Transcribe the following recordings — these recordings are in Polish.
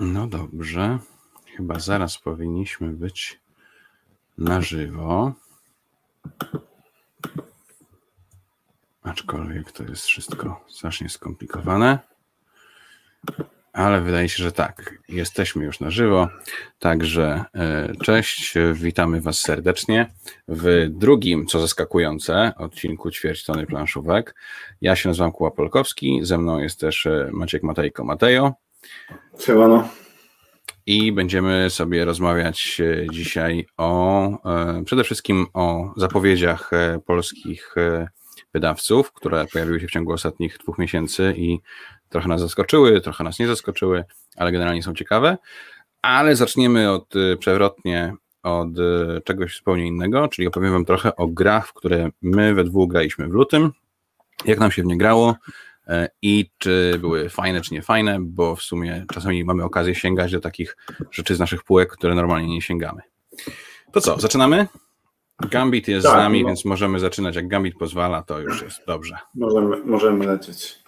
No dobrze. Chyba zaraz powinniśmy być na żywo. Aczkolwiek to jest wszystko strasznie skomplikowane. Ale wydaje się, że tak. Jesteśmy już na żywo. Także e, cześć, witamy Was serdecznie w drugim, co zaskakujące, odcinku ćwierć tony planszówek. Ja się nazywam Kuła Polkowski, ze mną jest też e, Maciek Matejko Matejo. Siemano. I będziemy sobie rozmawiać e, dzisiaj o przede wszystkim o zapowiedziach polskich wydawców, które pojawiły się w ciągu ostatnich dwóch miesięcy i trochę nas zaskoczyły, trochę nas nie zaskoczyły, ale generalnie są ciekawe. Ale zaczniemy od y, przewrotnie od y, czegoś zupełnie innego, czyli opowiem Wam trochę o grach, w które my we dwóch graliśmy w lutym, jak nam się w nie grało e, i czy były fajne, czy nie fajne, bo w sumie czasami mamy okazję sięgać do takich rzeczy z naszych półek, które normalnie nie sięgamy. To co, zaczynamy? Gambit jest tak, z nami, no. więc możemy zaczynać. Jak Gambit pozwala, to już jest dobrze. Możemy, możemy lecieć.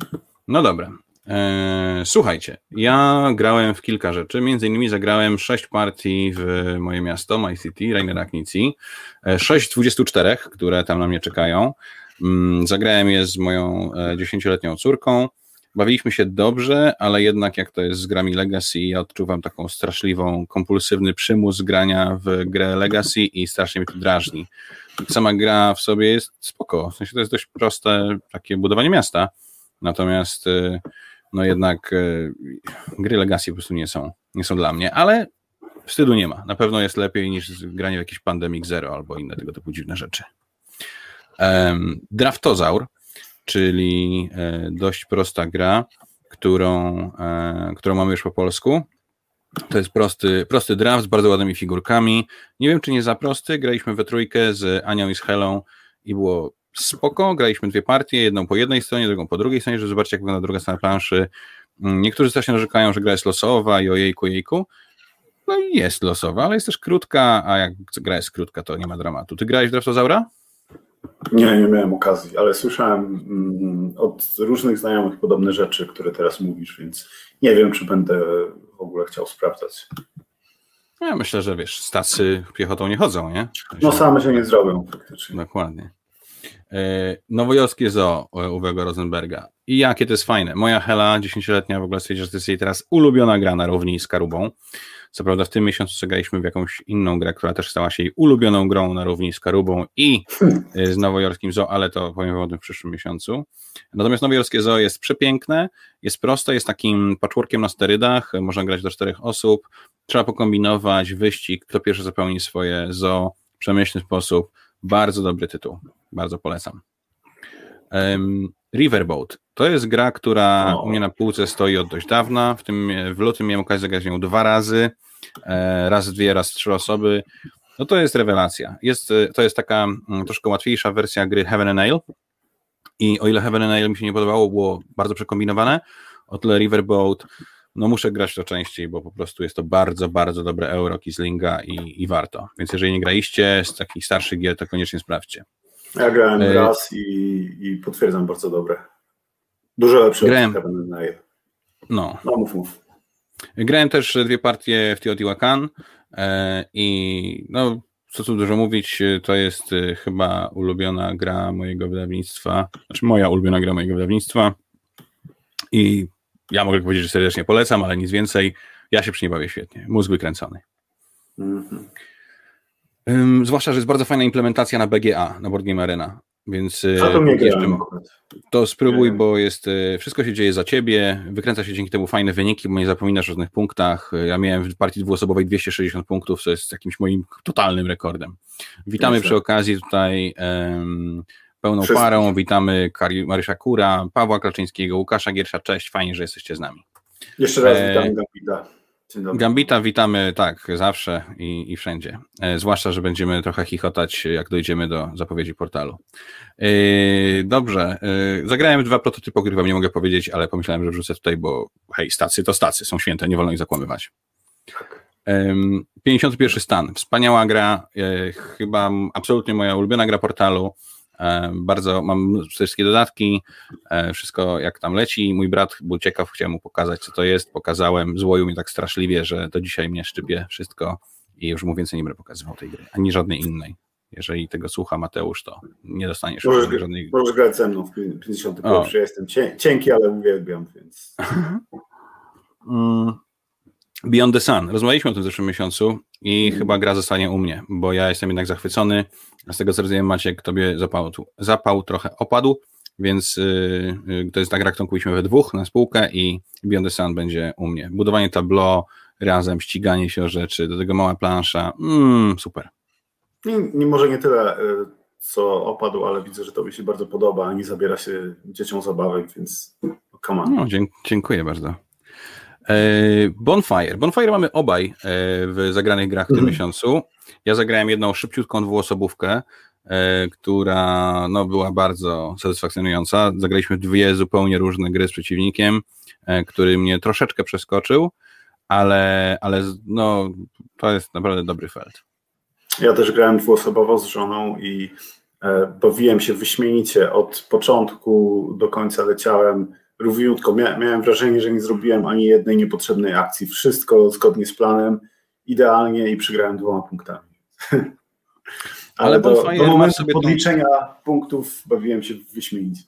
No dobra. Eee, słuchajcie, ja grałem w kilka rzeczy. Między innymi zagrałem sześć partii w moje miasto, My City, Rainer Aknicji. E, sześć z 24, które tam na mnie czekają. Mm, zagrałem je z moją e, dziesięcioletnią córką. Bawiliśmy się dobrze, ale jednak jak to jest z grami Legacy, ja odczuwam taką straszliwą, kompulsywny przymus grania w grę Legacy i strasznie mnie to drażni. Sama gra w sobie jest spoko, w sensie to jest dość proste takie budowanie miasta, natomiast e, no jednak e, gry Legacy po prostu nie są, nie są dla mnie, ale wstydu nie ma. Na pewno jest lepiej niż granie w jakiś Pandemic Zero albo inne tego typu dziwne rzeczy. Draftozaur czyli e, dość prosta gra, którą, e, którą mamy już po polsku. To jest prosty, prosty draft z bardzo ładnymi figurkami. Nie wiem, czy nie za prosty. Graliśmy we trójkę z Anią i z Helą i było spoko. Graliśmy dwie partie, jedną po jednej stronie, drugą po drugiej stronie, żeby zobaczyć, jak wygląda druga strona planszy. Mm, niektórzy strasznie narzekają, że gra jest losowa i ojejku, jejku. No i jest losowa, ale jest też krótka, a jak gra jest krótka, to nie ma dramatu. Ty grałeś w Draftozaura? Nie, nie miałem okazji, ale słyszałem mm, od różnych znajomych podobne rzeczy, które teraz mówisz, więc nie wiem, czy będę w ogóle chciał sprawdzać. Ja myślę, że wiesz, stacy piechotą nie chodzą, nie? No same się nie zrobią faktycznie. Dokładnie. E, nowojorskie Zoo Uwego Rosenberga. I jakie to jest fajne. Moja Hela, dziesięcioletnia, w ogóle stwierdzi, że to jest jej teraz ulubiona gra na równi z Karubą. Co prawda w tym miesiącu zagraliśmy w jakąś inną grę, która też stała się jej ulubioną grą na równi z Karubą i e, z nowojorskim Zoo, ale to powiem o tym w przyszłym miesiącu. Natomiast nowojorskie Zoo jest przepiękne, jest proste, jest takim patchworkiem na sterydach, można grać do czterech osób, trzeba pokombinować wyścig, kto pierwszy zapełni swoje zoo w przemyślny sposób. Bardzo dobry tytuł, bardzo polecam. Um, Riverboat. To jest gra, która u mnie na półce stoi od dość dawna. W, tym, w lutym miałem okazję zagrać nią dwa razy. E, raz dwie, raz trzy osoby. No to jest rewelacja. Jest, e, to jest taka mm, troszkę łatwiejsza wersja gry Heaven and Nail. I o ile Heaven and Nail mi się nie podobało, było bardzo przekombinowane, o tyle Riverboat, no muszę grać to częściej, bo po prostu jest to bardzo, bardzo dobre euro Kislinga i, i warto. Więc jeżeli nie graliście z takich starszych gier, to koniecznie sprawdźcie. Ja grałem e... raz i, i potwierdzam, bardzo dobre. Dużo lepsze grałem... od No. no, mów, mów. Grałem też dwie partie w Teotihuacan e, i no, co tu dużo mówić, to jest e, chyba ulubiona gra mojego wydawnictwa, znaczy moja ulubiona gra mojego wydawnictwa i ja mogę powiedzieć, że serdecznie polecam, ale nic więcej. Ja się przy niej bawię świetnie. Mózg wykręcony. Mm -hmm. Zwłaszcza, że jest bardzo fajna implementacja na BGA, na Board Game Arena. Więc A to, mnie to spróbuj, bo jest, e, wszystko się dzieje za ciebie, wykręca się dzięki temu fajne wyniki, bo nie zapominasz o żadnych punktach. Ja miałem w partii dwuosobowej 260 punktów, co jest jakimś moim totalnym rekordem. Witamy przy okazji tutaj um, pełną Wszystkich. parą, witamy Kari, Marysia Kura, Pawła Klaczyńskiego, Łukasza Giersza, cześć, fajnie, że jesteście z nami. Jeszcze raz e... witam Gambita. Gambita witamy tak, zawsze i, i wszędzie. E, zwłaszcza, że będziemy trochę chichotać, jak dojdziemy do zapowiedzi portalu. E, dobrze, e, zagrałem dwa prototypy, o których wam nie mogę powiedzieć, ale pomyślałem, że wrzucę tutaj, bo hej, stacje to stacje, są święte, nie wolno ich zakłamywać. Tak. 51 stan. Wspaniała gra, chyba absolutnie moja ulubiona gra portalu. E, bardzo mam wszystkie dodatki, e, wszystko jak tam leci. Mój brat był ciekaw, chciałem mu pokazać, co to jest. Pokazałem, złoił mi tak straszliwie, że do dzisiaj mnie szczypie wszystko i już mu więcej nie będę pokazywał tej gry, ani żadnej innej. Jeżeli tego słucha Mateusz, to nie dostaniesz możesz, żadnej... Możesz grać ze mną w 51. Jestem cienki, ale uwielbiam, więc... Mm. Beyond the Sun. Rozmawialiśmy o tym w zeszłym miesiącu i mm. chyba gra zostanie u mnie, bo ja jestem jednak zachwycony. Z tego co rozumiem, Maciek, tobie zapał, zapał trochę opadł, więc yy, to jest ta gra, którą kupiliśmy we dwóch na spółkę i Beyond the Sun będzie u mnie. Budowanie tablo razem, ściganie się o rzeczy, do tego mała plansza, mm, super. Nie, nie, może nie tyle, y, co opadł, ale widzę, że to mi się bardzo podoba, nie zabiera się dzieciom zabawek, więc come on. No, dziękuję bardzo. E, Bonfire. Bonfire mamy obaj e, w zagranych grach w tym mhm. miesiącu. Ja zagrałem jedną szybciutką dwuosobówkę, e, która no, była bardzo satysfakcjonująca. Zagraliśmy dwie zupełnie różne gry z przeciwnikiem, który mnie troszeczkę przeskoczył, ale, ale no, to jest naprawdę dobry felt. Ja też grałem dwuosobowo z żoną i bawiłem się wyśmienicie. Od początku do końca leciałem równiutko. Mia miałem wrażenie, że nie zrobiłem ani jednej niepotrzebnej akcji. Wszystko zgodnie z planem, idealnie i przygrałem dwoma punktami. Ale, Ale do, do momentu podliczenia tą... punktów bawiłem się wyśmienicie.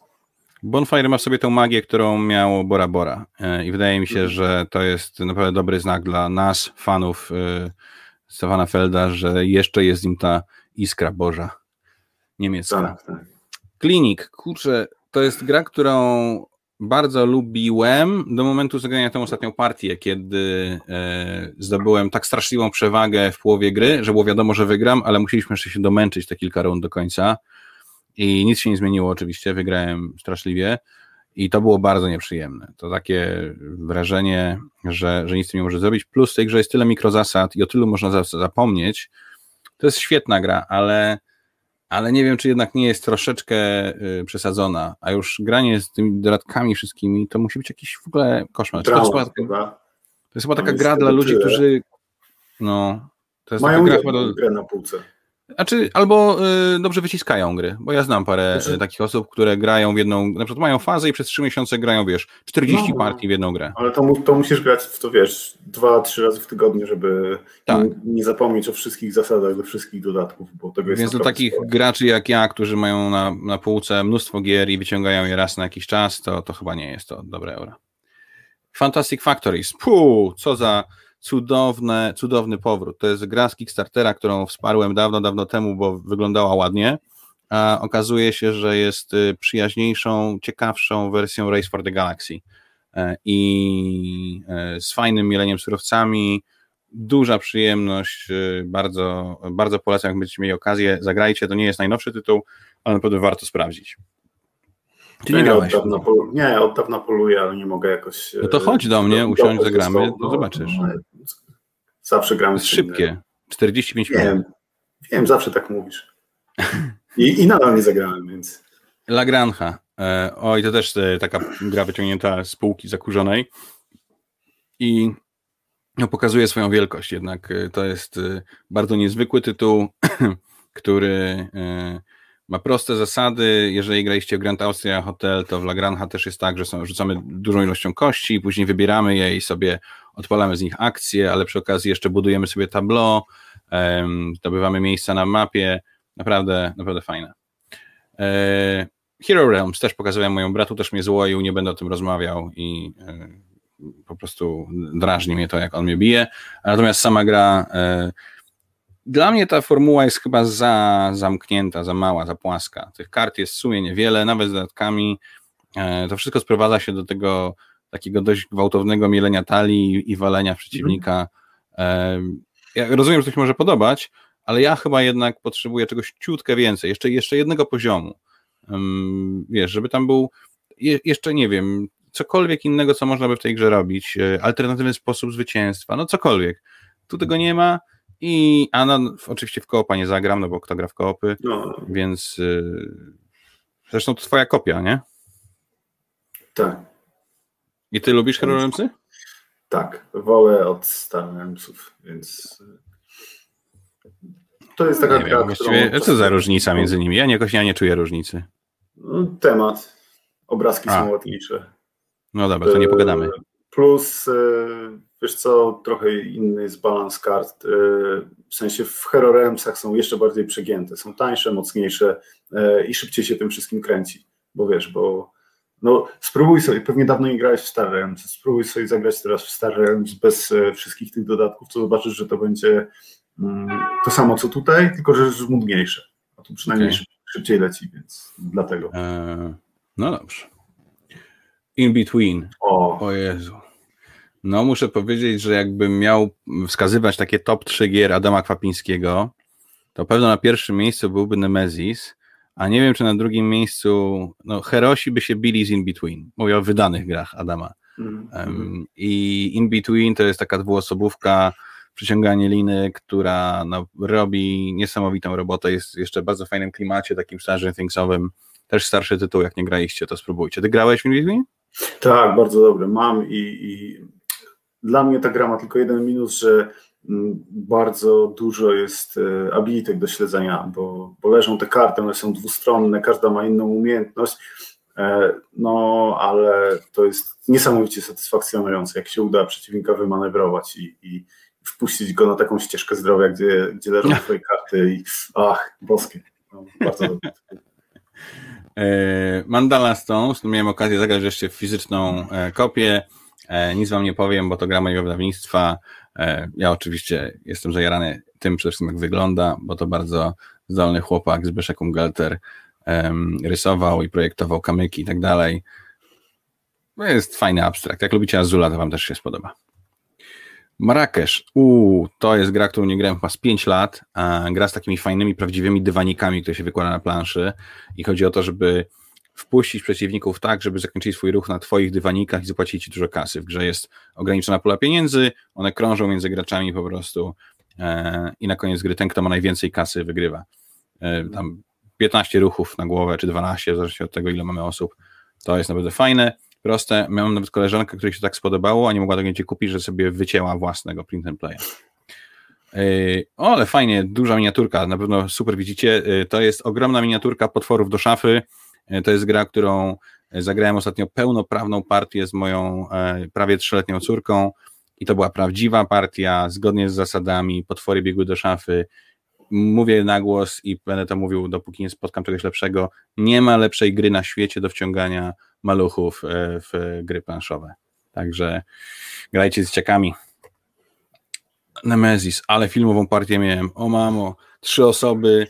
Bonfire ma w sobie tę magię, którą miało Bora Bora e, i wydaje mi się, mhm. że to jest naprawdę dobry znak dla nas, fanów e, Stefana Felda, że jeszcze jest nim ta iskra Boża niemiecka. Tak, tak. Klinik, kurczę, to jest gra, którą bardzo lubiłem do momentu zagrania tę ostatnią partię, kiedy e, zdobyłem tak straszliwą przewagę w połowie gry, że było wiadomo, że wygram, ale musieliśmy jeszcze się domęczyć te kilka rund do końca i nic się nie zmieniło oczywiście, wygrałem straszliwie i to było bardzo nieprzyjemne. To takie wrażenie, że, że nic nie może zrobić, plus w tej grze jest tyle mikrozasad i o tylu można zapomnieć. To jest świetna gra, ale ale nie wiem, czy jednak nie jest troszeczkę y, przesadzona, a już granie z tymi dodatkami wszystkimi, to musi być jakiś w ogóle koszmar. Drama, to, jest chyba, to jest chyba taka gra dla ludzi, którzy no, to jest Mają taka gra, do... grę na półce. Znaczy, albo y, dobrze wyciskają gry, bo ja znam parę znaczy... takich osób, które grają w jedną, na przykład mają fazę i przez trzy miesiące grają, wiesz, 40 no, partii w jedną grę. Ale to, to musisz grać w to, wiesz, dwa, trzy razy w tygodniu, żeby tak. nie, nie, zapomnieć o wszystkich zasadach, do wszystkich dodatków, bo tego jest Więc do takich sporo. graczy jak ja, którzy mają na, na półce mnóstwo gier i wyciągają je raz na jakiś czas, to, to chyba nie jest to dobre euro. Fantastic Factories, Puh, co za cudowne, cudowny powrót. To jest gra z Kickstartera, którą wsparłem dawno, dawno temu, bo wyglądała ładnie, a okazuje się, że jest y, przyjaźniejszą, ciekawszą wersją Race for the Galaxy e, i e, z fajnym mieleniem surowcami, duża przyjemność, y, bardzo, bardzo polecam, jak będziecie mieli okazję, zagrajcie, to nie jest najnowszy tytuł, ale naprawdę warto sprawdzić. Ty nie, nie, od dawna polu- nie, od dawna poluję, ale nie mogę jakoś. No to chodź do mnie, usiądź, zagramy, to zobaczysz. No, zawsze gramy. z szybkie, 45 minut. Wiem, wiem, zawsze tak mówisz. I, i nadal nie zagrałem, więc. La Granja. E, oj, to też e, taka gra wyciągnięta z półki zakurzonej. I no, pokazuje swoją wielkość, jednak e, to jest bardzo niezwykły tytuł, który ma proste zasady. Jeżeli graliście w Grand Austria Hotel, to w La Granja też jest tak, że są, rzucamy dużą ilością kości, później wybieramy je i sobie odpalamy z nich akcje, ale przy okazji jeszcze budujemy sobie um, zdobywamy miejsca na mapie. Naprawdę, naprawdę fajne. E, Hero Realms też pokazałem moją bratu, też mnie złoił, nie będę o tym rozmawiał i e, po prostu drażni mnie to, jak on mnie bije. Natomiast sama gra e, dla mnie ta formuła jest chyba za zamknięta, za mała, za płaska. Tych kart jest w sumie niewiele, nawet z dodatkami. E, to wszystko sprowadza się do tego takiego dość gwałtownego mielenia talii i walenia przeciwnika. E, ja rozumiem, że to się może podobać, ale ja chyba jednak potrzebuję czegoś ciutkę więcej, jeszcze, jeszcze jednego poziomu. Wiesz, żeby tam był jeszcze, nie wiem, cokolwiek innego, co można by w tej grze robić, e, alternatywny sposób zwycięstwa, no cokolwiek. Tu tego nie ma, i a no, oczywiście w koopa nie zagram, no bo kto gra w koopy, no. więc y, zresztą to twoja kopia, nie? Tak. I ty lubisz Hero? Tak, wolę od Star więc... to jest taka Nie gra, wiem, którą... co za różnica między nimi? Ja jakoś ja nie czuję różnicy. No, Temat. Obrazki A. są ładniejsze. No dobra, to nie pogadamy. E, Plus, e, wiesz co, trochę inny jest balans kart. e, W sensie w Hero Realmsach są jeszcze bardziej przegięte. Są tańsze, mocniejsze e, i szybciej się tym wszystkim kręci. Bo wiesz, bo no spróbuj sobie, pewnie dawno nie grałeś w Star Realms, spróbuj sobie zagrać teraz w Star Realms bez e, wszystkich tych dodatków, to zobaczysz, że to będzie mm, to samo co tutaj, tylko że jest nudniejsze. A tu przynajmniej szyb, szybciej leci, więc dlatego. E, no dobrze. In Between. O, O Jezu. No muszę powiedzieć, że jakbym miał wskazywać takie top 3 gier Adama Kwapińskiego, to pewno na pierwszym miejscu byłby Nemesis, a nie wiem, czy na drugim miejscu, no Herosi by się bili z In Between. Mówię o wydanych grach Adama. mm, Em, I In Between to jest taka dwuosobówka, przyciąganie liny, która no, robi niesamowitą robotę, jest jeszcze w bardzo fajnym klimacie, takim Stranger Thingsowym. Też starszy tytuł, jak nie graliście, to spróbujcie. Ty grałeś w In Between? Tak, bardzo dobry. Mam i, i dla mnie ta gra ma tylko jeden minus, że mm, bardzo dużo jest e, abilitek do śledzenia, bo, bo leżą te karty, one są dwustronne, każda ma inną umiejętność. E, No, ale to jest niesamowicie satysfakcjonujące, jak się uda przeciwnika wymanewrować i, i wpuścić go na taką ścieżkę zdrowia, gdzie, gdzie leżą twoje karty i ach, boskie. No, bardzo dobrze. E, Mandala Stones, miałem okazję zagrać jeszcze fizyczną kopię. E, Nic wam nie powiem, bo to gra mojego wydawnictwa. E, Ja oczywiście jestem zajarany tym przede wszystkim, jak wygląda, bo to bardzo zdolny chłopak Zbyszek Ungelter em, rysował i projektował kamyki i tak dalej. To jest fajny abstrakt. Jak lubicie Azula, to wam też się spodoba. Marrakesz. Uuu, to jest gra, którą nie grałem chyba z 5 lat. Gra z takimi fajnymi, prawdziwymi dywanikami, które się wykłada na planszy. I chodzi o to, żeby wpuścić przeciwników tak, żeby zakończyli swój ruch na twoich dywanikach i zapłacić ci dużo kasy. W grze jest ograniczona pula pieniędzy, one krążą między graczami po prostu e, i na koniec gry ten, kto ma najwięcej kasy, wygrywa. E, tam 15 ruchów na głowę, czy 12, w zależności od tego, ile mamy osób. To jest naprawdę fajne, proste. Miałem nawet koleżankę, której się tak spodobało, a nie mogła tego nigdzie kupić, że sobie wycięła własnego print and playa. Yy, O, ale fajnie, duża miniaturka, na pewno super widzicie. Yy, To jest ogromna miniaturka potworów do szafy. Yy, To jest gra, którą zagrałem ostatnio pełnoprawną partię z moją e, prawie trzyletnią córką i to była prawdziwa partia, zgodnie z zasadami, potwory biegły do szafy. Mówię na głos i będę to mówił, dopóki nie spotkam czegoś lepszego. Nie ma lepszej gry na świecie do wciągania maluchów e, w gry planszowe. Także grajcie z ciekami. Nemesis, ale filmową partię miałem. O mamo, trzy osoby.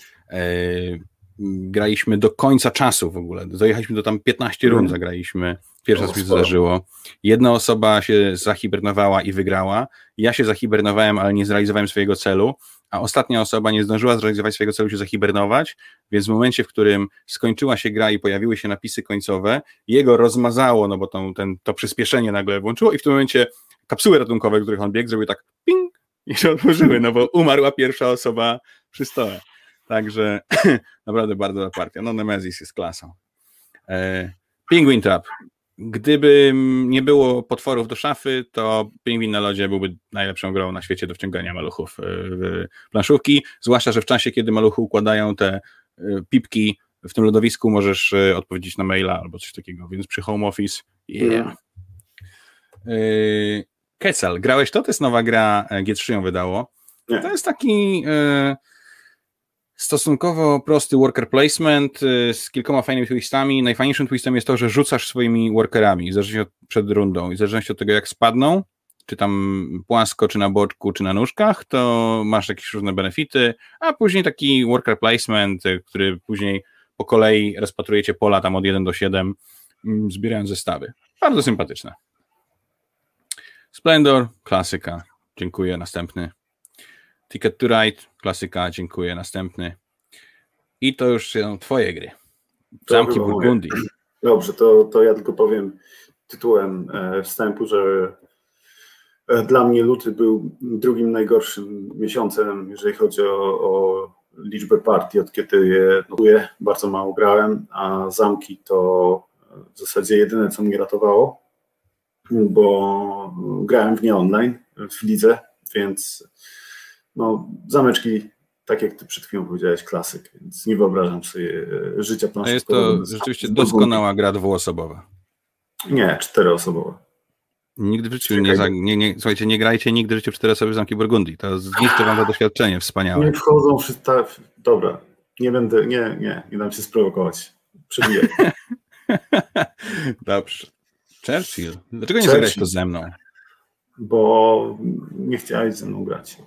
Graliśmy do końca czasu w ogóle. Dojechaliśmy do tam 15 rund, zagraliśmy. Pierwszy O, raz mi zdarzyło. Jedna osoba się zahibernowała i wygrała. Ja się zahibernowałem, ale nie zrealizowałem swojego celu. A ostatnia osoba nie zdążyła zrealizować swojego celu, się zahibernować, więc w momencie, w którym skończyła się gra i pojawiły się napisy końcowe, jego rozmazało, no bo ten, to przyspieszenie nagle włączyło i w tym momencie kapsuły ratunkowe, w których on biegł, zrobiły tak ping i się otworzyły, no bo umarła pierwsza osoba przy stole. Także naprawdę bardzo dobra partia. No Nemesis jest klasą. E, Penguin Trap. Gdyby nie było potworów do szafy, to Pingwin na lodzie byłby najlepszą grą na świecie do wciągania maluchów e, w planszówki, zwłaszcza, że w czasie, kiedy maluchy układają te e, pipki w tym lodowisku, możesz e, odpowiedzieć na maila albo coś takiego, więc przy home office yeah. Quetzal, grałeś to? To jest nowa gra, e, G3 ją wydało. Nie. To jest taki e, stosunkowo prosty worker placement e, z kilkoma fajnymi twistami. Najfajniejszym twistem jest to, że rzucasz swoimi workerami, w zależności od, przed rundą i w zależności od tego, jak spadną, czy tam płasko, czy na boczku, czy na nóżkach, to masz jakieś różne benefity, a później taki worker placement, e, który później po kolei rozpatrujecie pola tam od 1 do 7, mm, zbierając zestawy. Bardzo sympatyczne. Splendor, klasyka, dziękuję, następny. Ticket to Ride, klasyka, dziękuję, następny. I to już są twoje gry. Zamki. Burgundii. Dobrze, to, to ja tylko powiem tytułem e, wstępu, że e, dla mnie luty był drugim najgorszym miesiącem, jeżeli chodzi o, o liczbę partii, od kiedy je notuję. Bardzo mało grałem, a zamki to w zasadzie jedyne, co mnie ratowało, bo grałem w nie online, w lidze, więc no, zameczki tak jak ty przed chwilą powiedziałeś, klasyk, więc nie wyobrażam sobie e, życia planszy. Jest to rzeczywiście doskonała gra dwuosobowa. Nie, czteroosobowa. Nigdy w życiu nie, nie, nie, słuchajcie, nie grajcie nigdy w życiu w cztery osoby w Zamki Burgundii. To zniszczy wam to doświadczenie wspaniałe. Nie wchodzą wszyscy, dobra, nie będę, nie, nie, nie dam się sprowokować. Przebijaj. Dobrze. Churchill. Dlaczego nie zagrałeś to ze mną? Bo nie chciałeś ze mną grać.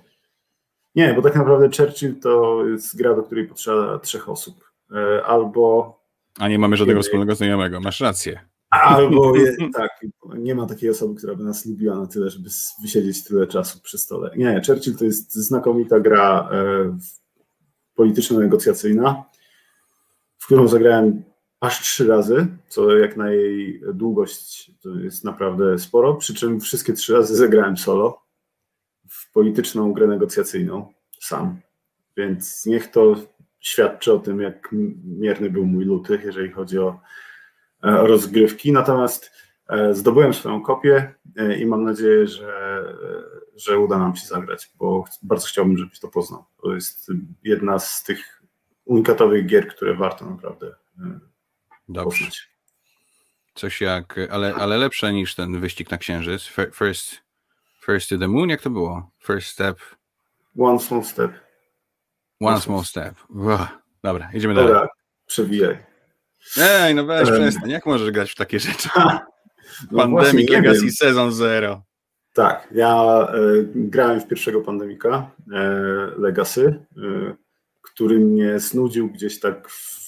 Nie, bo tak naprawdę Churchill to jest gra, do której potrzeba trzech osób. E, albo. A nie mamy żadnego wspólnego znajomego. Masz rację. Albo je, tak, nie ma takiej osoby, która by nas lubiła na tyle, żeby wysiedzieć tyle czasu przy stole. Nie, Churchill to jest znakomita gra e, polityczno-negocjacyjna, w którą zagrałem aż trzy razy, co jak na jej długość to jest naprawdę sporo, przy czym wszystkie trzy razy zagrałem solo w polityczną grę negocjacyjną sam. Więc niech to świadczy o tym, jak mierny był mój luty, jeżeli chodzi o E, rozgrywki. Natomiast e, zdobyłem swoją kopię e, i mam nadzieję, że, że uda nam się zagrać, bo bardzo chciałbym, żebyś to poznał. To jest jedna z tych unikatowych gier, które warto naprawdę Dobrze. poznać. Coś jak, ale, ale lepsze niż ten wyścig na Księżyc. First, first to the moon, jak to było? First step. One small step. One, One small step. step. Dobra, idziemy Dobra, dalej. Przewijaj. Ej, no weź, przestań. Jak możesz grać w takie rzeczy? No Pandemic Legacy Sezon Zero. Tak, ja y, grałem w pierwszego Pandemika y, Legacy, y, który mnie znudził gdzieś tak w,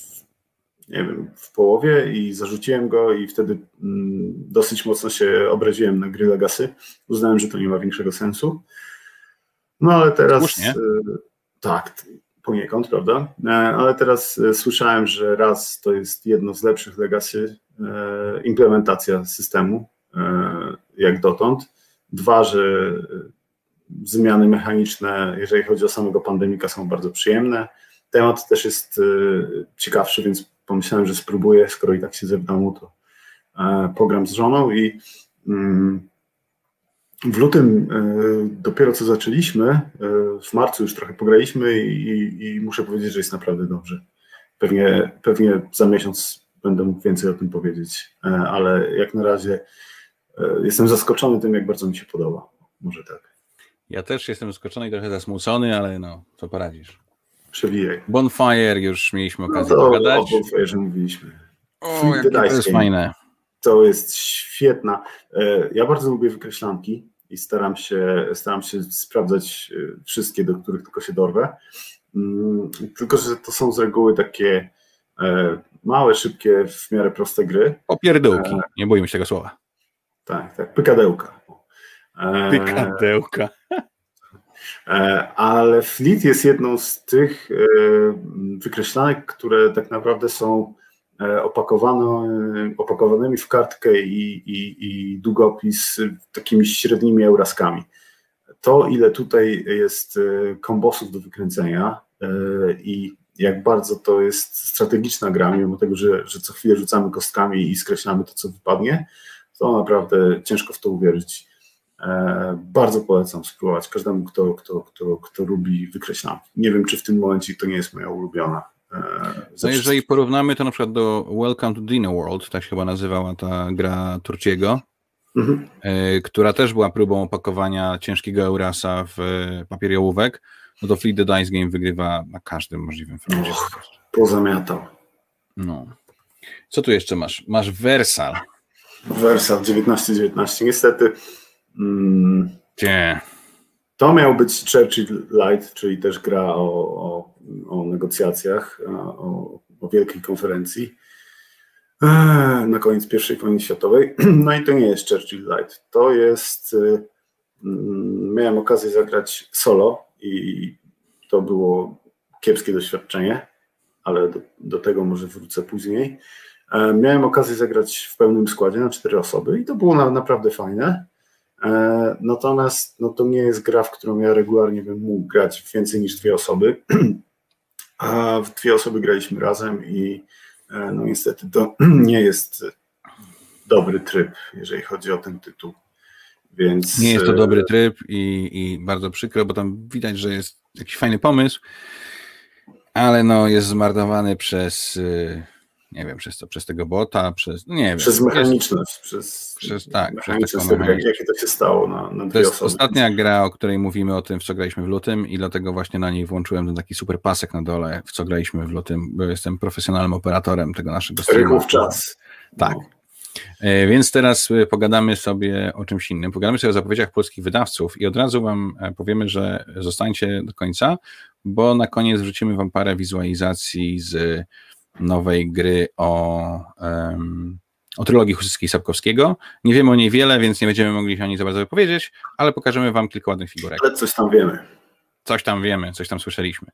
nie wiem, w połowie i zarzuciłem go i wtedy mm, dosyć mocno się obraziłem na gry Legacy. Uznałem, że to nie ma większego sensu. No ale teraz... Słusznie. Tak, poniekąd, prawda? E, ale teraz e, słyszałem, że raz to jest jedno z lepszych legacy e, implementacja systemu, jak dotąd. Dwa, że zmiany mechaniczne, jeżeli chodzi o samego pandemika, są bardzo przyjemne. Temat też jest ciekawszy, więc pomyślałem, że spróbuję, skoro i tak siedzę w domu, to program z żoną i mm, w lutym e, dopiero co zaczęliśmy, e, w marcu już trochę pograliśmy i, i, muszę powiedzieć, że jest naprawdę dobrze. Pewnie, pewnie za miesiąc będę mógł więcej o tym powiedzieć, e, ale jak na razie jestem zaskoczony tym, jak bardzo mi się podoba. Może tak. Ja też jestem zaskoczony i trochę zasmucony, ale no, co poradzisz. Przewijaj. Bonfire już mieliśmy no okazję no to pogadać. O Bonfire mówiliśmy. O, jakie to jest fajne. To jest świetna. Ja bardzo lubię wykreślanki i staram się, staram się sprawdzać e, wszystkie, do których tylko się dorwę. Mm, tylko, że to są z reguły takie e, małe, szybkie, w miarę proste gry. Opierdółki, e, nie boimy się tego słowa. Tak, tak, pykadełka. Pykadełka. Ale Fleet jest jedną z tych wykreślanek, które tak naprawdę są E, opakowano, e, opakowanymi w kartkę i, i, i długopis takimi średnimi euraskami. To, ile tutaj jest e, kombosów do wykręcenia i jak bardzo to jest strategiczna gra, mimo tego, że, że co chwilę rzucamy kostkami i skreślamy to, co wypadnie, to naprawdę ciężko w to uwierzyć. Bardzo polecam spróbować każdemu, kto, kto, kto, kto lubi wykreślanki. Nie wiem, czy w tym momencie to nie jest moja ulubiona. No jeżeli porównamy to na przykład do Welcome to Dinner World, tak się chyba nazywała ta gra Turciego, mhm. E, która też była próbą opakowania ciężkiego Eurasa w e, papier ołówek, no to Fleet the Dice Game wygrywa na każdym możliwym froncie. Pozamiatał. No. Co tu jeszcze masz? Masz Versal. Versal 1919. Niestety. Mm, Nie. To miał być Churchill Light, czyli też gra o, o, o negocjacjach, o, o, wielkiej konferencji e, na koniec I wojny światowej. No i to nie jest Churchill Light. To jest. Y, mm, miałem okazję zagrać solo i to było kiepskie doświadczenie, ale do, do tego może wrócę później. E, miałem okazję zagrać w pełnym składzie na cztery osoby i to było na, naprawdę fajne. E, natomiast no to nie jest gra, w którą ja regularnie bym mógł grać więcej niż dwie osoby. A w dwie osoby graliśmy razem i e, no niestety to nie jest dobry tryb, jeżeli chodzi o ten tytuł. Więc... Nie jest to dobry tryb i, i bardzo przykro, bo tam widać, że jest jakiś fajny pomysł, ale no jest zmarnowany przez nie wiem, przez to, przez tego bota, przez, no nie wiem. Przez mechaniczność, jest, przez, przez, tak, przez taką tego, jak, jakie to się stało na, na To jest osoby. ostatnia gra, o której mówimy o tym, w co graliśmy w lutym i dlatego właśnie na niej włączyłem ten taki super pasek na dole, w co graliśmy w lutym, bo jestem profesjonalnym operatorem tego naszego streamu. czas. Tak. No. E, więc teraz e, pogadamy sobie o czymś innym. Pogadamy sobie o zapowiedziach polskich wydawców i od razu Wam e, powiemy, że zostańcie do końca, bo na koniec wrzucimy Wam parę wizualizacji z nowej gry o, um, o trylogii Husyckiej Sapkowskiego. Nie wiemy o niej wiele, więc nie będziemy mogli się o niej za bardzo wypowiedzieć, ale pokażemy wam kilka ładnych figurek. Ale coś tam wiemy. Coś tam wiemy, coś tam słyszeliśmy.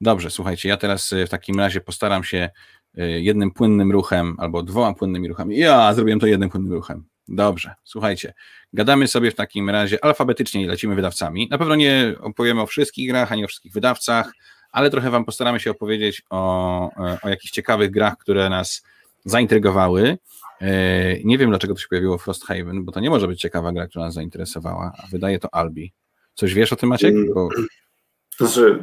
Dobrze, słuchajcie, ja teraz y, w takim razie postaram się y, jednym płynnym ruchem albo dwoma płynnymi ruchami. Ja zrobiłem to jednym płynnym ruchem. Dobrze, słuchajcie, gadamy sobie w takim razie alfabetycznie i lecimy wydawcami. Na pewno nie opowiemy o wszystkich grach, ani o wszystkich wydawcach, ale trochę Wam postaramy się opowiedzieć o, e, o jakichś ciekawych grach, które nas zaintrygowały. E, nie wiem, dlaczego to się pojawiło Frosthaven, bo to nie może być ciekawa gra, która nas zainteresowała, a wydaje to Albi. Coś wiesz o tym, Maciek? Mm, bo... To znaczy,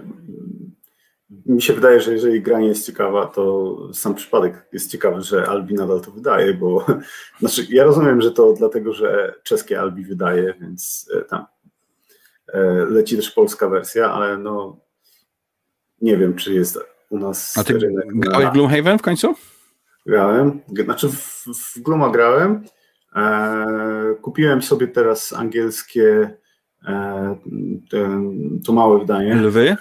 mi się wydaje, że jeżeli gra nie jest ciekawa, to sam przypadek jest ciekawy, że Albi nadal to wydaje, bo znaczy, ja rozumiem, że to dlatego, że czeskie Albi wydaje, więc e, tam leci też polska wersja, ale no nie wiem, czy jest u nas. A ty grałeś w Gloomhaven w końcu? Grałem. Znaczy w, w Glooma grałem. E, kupiłem sobie teraz angielskie e, ten, to małe wydanie. Lwy?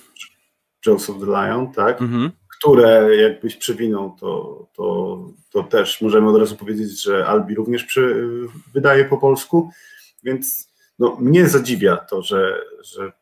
Jaws of the Lion, tak. Mhm. Które jakbyś przewinął, to, to, to też możemy od razu powiedzieć, że Albi również przy, wydaje po polsku. Więc no, mnie zadziwia to, że, że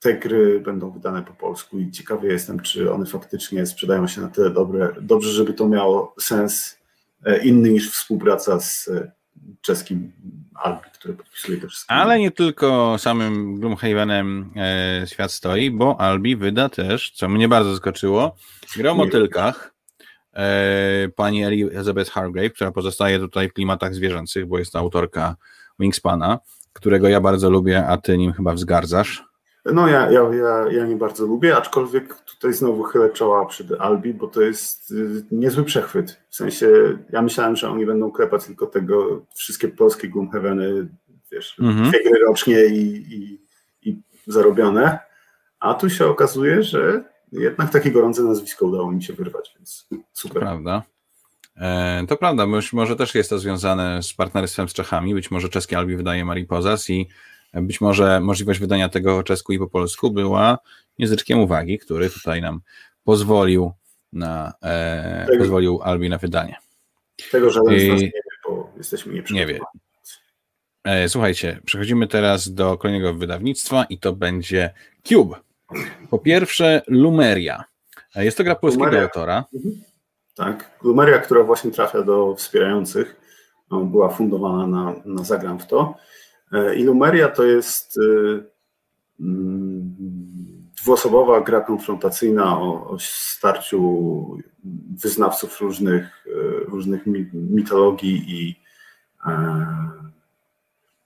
te gry będą wydane po polsku i ciekawy jestem, czy one faktycznie sprzedają się na tyle dobre, dobrze, żeby to miało sens e, inny niż współpraca z e, czeskim Albi, który podpisuje te wszystkie. Ale nie tylko samym Gloomhavenem e, świat stoi, bo Albi wyda też, co mnie bardzo zaskoczyło, grę o motylkach e, pani Elizabeth Hargrave, która pozostaje tutaj w klimatach zwierzęcych, bo jest autorka Wingspana, którego ja bardzo lubię, a ty nim chyba wzgardzasz. No ja, ja, ja, ja nie bardzo lubię, aczkolwiek tutaj znowu chylę czoła przed Albi, bo to jest y, niezły przechwyt. W sensie ja myślałem, że oni będą klepać tylko tego, wszystkie polskie Gloomhaveny, wiesz, mhm. dwie gry rocznie i, i, i zarobione, a tu się okazuje, że jednak takie gorące nazwisko udało mi się wyrwać, więc super. Prawda. E, to prawda, może też jest to związane z partnerstwem z Czechami, być może czeskie Albi wydaje Mariposas i być może możliwość wydania tego czesku i po polsku była języczkiem uwagi, który tutaj nam pozwolił na e, tego, pozwolił Albi na wydanie. Tego żaden z nas nie wie, bo jesteśmy Nie wie. E, słuchajcie, przechodzimy teraz do kolejnego wydawnictwa i to będzie Cube. Po pierwsze Lumeria. E, jest to gra polskiego Lumeria. autora. Mhm. Tak, Lumeria, która właśnie trafia do wspierających, no, była fundowana na, na Zagram w to. E, Ilumeria to jest e, mm, dwuosobowa gra konfrontacyjna o, o starciu wyznawców różnych, e, różnych mitologii i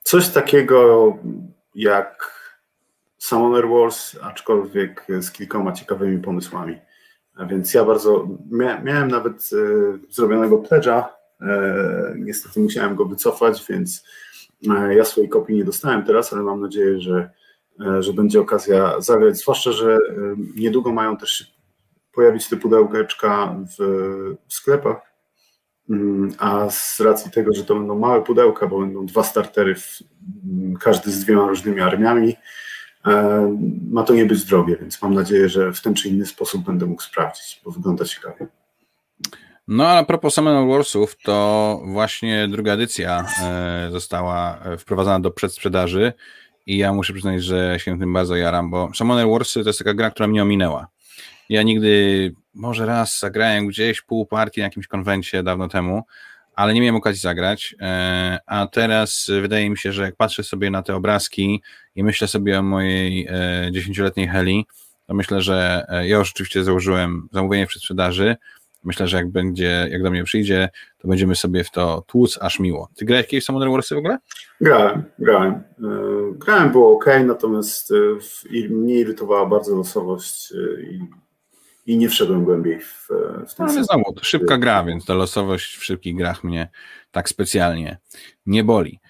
coś takiego jak Summoner Wars, aczkolwiek z kilkoma ciekawymi pomysłami. A więc ja bardzo miałem nawet zrobionego pledge'a, niestety musiałem go wycofać, więc ja swojej kopii nie dostałem teraz, ale mam nadzieję, że, e, że będzie okazja zagrać, zwłaszcza, że e, niedługo mają też się pojawić te pudełeczka w sklepach, mm, a z racji tego, że to będą małe pudełka, bo będą dwa startery, w, mm, każdy z dwiema różnymi armiami, ma to nie być drogie, więc mam nadzieję, że w ten czy inny sposób będę mógł sprawdzić, bo wygląda ciekawie. No a propos Summoner Warsów, to właśnie druga edycja e, została e, wprowadzona do przedsprzedaży i ja muszę przyznać, że się tym bardzo jaram, bo Summoner Warsy to jest taka gra, która mnie ominęła. Ja nigdy, może raz zagrałem gdzieś pół partii na jakimś konwencie dawno temu, ale nie miałem okazji zagrać, e, a teraz wydaje mi się, że jak patrzę sobie na te obrazki i myślę sobie o mojej dziesięcioletniej Heli, to myślę, że ja już oczywiście założyłem zamówienie w przedsprzedaży, Myślę, że jak będzie, jak do mnie przyjdzie, to będziemy sobie w to tłuc aż miło. Ty grałeś jakieś Summoner Warsy w ogóle? Grałem, grałem. E, grałem, było ok, natomiast mnie irytowała bardzo losowość i, i nie wszedłem głębiej w, w ten no, Ale znowu, szybka gra, więc ta losowość w szybkich grach mnie tak specjalnie nie boli.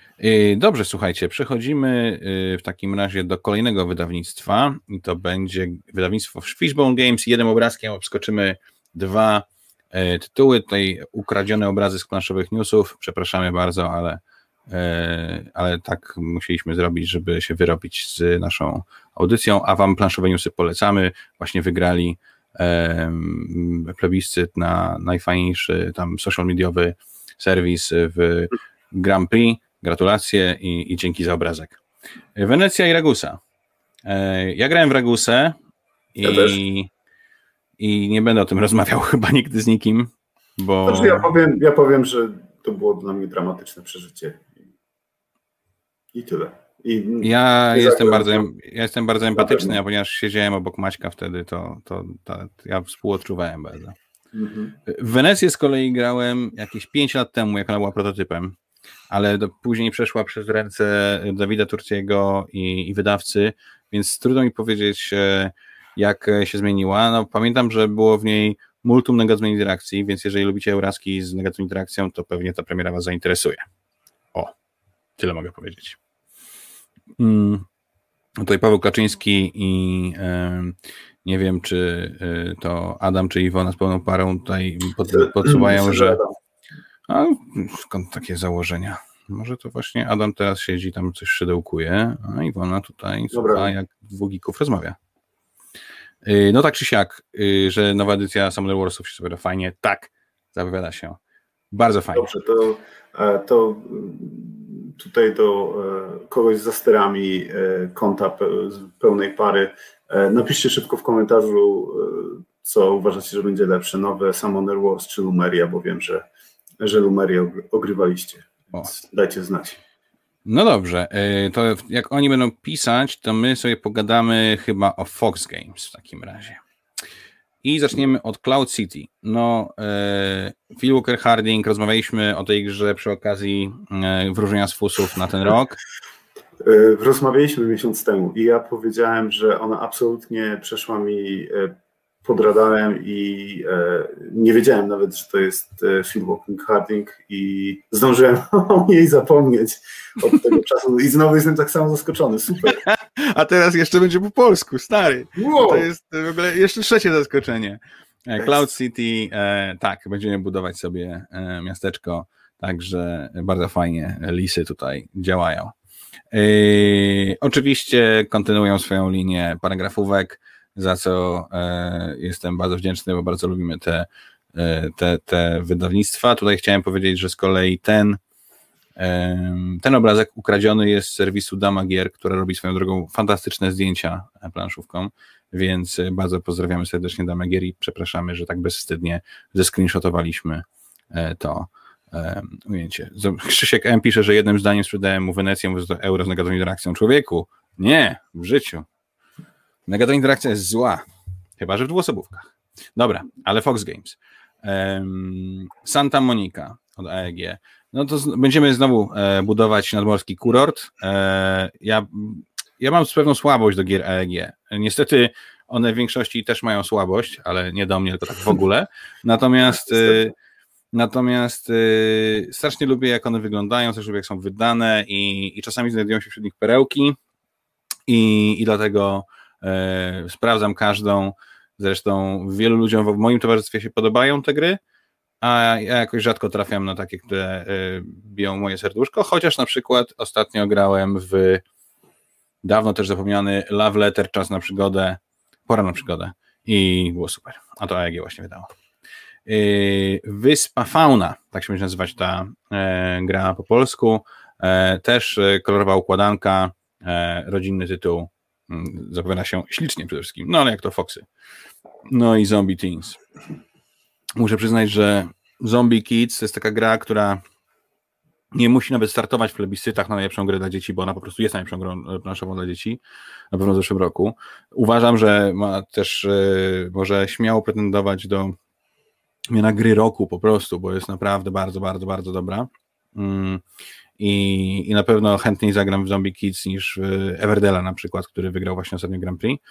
Dobrze, słuchajcie, przechodzimy w takim razie do kolejnego wydawnictwa i to będzie wydawnictwo Fishbone Games. Jednym obrazkiem obskoczymy dwa tytuły. Tutaj ukradzione obrazy z planszowych newsów. Przepraszamy bardzo, ale, ale tak musieliśmy zrobić, żeby się wyrobić z naszą audycją, a wam planszowe newsy polecamy. Właśnie wygrali plebiscyt na najfajniejszy tam social mediowy serwis w Grand Prix Gratulacje i, i dzięki za obrazek. Wenecja i Ragusa. E, ja grałem w Ragusę i, ja i nie będę o tym rozmawiał chyba nigdy z nikim, bo... Znaczy ja, powiem, ja powiem, że to było dla mnie dramatyczne przeżycie. I tyle. I ja, jestem bardzo, ja jestem bardzo empatyczny, a ponieważ siedziałem obok Maćka wtedy, to, to, to ja współodczuwałem bardzo. Mhm. W Wenecję z kolei grałem jakieś 5 lat temu, jak ona była prototypem ale do, później przeszła przez ręce Dawida Turciego i, i wydawcy, więc trudno mi powiedzieć, e, jak się zmieniła. No, pamiętam, że było w niej multum negatywnej interakcji, więc jeżeli lubicie Euraski z negatywną interakcją, to pewnie ta premiera Was zainteresuje. O, tyle mogę powiedzieć. Hmm. Tutaj Paweł Kaczyński i e, nie wiem, czy e, to Adam, czy Iwona z pełną parą tutaj pod, podsuwają, że a skąd takie założenia? Może to właśnie Adam teraz siedzi tam coś szydełkuje, a Iwona tutaj słucha jak dwóch geeków rozmawia. Y, no tak czy siak, y, że nowa edycja Summoner Warsów się zapowiada fajnie. Tak, zapowiada się. Bardzo fajnie. Dobrze, to, e, to tutaj do e, kogoś za sterami e, konta pełnej pary napiszcie szybko w komentarzu, co uważacie, że będzie lepsze, nowe Summoner Wars czy Lumeria, bo wiem, że że Lumerię ogrywaliście. Dajcie znać. No dobrze, y, to jak oni będą pisać, to my sobie pogadamy chyba o Fox Games w takim razie. I zaczniemy od Cloud City. No, y, Phil Walker Harding, rozmawialiśmy o tej grze przy okazji y, wróżenia z fusów na ten rok. Rozmawialiśmy miesiąc temu i ja powiedziałem, że ona absolutnie przeszła mi pod radarem i e, nie wiedziałem nawet, że to jest e, film Walking Harding i zdążyłem o niej zapomnieć od tego czasu i znowu jestem tak samo zaskoczony, super. A teraz jeszcze będzie po polsku, stary. Wow. To jest w ogóle jeszcze trzecie zaskoczenie. E, Cloud City, e, tak, będziemy budować sobie e, miasteczko, także bardzo fajnie lisy tutaj działają. E, oczywiście kontynuują swoją linię paragrafówek, za co e, jestem bardzo wdzięczny, bo bardzo lubimy te, e, te, te wydawnictwa. Tutaj chciałem powiedzieć, że z kolei ten, ten obrazek ukradziony jest z serwisu Dama Gier, która robi swoją drogą fantastyczne zdjęcia planszówką, więc bardzo pozdrawiamy serdecznie Dama Gier i przepraszamy, że tak bezwstydnie zescreenshotowaliśmy e, to ujęcie. Krzysiek M. pisze, że jednym zdaniem sprzedałem mu Wenecję, mówiąc to euro z negatywną interakcją. Człowieku, nie, w życiu. Negatywna interakcja jest zła, chyba że w dwuosobówkach. Dobra, ale Fox Games. Um, Santa Monica od AEG. No to z, będziemy znowu e, budować nadmorski kurort. E, ja, ja mam pewną słabość do gier AEG. Niestety one w większości też mają słabość, ale nie do mnie, tylko tak w ogóle. Natomiast e, Natomiast y, strasznie lubię, jak one wyglądają, też lubię, jak są wydane i, i czasami znajdują się wśród nich perełki i, i dlatego sprawdzam każdą. Zresztą wielu ludziom w moim towarzystwie się podobają te gry, a ja jakoś rzadko trafiam na takie, które e, biją moje serduszko, chociaż na przykład ostatnio grałem w dawno też zapomniany Love Letter, Czas na przygodę, Pora na przygodę i było super. A to AEG właśnie wydało. E, Wyspa Fauna, tak się będzie nazywać ta gra po polsku. Też kolorowa układanka, rodzinny tytuł zapowiada się ślicznie przede wszystkim, no ale jak to Foxy. No i Zombie Teens. Muszę przyznać, że Zombie Kids to jest taka gra, która nie musi nawet startować w plebiscytach na najlepszą grę dla dzieci, bo ona po prostu jest najlepszą grą planszową dla dzieci, na pewno w zeszłym roku. Uważam, że ma też, e, może śmiało pretendować do na gry roku po prostu, bo jest naprawdę bardzo, bardzo, bardzo dobra. Mm, I, I na pewno chętniej zagram w Zombie Kids niż w Everdela na przykład, który wygrał właśnie ostatnio Grand Prix.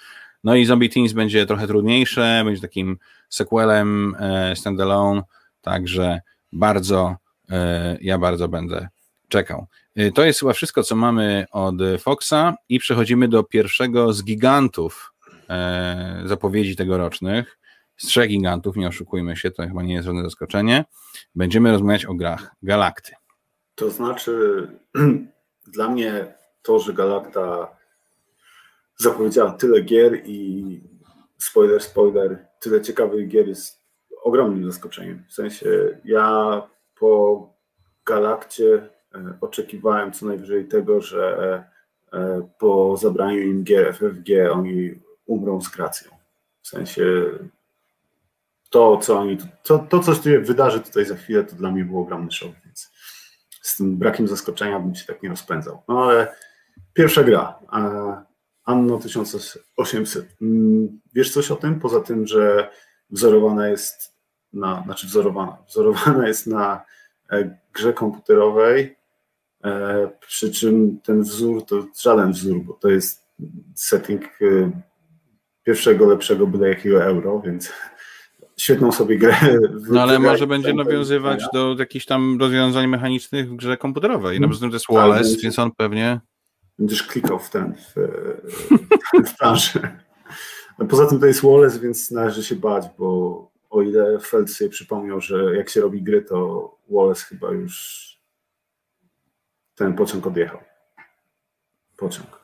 No i Zombie Teens będzie trochę trudniejsze, będzie takim sequelem e, standalone, także bardzo, e, ja bardzo będę czekał. E, to jest chyba wszystko, co mamy od Foxa i przechodzimy do pierwszego z gigantów zapowiedzi tegorocznych. Z trzech gigantów, nie oszukujmy się, to chyba nie jest żadne zaskoczenie. Będziemy rozmawiać o grach Galakty. To znaczy, dla mnie to, że Galakta zapowiedziała tyle gier i spoiler, spoiler, tyle ciekawych gier jest ogromnym zaskoczeniem. W sensie ja po Galakcie e, oczekiwałem co najwyżej tego, że e, po zabraniu im gier FFG oni umrą z gracją. W sensie to, co oni, to, to co się wydarzy tutaj za chwilę, to dla mnie było ogromny więc z tym brakiem zaskoczenia bym się tak nie rozpędzał. No ale pierwsza gra, Anno 1800. Mm, wiesz coś o tym? Poza tym, że wzorowana jest na, znaczy wzorowana, wzorowana jest na e, grze komputerowej, e, przy czym ten wzór to żaden wzór, bo to jest setting e, pierwszego lepszego byle jakiego euro, więc świetną sobie grę. No ale może będzie nawiązywać do jakichś tam rozwiązań mechanicznych w grze komputerowej. Na przykład to jest Wallace, więc on pewnie będziesz klikał w ten, w, w planszę. Poza tym to jest Wallace, więc należy się bać, bo o ile Feld sobie przypomniał, że jak się robi gry, to Wallace chyba już ten pociąg odjechał. Pociąg.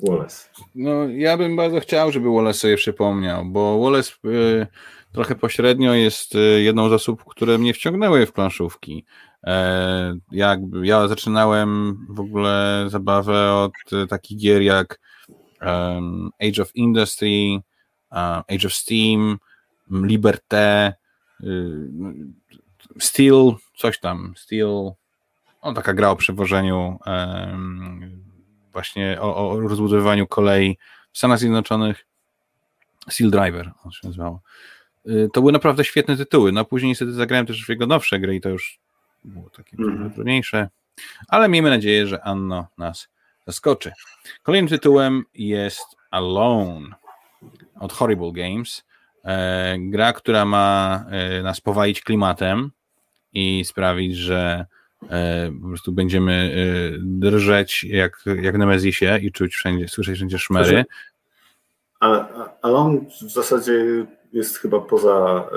Wallace. No, ja bym bardzo chciał, żeby Wallace sobie przypomniał, bo Wallace y, trochę pośrednio jest y, jedną z osób, które mnie wciągnęły w planszówki. E, jak, ja zaczynałem w ogóle zabawę od e, takich gier jak Age of Industry, Age of Steam, Liberté, y, Steel, coś tam, Steel, o, taka gra o przewożeniu właśnie o, o rozbudowywaniu kolei w Stanach Zjednoczonych, Steel Driver, on się nazywało. Y, to były naprawdę świetne tytuły. No później niestety zagrałem też w jego nowsze gry i to już było takie mm. trudniejsze, ale miejmy nadzieję, że Anno nas zaskoczy. Kolejnym tytułem jest Alone od Horrible Games. E, gra, która ma e, nas powalić klimatem i sprawić, że e, po prostu będziemy drżeć jak, jak na Mezisie i czuć wszędzie, słyszeć wszędzie szmery. Ale on w zasadzie jest chyba poza,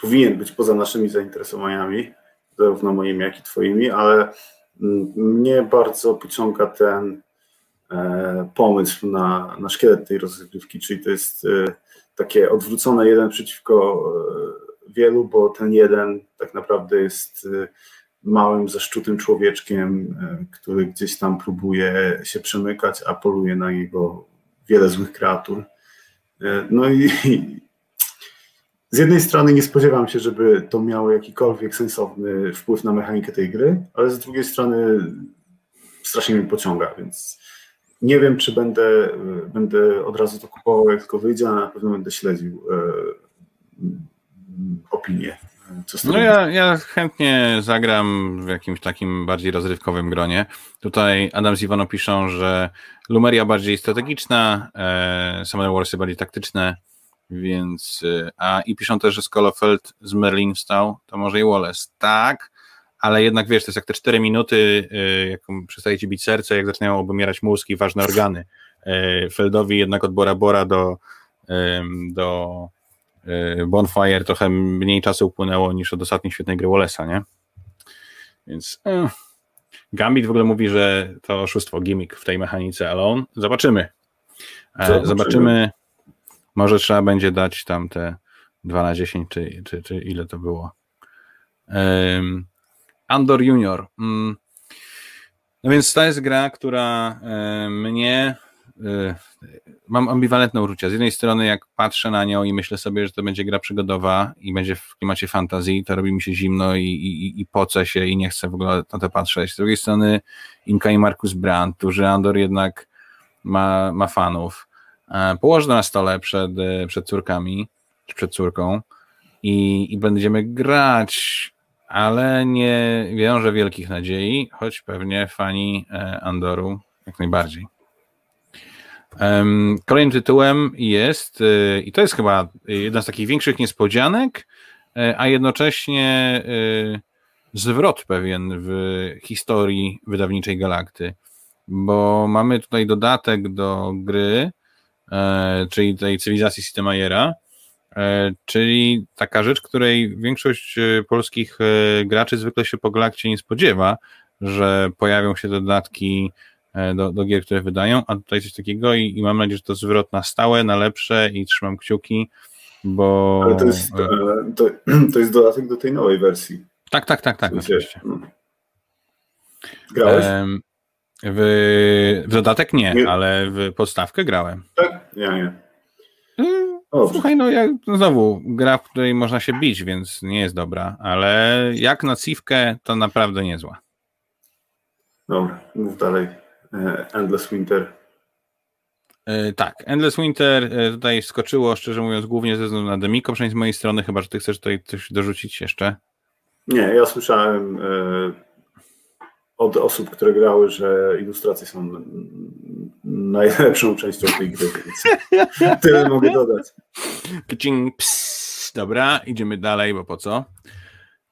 powinien być poza naszymi zainteresowaniami zarówno moimi, jak i twoimi, ale mm, mnie bardzo pociąga ten e, pomysł na, na szkielet tej rozgrywki, czyli to jest e, takie odwrócone jeden przeciwko e, wielu, bo ten jeden tak naprawdę jest małym, zaszczutym człowieczkiem, który gdzieś tam próbuje się przemykać, a poluje na niego wiele złych kreatur. No i, z jednej strony nie spodziewam się, żeby to miało jakikolwiek sensowny wpływ na mechanikę tej gry, ale z drugiej strony strasznie mnie pociąga, więc nie wiem, czy będę, będę od razu to kupował, jak tylko wyjdzie, ale na pewno będę śledził e, opinię. No ja, ja chętnie zagram w jakimś takim bardziej rozrywkowym gronie. Tutaj Adam z Iwano piszą, że Lumeria bardziej strategiczna, e, Summoner Warsy bardziej taktyczne, więc, y, a i piszą też, że Skolofeld z Merlin wstał, to może i Wallace. Tak, ale jednak wiesz, to jest jak te 4 minuty, y, jak przestaje ci bić serce, jak zaczynają obumierać mózg i ważne organy. Y, Feldowi jednak od Bora Bora do, do Bonfire trochę mniej czasu upłynęło niż od ostatniej świetnej gry Wallace'a, nie? Więc eh. Gambit w ogóle mówi, że to oszustwo, gimmick w tej mechanice Alone. Zobaczymy. E, zobaczymy. Zobaczymy może trzeba będzie dać tam te 2 na 10, czy, czy, czy ile to było. Um, Andor Junior. Um, no więc to jest gra, która um, mnie mam ambiwalentne uczucia. Z jednej strony, jak patrzę na nią i myślę sobie, że to będzie gra przygodowa i będzie w klimacie fantazji, to robi mi się zimno i, i, i poce się i nie chcę w ogóle na to patrzeć. Z drugiej strony, Inka i Markus Brandt, którzy Andor jednak ma, ma fanów. E, położę na stole przed, e, przed córkami, czy przed córką i, i będziemy grać, ale nie wiążę wielkich nadziei, choć pewnie fani e, Andoru jak najbardziej. Kolejnym tytułem jest, e, i to jest chyba jedna z takich większych niespodzianek, e, a jednocześnie zwrot pewien w historii wydawniczej Galakty, bo mamy tutaj dodatek do gry, czyli tej cywilizacji Systemajera, E, czyli taka rzecz, której większość e, polskich e, graczy zwykle się po Galakcie nie spodziewa, że pojawią się dodatki do, do gier, które wydają, a tutaj coś takiego i, i mam nadzieję, że to zwrot na stałe, na lepsze i trzymam kciuki, bo... Ale to jest, to, to jest dodatek do tej nowej wersji. Tak, tak, tak, tak, oczywiście. No. Grałeś? W, w dodatek nie, nie, ale w podstawkę grałem. Tak? Ja nie. Słuchaj, no ja, no znowu, gra, w której można się bić, więc nie jest dobra, ale jak na cywkę, to naprawdę niezła. Dobra, mów dalej. E, Endless Winter. Yy, tak, Endless Winter yy, tutaj skoczyło, szczerze mówiąc, głównie ze względu na Demiko, przynajmniej z mojej strony, chyba, że ty chcesz tutaj coś dorzucić jeszcze. Nie, ja słyszałem od osób, które grały, że ilustracje są najlepszą częścią tej gry, więc tyle mogę dodać. Kcing, ps, dobra, idziemy dalej, bo po co?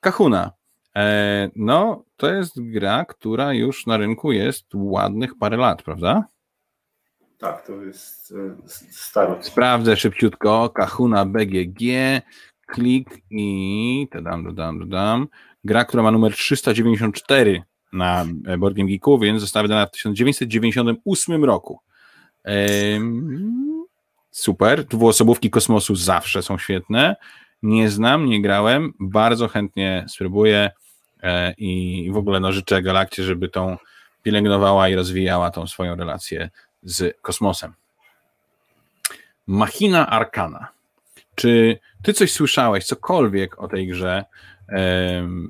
Kahuna. E, no, to jest gra, która już na rynku jest ładnych parę lat, prawda? Tak, to jest e, staro. Sprawdzę szybciutko. Kahuna BGG, klik i dodam, dodam, dodam. Gra, która ma numer 394 na Board Game Geeku, więc została wydana w 1998 roku. Super. Dwuosobówki kosmosu zawsze są świetne. Nie znam, nie grałem. Bardzo chętnie spróbuję e, i w ogóle no, życzę Galakcie, żeby tą pielęgnowała i rozwijała tą swoją relację z kosmosem. Machina Arkana. Czy ty coś słyszałeś, cokolwiek o tej grze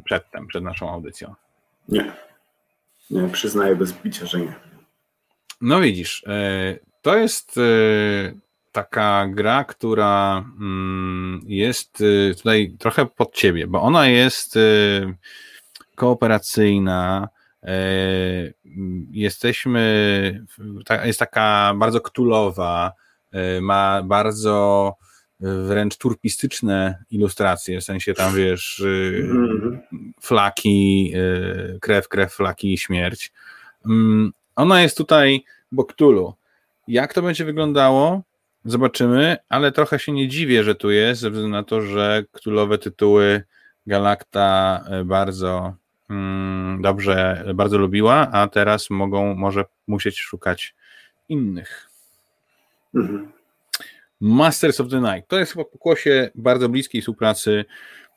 przedtem, przed naszą audycją? Nie. Nie, przyznaję bez bicia, że nie. No widzisz, e, to jest e, taka gra, która mm, jest e, tutaj trochę pod ciebie, bo ona jest kooperacyjna. Jesteśmy, jest taka bardzo ktulowa, ma bardzo wręcz turpistyczne ilustracje, w sensie tam wiesz, mm-hmm. flaki, krew, krew, flaki i śmierć. Mm, ona jest tutaj Boktulu. Jak to będzie wyglądało? Zobaczymy, ale trochę się nie dziwię, że tu jest, ze względu na to, że ktulowe tytuły Galakta e, bardzo mm, dobrze, bardzo lubiła, a teraz mogą, może musieć szukać innych. Mhm. Masters of the Night. To jest chyba pokłosie bardzo bliskiej współpracy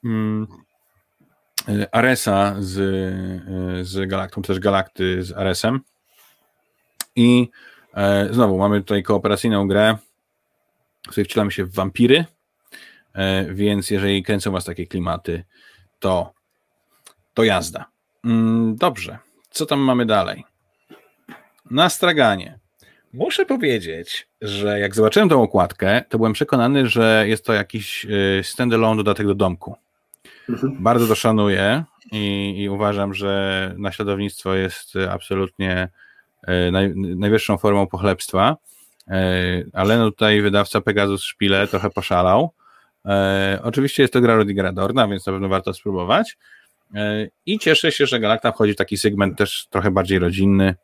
mm, e, Aresa z, e, z Galaktą, też Galakty z Aresem. I e, znowu mamy tutaj kooperacyjną grę, w wcielamy się w wampiry, e, więc jeżeli kręcą was takie klimaty, to, to jazda. Mm, dobrze, co tam mamy dalej? Na straganie. Muszę powiedzieć, że jak zobaczyłem tą okładkę, to byłem przekonany, że jest to jakiś e, standalone dodatek do domku. Mhm. Bardzo to szanuję i, i, uważam, że naśladownictwo jest absolutnie E, naj, najwyższą formą pochlebstwa, ale no tutaj wydawca Pegasus Szpile trochę poszalał. E, oczywiście jest to gra Rudigera Dorna, więc na pewno warto spróbować. I cieszę się, że Galacta wchodzi w taki segment też trochę bardziej rodzinny,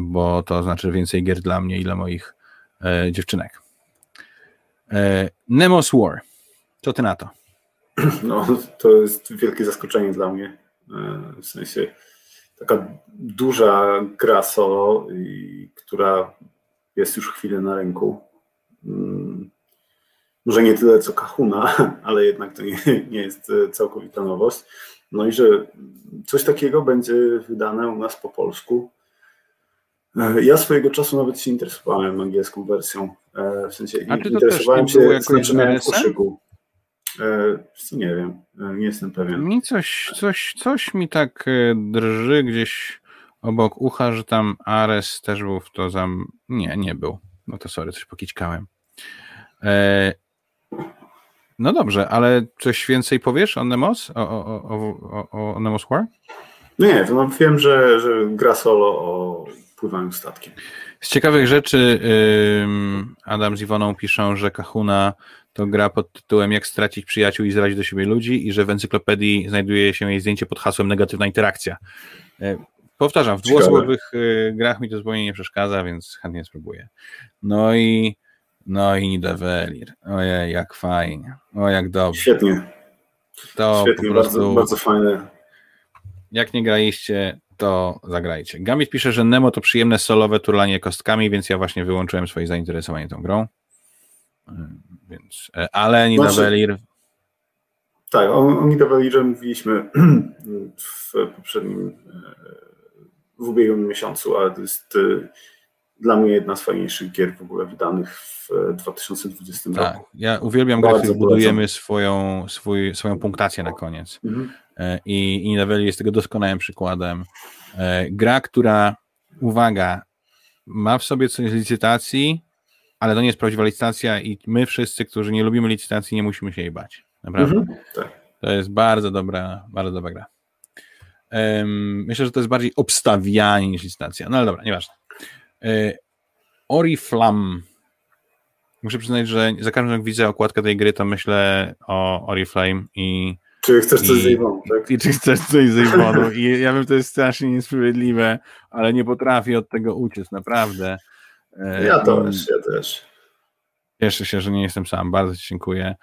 bo to znaczy więcej gier dla mnie i dla moich dziewczynek. Nemos War. Co ty na to? No, to jest wielkie zaskoczenie dla mnie. W sensie taka duża gra solo, która jest już chwilę na rynku. Mm, może nie tyle co Kahuna, ale jednak to nie, nie jest całkowita nowość. No i że coś takiego będzie wydane u nas po polsku. Ja swojego czasu nawet się interesowałem angielską wersją. E, w sensie interesowałem się znaczeniem w koszyku. E, nie wiem, e, nie jestem pewien. Mi coś, coś, coś mi tak e, drży gdzieś obok ucha, że tam Ares też był w to zam... Nie, nie był. No to sorry, coś pokićkałem. No dobrze, ale coś więcej powiesz o Nemos? O, o, o, o Nemos War? Nie, to no wiem, że, że gra solo o pływaniu statkiem. Z ciekawych rzeczy Adam z Iwoną piszą, że Kahuna to gra pod tytułem Jak stracić przyjaciół i zrazić do siebie ludzi i że w encyklopedii znajduje się jej zdjęcie pod hasłem negatywna interakcja. Powtarzam, w dwuosobowych e, grach mi to zupełnie nie przeszkadza, więc chętnie spróbuję. No i no i Nidavellir. Ojej, jak fajnie. O, jak dobrze. Świetnie. To Świetnie, prostu, bardzo, bardzo fajne. Jak nie graliście, to zagrajcie. Gambit pisze, że Nemo to przyjemne solowe turlanie kostkami, więc ja właśnie wyłączyłem swoje zainteresowanie tą grą. Więc, e, ale Nidavellir... Znaczy, tak, o, o mówiliśmy w poprzednim, e, w ubiegłym miesiącu, ale to jest e, dla mnie jedna z fajniejszych gier w ogóle wydanych w 2020 tak, roku. Ja uwielbiam grę, w budujemy swoją, swój, swoją punktację na koniec. Mhm. E, I, I Naveli jest tego doskonałym przykładem. E, gra, która, uwaga, ma w sobie coś z licytacji, ale to nie jest prawdziwa licytacja i my wszyscy, którzy nie lubimy licytacji, nie musimy się jej bać. Naprawdę. Mhm, tak. To jest bardzo dobra, bardzo dobra gra. Myślę, że to jest bardziej obstawianie niż licytacja. No ale dobra, nieważne. E, Oriflam. Muszę przyznać, że za każdym razem jak widzę okładkę tej gry, to myślę o Oriflame i czy chcesz coś z Iwoną, tak? I czy chcesz coś z Iwoną. I ja wiem, to jest strasznie niesprawiedliwe, ale nie potrafię od tego uciec, naprawdę. E, ja też, ja też. Cieszę się, że nie jestem sam. Bardzo Ci dziękuję.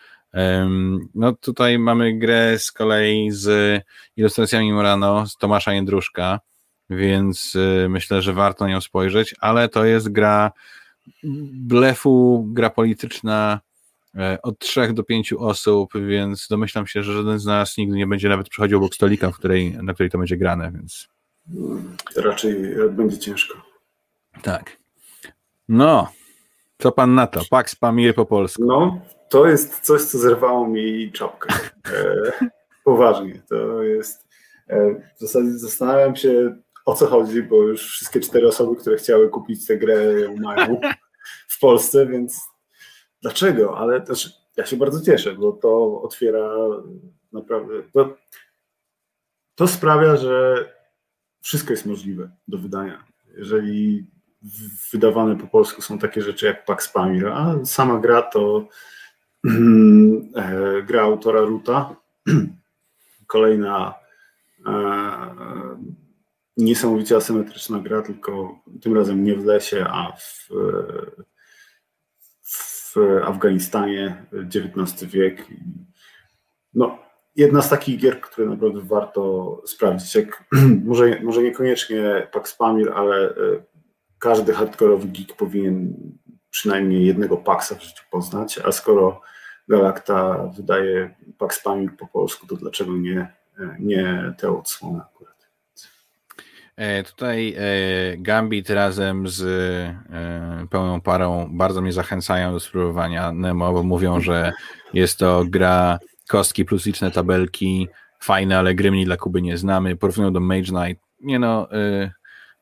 No tutaj mamy grę z kolei z ilustracjami Morano, z Tomasza Jędruszka więc y, myślę, że warto nią spojrzeć, ale to jest gra blefu, gra polityczna e, od trzech do pięciu osób, więc domyślam się, że żaden z nas nigdy nie będzie nawet przychodził obok stolika, w której, na której to będzie grane, więc... Raczej będzie ciężko. Tak. No, co pan na to? Pax Pamir po polsku. No, to jest coś, co zerwało mi czapkę. E, poważnie, to jest... E, w zasadzie zastanawiam się, o co chodzi, bo już wszystkie cztery osoby, które chciały kupić tę grę ją mają w Polsce, więc dlaczego? Ale też ja się bardzo cieszę, bo to otwiera naprawdę. To, to sprawia, że wszystko jest możliwe do wydania. Jeżeli wydawane po polsku są takie rzeczy jak Pax Pamir, a sama gra to gra autora Ruta, kolejna e, niesamowicie asymetryczna gra, tylko tym razem nie w lesie, a w, w Afganistanie, XIX wiek. No, jedna z takich gier, które naprawdę warto sprawdzić. Jak, może, może niekoniecznie Pax Pamir, ale e, każdy hardkorowy geek powinien przynajmniej jednego Paxa w życiu poznać, a skoro Galacta wydaje Pax Pamir po polsku, to dlaczego nie, nie te odsłony akurat? E, tutaj e, Gambit razem z e, pełną parą bardzo mnie zachęcają do spróbowania Nemo, bo mówią, że jest to gra kostki plus liczne tabelki, fajne, ale grymni dla Kuby nie znamy, porównują do Mage Knight. Nie no,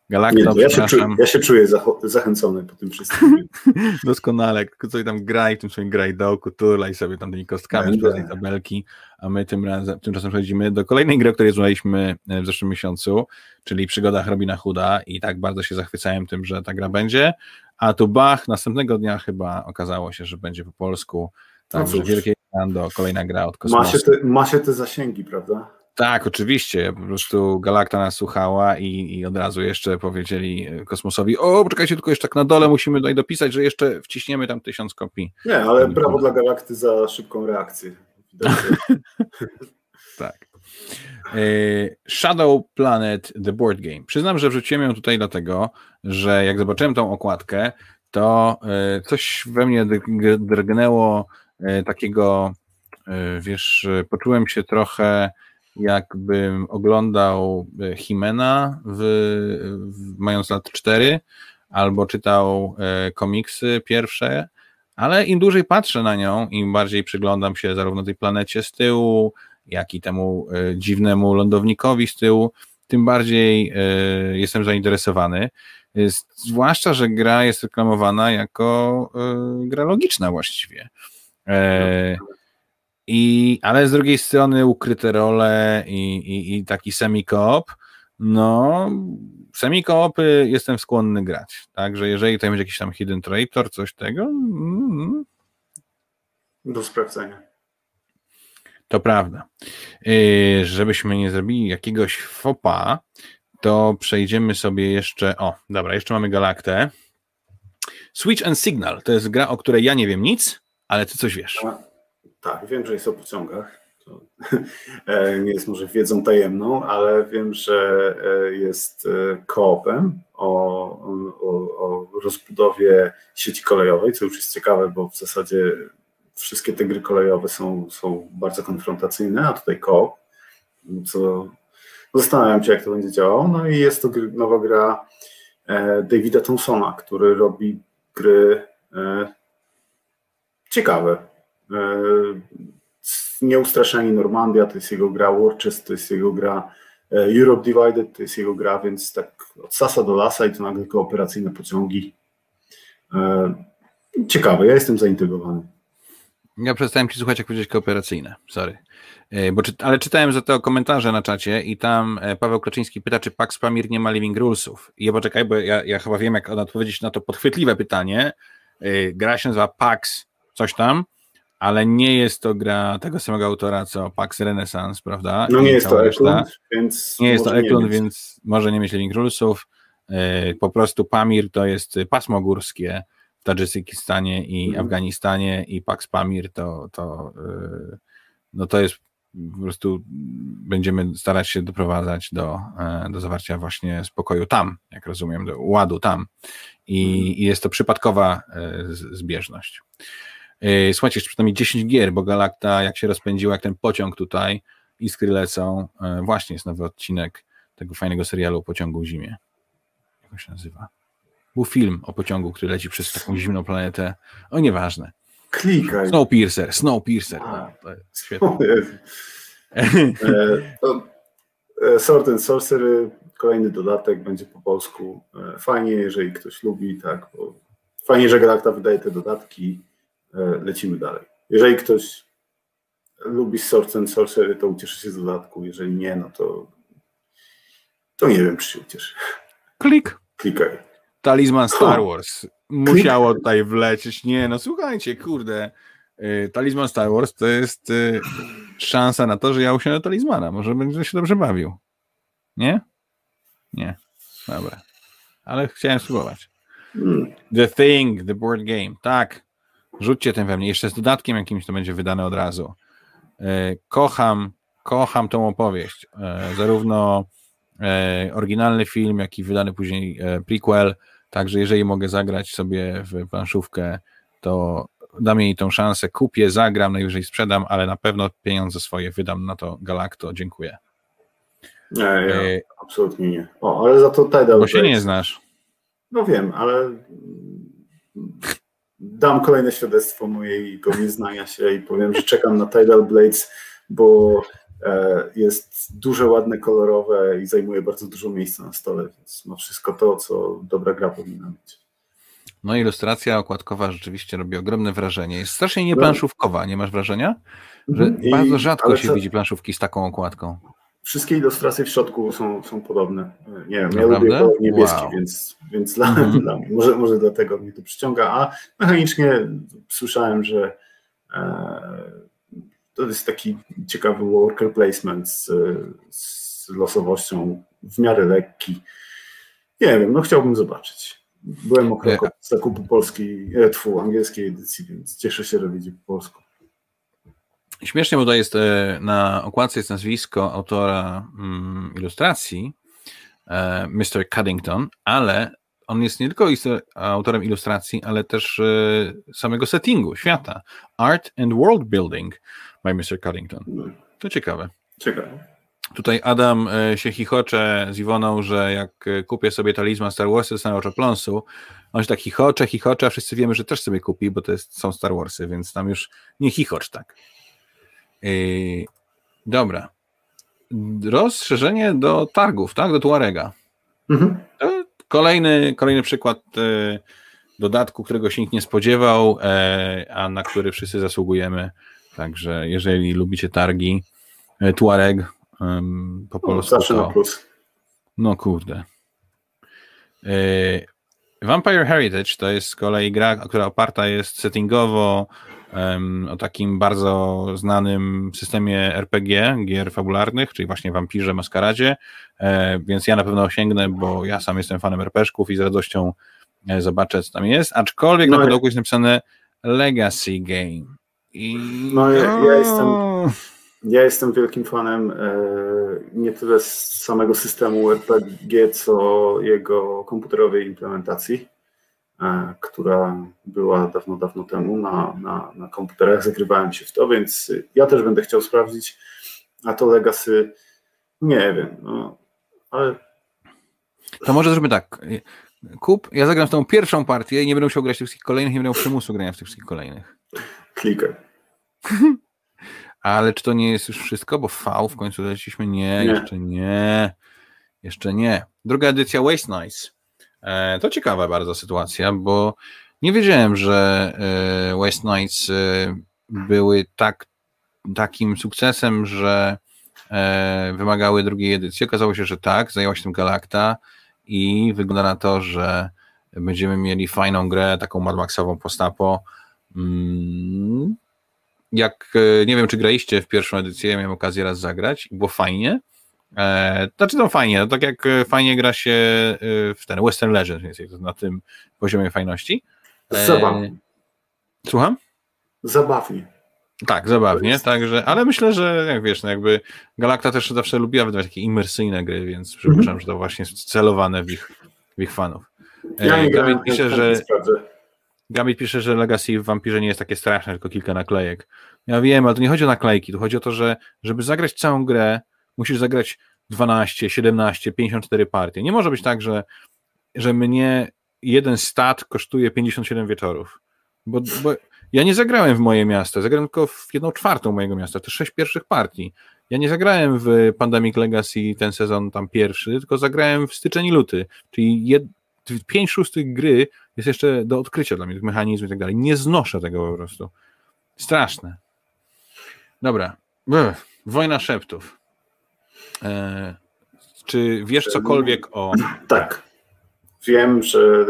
Galacto, nie, ja, się czuję, ja się czuję zachęcony po tym wszystkim. Doskonale, coś tam graj w tym swoim grajdołku, turlaj sobie tam tymi kostkami z tej tabelki, a my tym razem, tymczasem przechodzimy do kolejnej gry, o której rozmawialiśmy w zeszłym miesiącu, czyli Przygoda Robina Huda i tak bardzo się zachwycałem tym, że ta gra będzie, a tu bach, następnego dnia chyba okazało się, że będzie po polsku, także no wielkie do kolejna gra od kosmosu. Ma się, te, ma się te zasięgi, prawda? Tak, oczywiście. Po prostu Galakta nas słuchała i, i od razu jeszcze powiedzieli e, kosmosowi: O, poczekajcie, tylko jeszcze tak na dole musimy tutaj dopisać, że jeszcze wciśniemy tam tysiąc kopii. Nie, ale brawo dla Galakty za szybką reakcję. tak. E, Shadow Planet The Board Game. Przyznam, że wrzuciłem ją tutaj dlatego, że jak zobaczyłem tą okładkę, to e, coś we mnie drgnęło takiego, wiesz, poczułem się trochę jakbym oglądał e, Himena w, w, mając lat 4 albo czytał e, komiksy pierwsze, ale im dłużej patrzę na nią, im bardziej przyglądam się zarówno tej planecie z tyłu, jak i temu e, dziwnemu lądownikowi z tyłu, tym bardziej jestem zainteresowany. Zwłaszcza, że gra jest reklamowana jako gra logiczna właściwie. I, ale z drugiej strony ukryte role i, i, i taki semi-koop, no semi-koopy jestem skłonny grać. Także jeżeli to będzie jakiś tam hidden traitor, coś tego, mm, do sprawdzenia. To prawda. Yy, żebyśmy nie zrobili jakiegoś fopa, to przejdziemy sobie jeszcze. O, dobra, jeszcze mamy Galaktę. Switch and Signal to jest gra, o której ja nie wiem nic, ale ty coś wiesz. Tak, wiem, że jest o pociągach. To e, nie jest może wiedzą tajemną, ale wiem, że e, jest e, koopem o, o, o rozbudowie sieci kolejowej, co już jest ciekawe, bo w zasadzie wszystkie te gry kolejowe są, są bardzo konfrontacyjne, a tutaj koop, co zastanawiam się, jak to będzie działało. No i jest to nowa gra Davida Thompsona, który robi gry ciekawe. E, Nieustraszeni Normandia to jest jego gra, Warchest to jest jego gra, Europe Divided to jest jego gra, więc tak od sasa do lasa i to nagle kooperacyjne pociągi. Ciekawe, ja jestem zaintrygowany. Ja przestałem ci słuchać, jak powiedzieć kooperacyjne. Sorry. E, bo czy, ale czytałem za to komentarze na czacie i tam e, Paweł Kloczyński pyta, czy Pax Pamir nie ma living rulesów. I ja poczekaj, bo ja, ja chyba wiem, jak odpowiedzieć na to podchwytliwe pytanie. E, gra się nazywa Pax coś tam, ale nie jest to gra tego samego autora, co Pax Renaissance, prawda? No nie jest to Eklund, więc... Nie jest to Eklund, więc może nie mieć living rulesów. Po prostu Pamir to jest pasmo górskie, w Tadżykistanie i mhm. Afganistanie i Pax Pamir to, to, y, no to jest po prostu będziemy starać się doprowadzać do, e, do zawarcia właśnie spokoju tam, jak rozumiem, do ładu tam. I, mhm. i jest to przypadkowa e, zbieżność. E, słuchajcie, jeszcze przynajmniej 10 gier, bo Galakta, jak się rozpędziła, jak ten pociąg tutaj, iskry lecą. Właśnie jest nowy odcinek tego fajnego serialu o pociągu w zimie. Jak on się nazywa? Był film o pociągu, który leci przez taką zimną planetę. O, nieważne. Klikaj. Snowpiercer, Snowpiercer. No, to jest świetne. e, Sword and Sorcery, kolejny dodatek, będzie po polsku. E, fajnie, jeżeli ktoś lubi, tak, bo fajnie, że Galacta wydaje te dodatki. E, lecimy dalej. Jeżeli ktoś lubi Sword and Sorcery, to ucieszy się z dodatku. Jeżeli nie, no to to nie wiem, czy się ucieszy. Klik. Klikaj. Talizman Star Wars. Musiało tutaj wlecieć. Nie, no słuchajcie, kurde. Y, talizman Star Wars to jest y, szansa na to, że ja usiądę talizmana. Może będę się dobrze bawił. Nie? Nie. Dobra. Ale chciałem spróbować. Hmm. The Thing, The Board Game. Tak. Rzućcie ten we mnie. Jeszcze z dodatkiem jakimś to będzie wydane od razu. Y, kocham, kocham tą opowieść. Zarówno E, oryginalny film, jak i wydany później e, prequel. Także jeżeli mogę zagrać sobie w planszówkę, to dam jej tą szansę, kupię, zagram, najwyżej sprzedam, ale na pewno pieniądze swoje wydam na to Galacto. Dziękuję. Nie, ja, e... absolutnie nie. O, ale za to Tidal Bo się nie znasz. No wiem, ale dam kolejne świadectwo mojego nieznania się i powiem, że czekam na Tidal Blades, bo E, jest duże, ładne, kolorowe i zajmuje bardzo dużo miejsca na stole, więc ma wszystko to, co dobra gra powinna mieć. No ilustracja okładkowa rzeczywiście robi ogromne wrażenie. Jest strasznie nieplanszówkowa, nie masz wrażenia? Że mhm. I, bardzo rzadko się co... widzi planszówki z taką okładką. Wszystkie ilustracje w środku są, są podobne. Nie wiem, ja lubię kolor niebieski, wow. więc, więc dla, mhm. dla może, może dlatego mnie to przyciąga, a mechanicznie słyszałem, że e, to jest taki ciekawy worker placement z, z losowością w miarę lekki. Nie wiem, no chciałbym zobaczyć. Byłem około zakupu polskiej, e, tfu, angielskiej edycji, więc cieszę się, że widzi po polsku. Śmiesznie, bo to jest e, na okładce jest nazwisko autora mm, ilustracji, e, Mr. Cuddington, ale on jest nie tylko autorem ilustracji, ale też samego settingu, świata. Art and World Building by Mr. Carrington. To ciekawe. Ciekawe. Tutaj Adam e, się chichocze z Iwoną, że jak e, kupię sobie talizman Star Warsy, dostanę oczopląsu. On się tak chichocze, chichocze, a wszyscy wiemy, że też sobie kupi, bo to jest, są Star Warsy, więc tam już nie chichocz tak. Yy, dobra. Rozszerzenie do targów, tak? Do Tuarega. Mhm. Kolejny, kolejny przykład dodatku, którego się nikt nie spodziewał, a na który wszyscy zasługujemy Także jeżeli lubicie targi, e, Tuareg po polsku. No, to, plus. No kurde. E, Vampire Heritage to jest z kolei gra, która oparta jest settingowo o takim bardzo znanym systemie RPG, gier fabularnych, czyli właśnie Vampirze, Maskaradzie, e, więc ja na pewno sięgnę, bo ja sam jestem fanem RPGów i z radością e, zobaczę, co tam jest, aczkolwiek no na pudełku jest napisane Legacy Game. I... No ja, ja jestem ja jestem wielkim fanem e, nie tyle samego systemu RPG, co jego komputerowej implementacji. E, która była dawno, dawno temu na, na, na komputerach. Zagrywałem się w to, więc ja też będę chciał sprawdzić. A to Legacy, nie wiem, no, ale. To może zróbmy tak. Kup, ja zagram w tą pierwszą partię i nie będę musiał grać w tych wszystkich kolejnych, nie będę miał przymusu grania w tych wszystkich kolejnych. Kliker. Ale czy to nie jest już wszystko? Bo V w końcu leciliśmy? Nie, nie, jeszcze nie. Jeszcze nie. Druga edycja Waste Nice. E, to ciekawa bardzo sytuacja, bo nie wiedziałem, że e, West Knights e, były tak, takim sukcesem, że wymagały drugiej edycji. Okazało się, że tak, zajęła się tym Galacta i wygląda na to, że będziemy mieli fajną grę, taką Mad Maxową postapo. Mm, jak nie wiem, czy graliście w pierwszą edycję, miałem okazję raz zagrać i było fajnie. E, znaczy to fajnie, no tak jak e, fajnie gra się e, w ten Western Legends, więc jest na tym poziomie fajności. Zabawnie. Słucham? Zabawnie. Tak, zabawnie, jest... także, ale myślę, że jak wiesz, no jakby Galacta też zawsze lubiła wydawać takie imersyjne gry, więc przypuszczam, mm -hmm. że to właśnie celowane w ich, w ich fanów. Ja nie Gambit pisze, że Gambit pisze, że Legacy w Vampirze nie jest takie straszne, tylko kilka naklejek. Ja wiem, ale to nie chodzi o naklejki, tu chodzi o to, że żeby zagrać całą grę, musisz zagrać 12, 17, 54 partie. Nie może być tak, że, że mnie jeden stat kosztuje 57 wieczorów. Bo, bo ja nie zagrałem w moje miasto, zagrałem tylko w jedną czwartą mojego miasta, te sześć pierwszych partii. Ja nie zagrałem w Pandemic Legacy ten sezon tam pierwszy, tylko zagrałem w styczeń i luty, czyli jed, 5 szóstych gry jest jeszcze do odkrycia dla mnie, mechanizmu i tak dalej. Nie znoszę tego po prostu. Straszne. Dobra. Wojna szeptów. E, czy wiesz cokolwiek o. Tak. Wiem, że,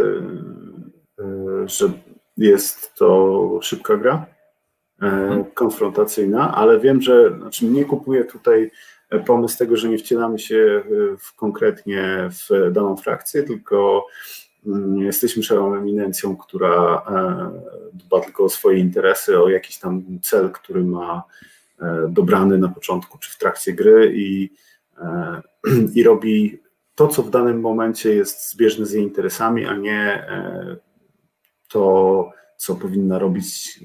e, że jest to szybka gra, e, mhm. konfrontacyjna, ale wiem, że znaczy nie kupuję tutaj pomysł tego, że nie wcielamy się w, konkretnie w daną frakcję, tylko mm, jesteśmy szaloną eminencją, która dba tylko o swoje interesy, o jakiś tam cel, który ma dobrany na początku czy w trakcie gry i E, i robi to, co w danym momencie jest zbieżne z jej interesami, a nie e, to, co powinna robić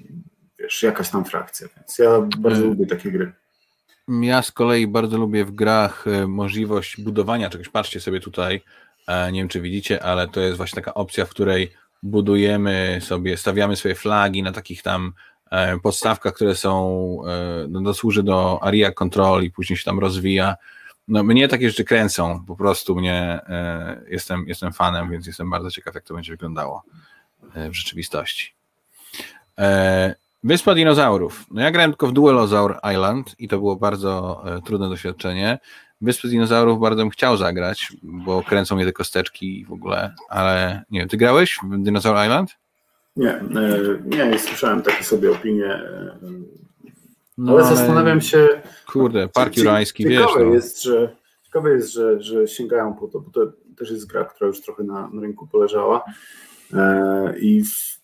wiesz, jakaś tam frakcja. Więc ja bardzo e, lubię takie gry. Ja z kolei bardzo lubię w grach możliwość budowania czegoś. Patrzcie sobie tutaj, nie wiem czy widzicie, ale to jest właśnie taka opcja, w której budujemy sobie, stawiamy swoje flagi na takich tam podstawkach, które są, no, służy do area control i później się tam rozwija no, mnie takie rzeczy kręcą, po prostu mnie, e, jestem, jestem fanem, więc jestem bardzo ciekaw, jak to będzie wyglądało e, w rzeczywistości. E, Wyspa dinozaurów. No ja grałem tylko w Duelozaur Island i to było bardzo e, trudne doświadczenie. Wyspy dinozaurów bardzo bym chciał zagrać, bo kręcą mnie te kosteczki i w ogóle, ale nie wiem, ty grałeś w Dinosaur Island? Nie, e, nie, nie słyszałem takie sobie opinie e, no, ale, zastanawiam się. Kurde, Park Jurajski, wiesz. Ciekawe no. jest, że, ciekawe jest że, że sięgają po to, bo to też jest gra, która już trochę na, na rynku poleżała e, i, w,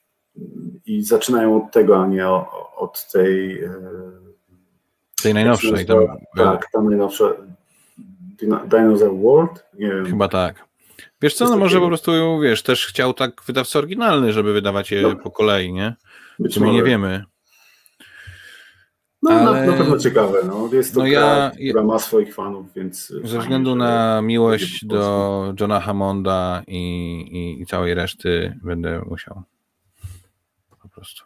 i zaczynają od tego, a nie o, od tej. E, tej najnowszej. Tam, tak, ta najnowsza. Dinosaur World? Nie wiem. Chyba tak. Wiesz co, no może po prostu, wiesz, też chciał tak wydawca oryginalny, żeby wydawać je no. po kolei, nie? Być my nie wiemy. No, ale... na, na pewno ciekawe. No. Jest to no gra, ja, która ma swoich fanów, więc. Ze względu na miłość do Johna Hammonda i, i, i, całej reszty będę musiał. Po prostu.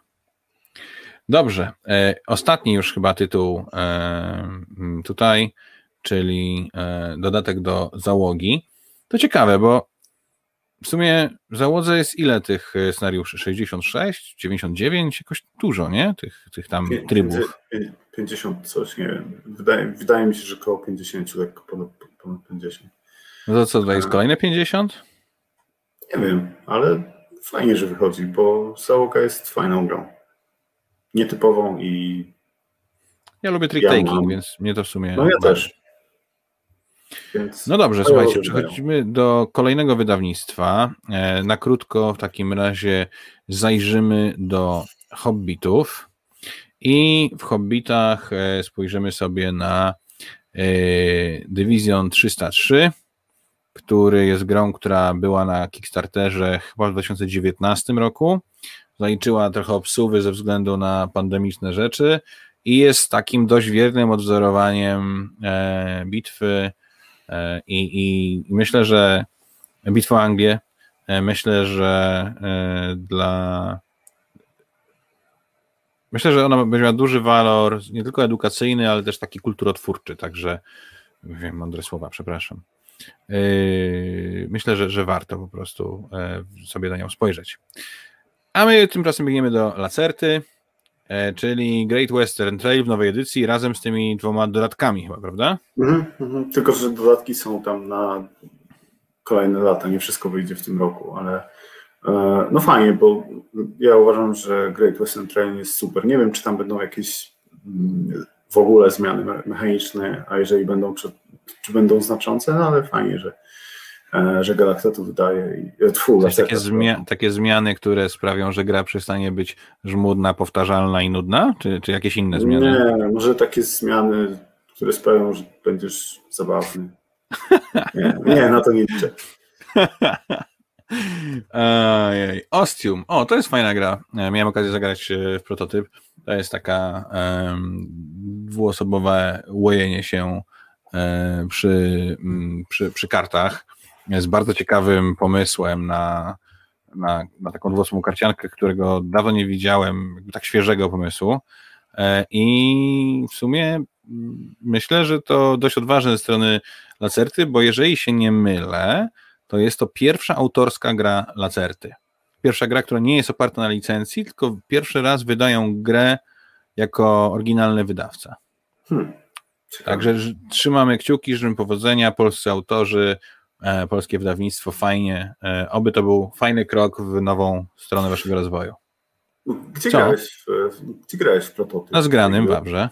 Dobrze. E, ostatni już chyba tytuł e, tutaj, czyli e, dodatek do załogi. To ciekawe, bo w sumie w załodze jest ile tych scenariuszy? 66, 99? Jakoś dużo, nie? Tych, tych tam trybów. 50 coś, nie wiem. Wydaje, wydaje mi się, że około 50, lekko ponad, ponad 50. No to co, tutaj jest kolejne 50? Nie wiem, ale fajnie, że wychodzi, bo załoga jest fajną grą. Nietypową i. Ja lubię trick taking, ja więc mnie to w sumie. No ja też. Więc no dobrze, słuchajcie, przechodzimy do kolejnego wydawnictwa. E, na krótko w takim razie zajrzymy do Hobbitów i w Hobbitach e, spojrzymy sobie na e, Division 303 który jest grą, która była na Kickstarterze chyba w 2019 roku. Zaliczyła trochę obsuwy ze względu na pandemiczne rzeczy i jest takim dość wiernym odwzorowaniem e, bitwy e, i, i, myślę, że bitwa o Anglię, e, myślę, że dla myślę, że ona będzie miała duży walor, nie tylko edukacyjny, ale też taki kulturotwórczy, także wiem mądre słowa, przepraszam. Myślę, że, że warto po prostu e, sobie na nią spojrzeć. A my tymczasem biegniemy do Lacerty, e, czyli Great Western Trail w nowej edycji razem z tymi dwoma dodatkami chyba, prawda? Mhm, mhm. Tylko, że dodatki są tam na kolejne lata, nie wszystko wyjdzie w tym roku, ale e, no fajnie, bo ja uważam, że Great Western Trail jest super. Nie wiem, czy tam będą jakieś mm, w ogóle zmiany mechaniczne, a jeżeli będą, czy, czy będą znaczące, no ale fajnie, że, e, że Galacta to wydaje. I, tfu, takie, zmia takie zmiany, które sprawią, że gra przestanie być żmudna, powtarzalna i nudna? Czy, czy jakieś inne zmiany? Nie, może takie zmiany, które sprawią, że będziesz zabawny. Nie, nie na to nie liczę. Ojej. Ostium. O, to jest fajna gra. E, miałem okazję zagrać e, w prototyp. To jest taka um, dwuosobowe łojenie się um, przy, um, przy, przy kartach. Jest bardzo ciekawym pomysłem na, na, na taką dwuosobową karciankę, którego dawno nie widziałem, tak świeżego pomysłu. E, I w sumie myślę, że to dość odważne ze strony Lacerty, bo jeżeli się nie mylę, to jest to pierwsza autorska gra Lacerty pierwsza gra, która nie jest oparta na licencji, tylko pierwszy raz wydają grę jako oryginalny wydawca. Hmm. Także trzymamy kciuki, życzę powodzenia, polscy autorzy, polskie wydawnictwo, fajnie. E, oby to był fajny krok w nową stronę waszego rozwoju. Gdzie, grałeś w, gdzie grałeś w prototyp? Na zgranym Wawrze.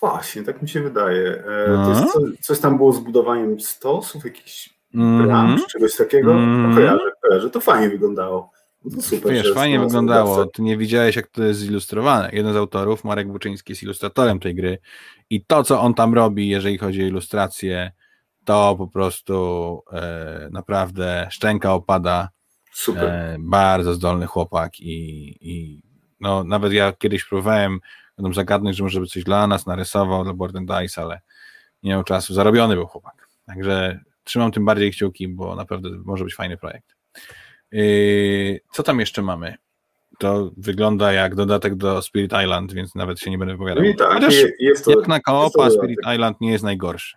Właśnie, tak mi się wydaje. E, to jest co, coś tam było z budowaniem stosów, jakichś mm czy czegoś takiego. Mm no, kojarzę, kojarzę, to fajnie wyglądało. No super, Wiesz, fajnie wyglądało. Ty nie widziałeś, jak to jest zilustrowane. Jeden z autorów, Marek Buczyński, jest ilustratorem tej gry i to, co on tam robi, jeżeli chodzi o ilustrację, to po prostu e, naprawdę szczęka opada. Super. E, bardzo zdolny chłopak i, i no, nawet ja kiedyś próbowałem będą zagadnąć, że może by coś dla nas narysował, dla Board Dice, ale nie miał czasu. Zarobiony był chłopak. Także trzymam tym bardziej kciuki, bo naprawdę może być fajny projekt. Yy, co tam jeszcze mamy? To wygląda jak dodatek do Spirit Island, więc nawet się nie będę wypowiadał. No i tak, Chociaż jest to, jak na koopa Spirit Island nie jest najgorszy.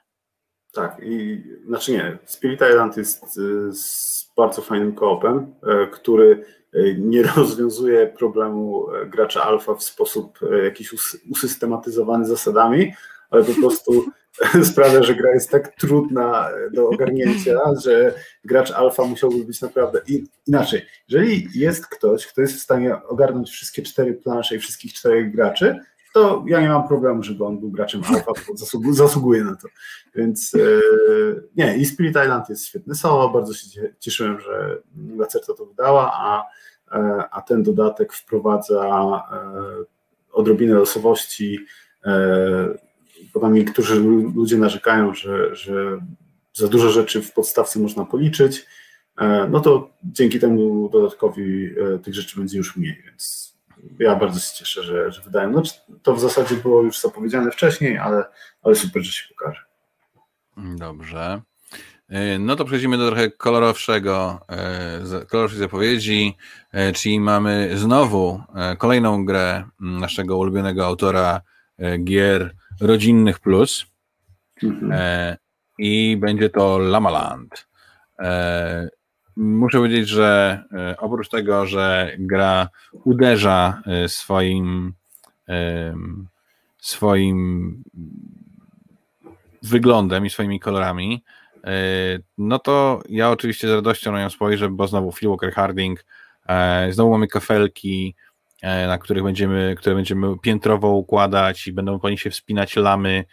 Tak, i znaczy nie, Spirit Island jest y, z bardzo fajnym koopem, e, który e, nie rozwiązuje problemu gracza alfa w sposób jakiś usystematyzowany zasadami, ale po prostu sprawia, że gra jest tak trudna do ogarnięcia, że gracz alfa musiałby być naprawdę inaczej. Jeżeli jest ktoś, kto jest w stanie ogarnąć wszystkie cztery plansze i wszystkich czterech graczy, to ja nie mam problemu, żeby on był graczem alfa, bo zasługuje, zasługuje na to. Więc e, nie, i Spirit Island jest świetny solo, bardzo się cieszyłem, że Lacerta to wydała, a, e, a ten dodatek wprowadza e, odrobinę losowości, bo tam niektórzy ludzie narzekają, że, że za dużo rzeczy w podstawce można policzyć, no to dzięki temu dodatkowi tych rzeczy będzie już mniej, więc ja bardzo się cieszę, że, że wydają. No, to w zasadzie było już zapowiedziane wcześniej, ale, ale super, że się pokaże. Dobrze. E, no to przechodzimy do trochę kolorowszego, kolorowszej zapowiedzi, czyli mamy znowu kolejną grę naszego ulubionego autora gier rodzinnych plus mhm. e, i będzie to Lamaland. E, muszę powiedzieć, że oprócz tego, że gra uderza swoim swoim wyglądem i swoimi kolorami, no to ja oczywiście z radością na nią spojrzę, bo znowu Phil Walker Harding, znowu mamy kafelki, E, na których będziemy, które będziemy piętrowo układać i będą po nich się wspinać lamy,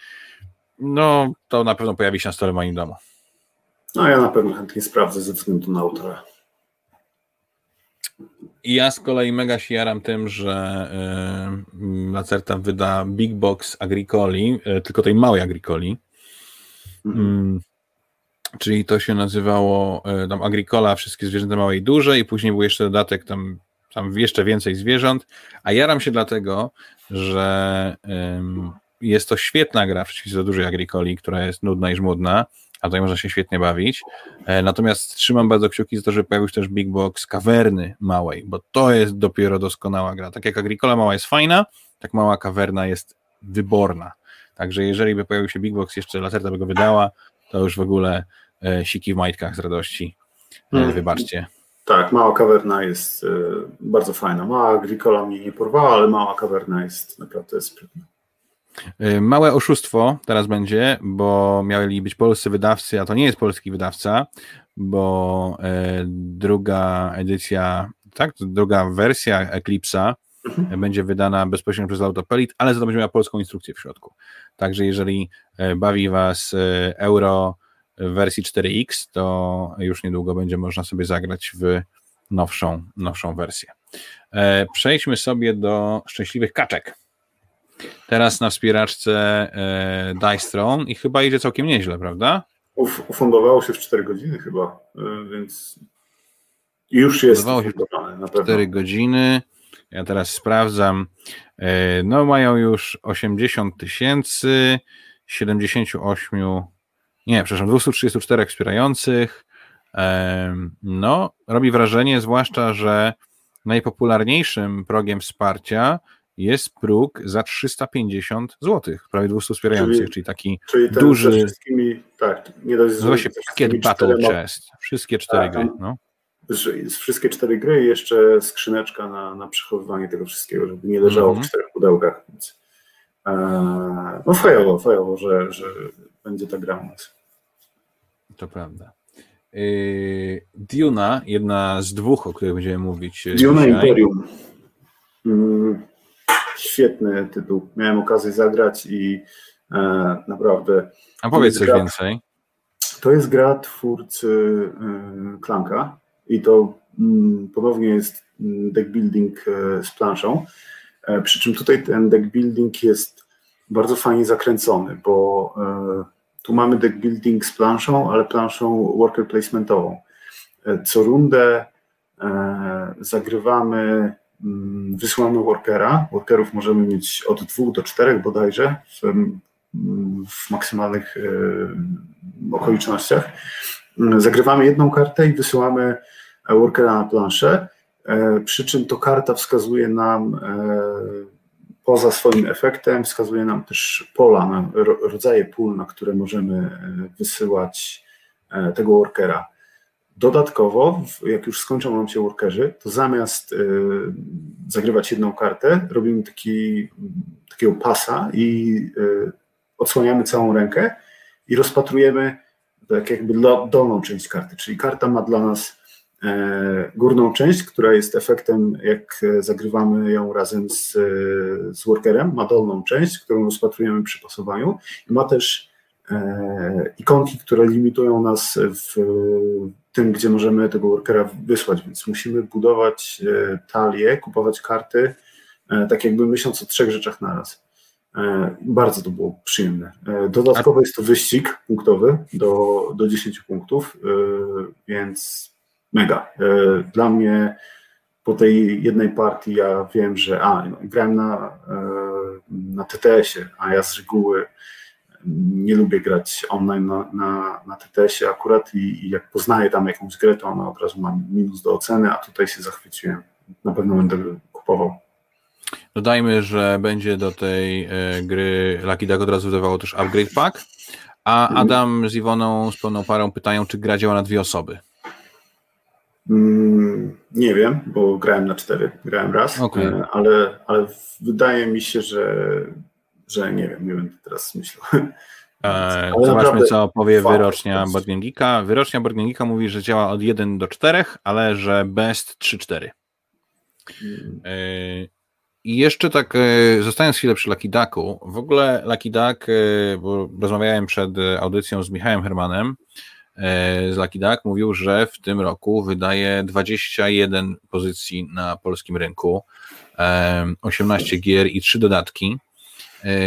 no to na pewno pojawi się na stole moim domu. No ja na pewno chętnie sprawdzę ze względu na autora. I ja z kolei mega się jaram tym, że yy, Lacerta wyda Big Box Agricoli, yy, tylko tej małej Agricoli. Mhm. Yy, czyli to się nazywało yy, tam Agricola, wszystkie zwierzęta małe i duże i później był jeszcze dodatek tam tam jeszcze więcej zwierząt, a jaram się dlatego, że jest to świetna gra w przeciwieństwie do dużej agrikoli, która jest nudna i żmudna, a tutaj można się świetnie bawić. E, natomiast trzymam bardzo kciuki za to, żeby pojawił się też Big Box kawerny małej, bo to jest dopiero doskonała gra. Tak jak agrikola mała jest fajna, tak mała kawerna jest wyborna. Także jeżeli by pojawił się Big Box, jeszcze Lacerta by go wydała, to już w ogóle e, siki w majtkach z radości. E, hmm. Wybaczcie. Tak, mała kawerna jest y, bardzo fajna. Mała Agricola mnie nie porwała, ale mała kawerna jest naprawdę sprytna. Y, małe oszustwo teraz będzie, bo mieli być polscy wydawcy, a to nie jest polski wydawca, bo y, druga edycja, tak, druga wersja Eclipse'a mhm. będzie wydana bezpośrednio przez Autopelit, ale za to będzie miała polską instrukcję w środku. Także jeżeli bawi Was euro w wersji 4X, to już niedługo będzie można sobie zagrać w nowszą, nowszą wersję. E, przejdźmy sobie do szczęśliwych kaczek. Teraz na wspieraczce e, Dice Throne i chyba idzie całkiem nieźle, prawda? Uf, ufundowało się w 4 godziny chyba, e, więc już jest ufundowane na pewno. 4 godziny. Ja teraz sprawdzam. No mają już 80 tysięcy, 78 nie, przepraszam, 234 wspierających. No, robi wrażenie, zwłaszcza, że najpopularniejszym progiem wsparcia jest próg za 350 zł, prawie 200 wspierających, czyli, czyli taki czyli duży. Ze wszystkimi, tak, nie dość Nazywa się pakiet Battle czterema... Chest. Wszystkie cztery tak, gry. No. Wszystkie cztery gry i jeszcze skrzyneczka na, na przechowywanie tego wszystkiego, żeby nie leżało mm -hmm. w czterech pudełkach. Więc, e, no fajowo, fajowo, że, że będzie ta gra u nas. To prawda. Yy, Duna, jedna z dwóch, o których będziemy mówić. Duna dzisiaj. Imperium. Mm, świetny tytuł. Miałem okazję zagrać i e, naprawdę. A powiedz coś gra, więcej. To jest gra twórcy e, Klanka i to mm, ponownie jest mm, deck building e, z planszą. E, przy czym tutaj ten deck building jest bardzo fajnie zakręcony, bo e, tu mamy deck building z planszą, ale planszą worker placementową. E, co rundę e, zagrywamy, wysyłamy workera. Workerów możemy mieć od dwóch do czterech bodajże w, mm, w maksymalnych e, okolicznościach. Mm, zagrywamy jedną kartę i wysyłamy workera na planszę, przy czym to karta wskazuje nam poza swoim efektem wskazuje nam też pola, rodzaje pól, na które możemy e, wysyłać e, tego workera. Dodatkowo, jak już skończą nam się workerzy, to zamiast e, zagrywać jedną kartę, robimy taki, takiego pasa i odsłaniamy całą rękę i rozpatrujemy tak jakby dolną część karty, czyli karta ma dla nas E, górną część, która jest efektem, jak zagrywamy ją razem z, z workerem, ma dolną część, którą rozpatrujemy przy pasowaniu. I ma też e, ikonki, które limitują nas w tym, gdzie możemy tego workera wysłać, więc musimy budować e, talię, kupować karty, tak jakby myśląc o trzech rzeczach naraz. Bardzo to było przyjemne. Dodatkowo jest to wyścig punktowy do, do 10 punktów, więc mega. E, dla mnie po tej jednej partii ja wiem, że a, no, grałem na, e, na TTS-ie, a ja z reguły nie lubię grać online na, na, na TTS-ie akurat i, i, jak poznaję tam jakąś grę, to ona od razu ma minus do oceny, a tutaj się zachwyciłem. Na pewno będę kupował. Dodajmy, że będzie do tej e, gry Lucky Duck od razu wydawało też upgrade pack, a mhm. Adam z Iwoną z pełną parą pytają, czy gra działa na dwie osoby. Mm, nie wiem, bo grałem na cztery, grałem raz, okay. ale, ale wydaje mi się, że, że nie wiem, nie będę teraz myślał. Eee, zobaczmy, co powie wyrocznia Boardgame Wyrocznia Boardgame mówi, że działa od 1 do 4, ale że best 3-4. Hmm. Eee, I jeszcze tak, e, zostając chwilę przy Lucky Ducku, w ogóle Lucky Duck, e, bo rozmawiałem przed audycją z Michałem Hermanem, e, z Lucky Duck, mówił, że w tym roku wydaje 21 pozycji na polskim rynku, 18 gier i 3 dodatki.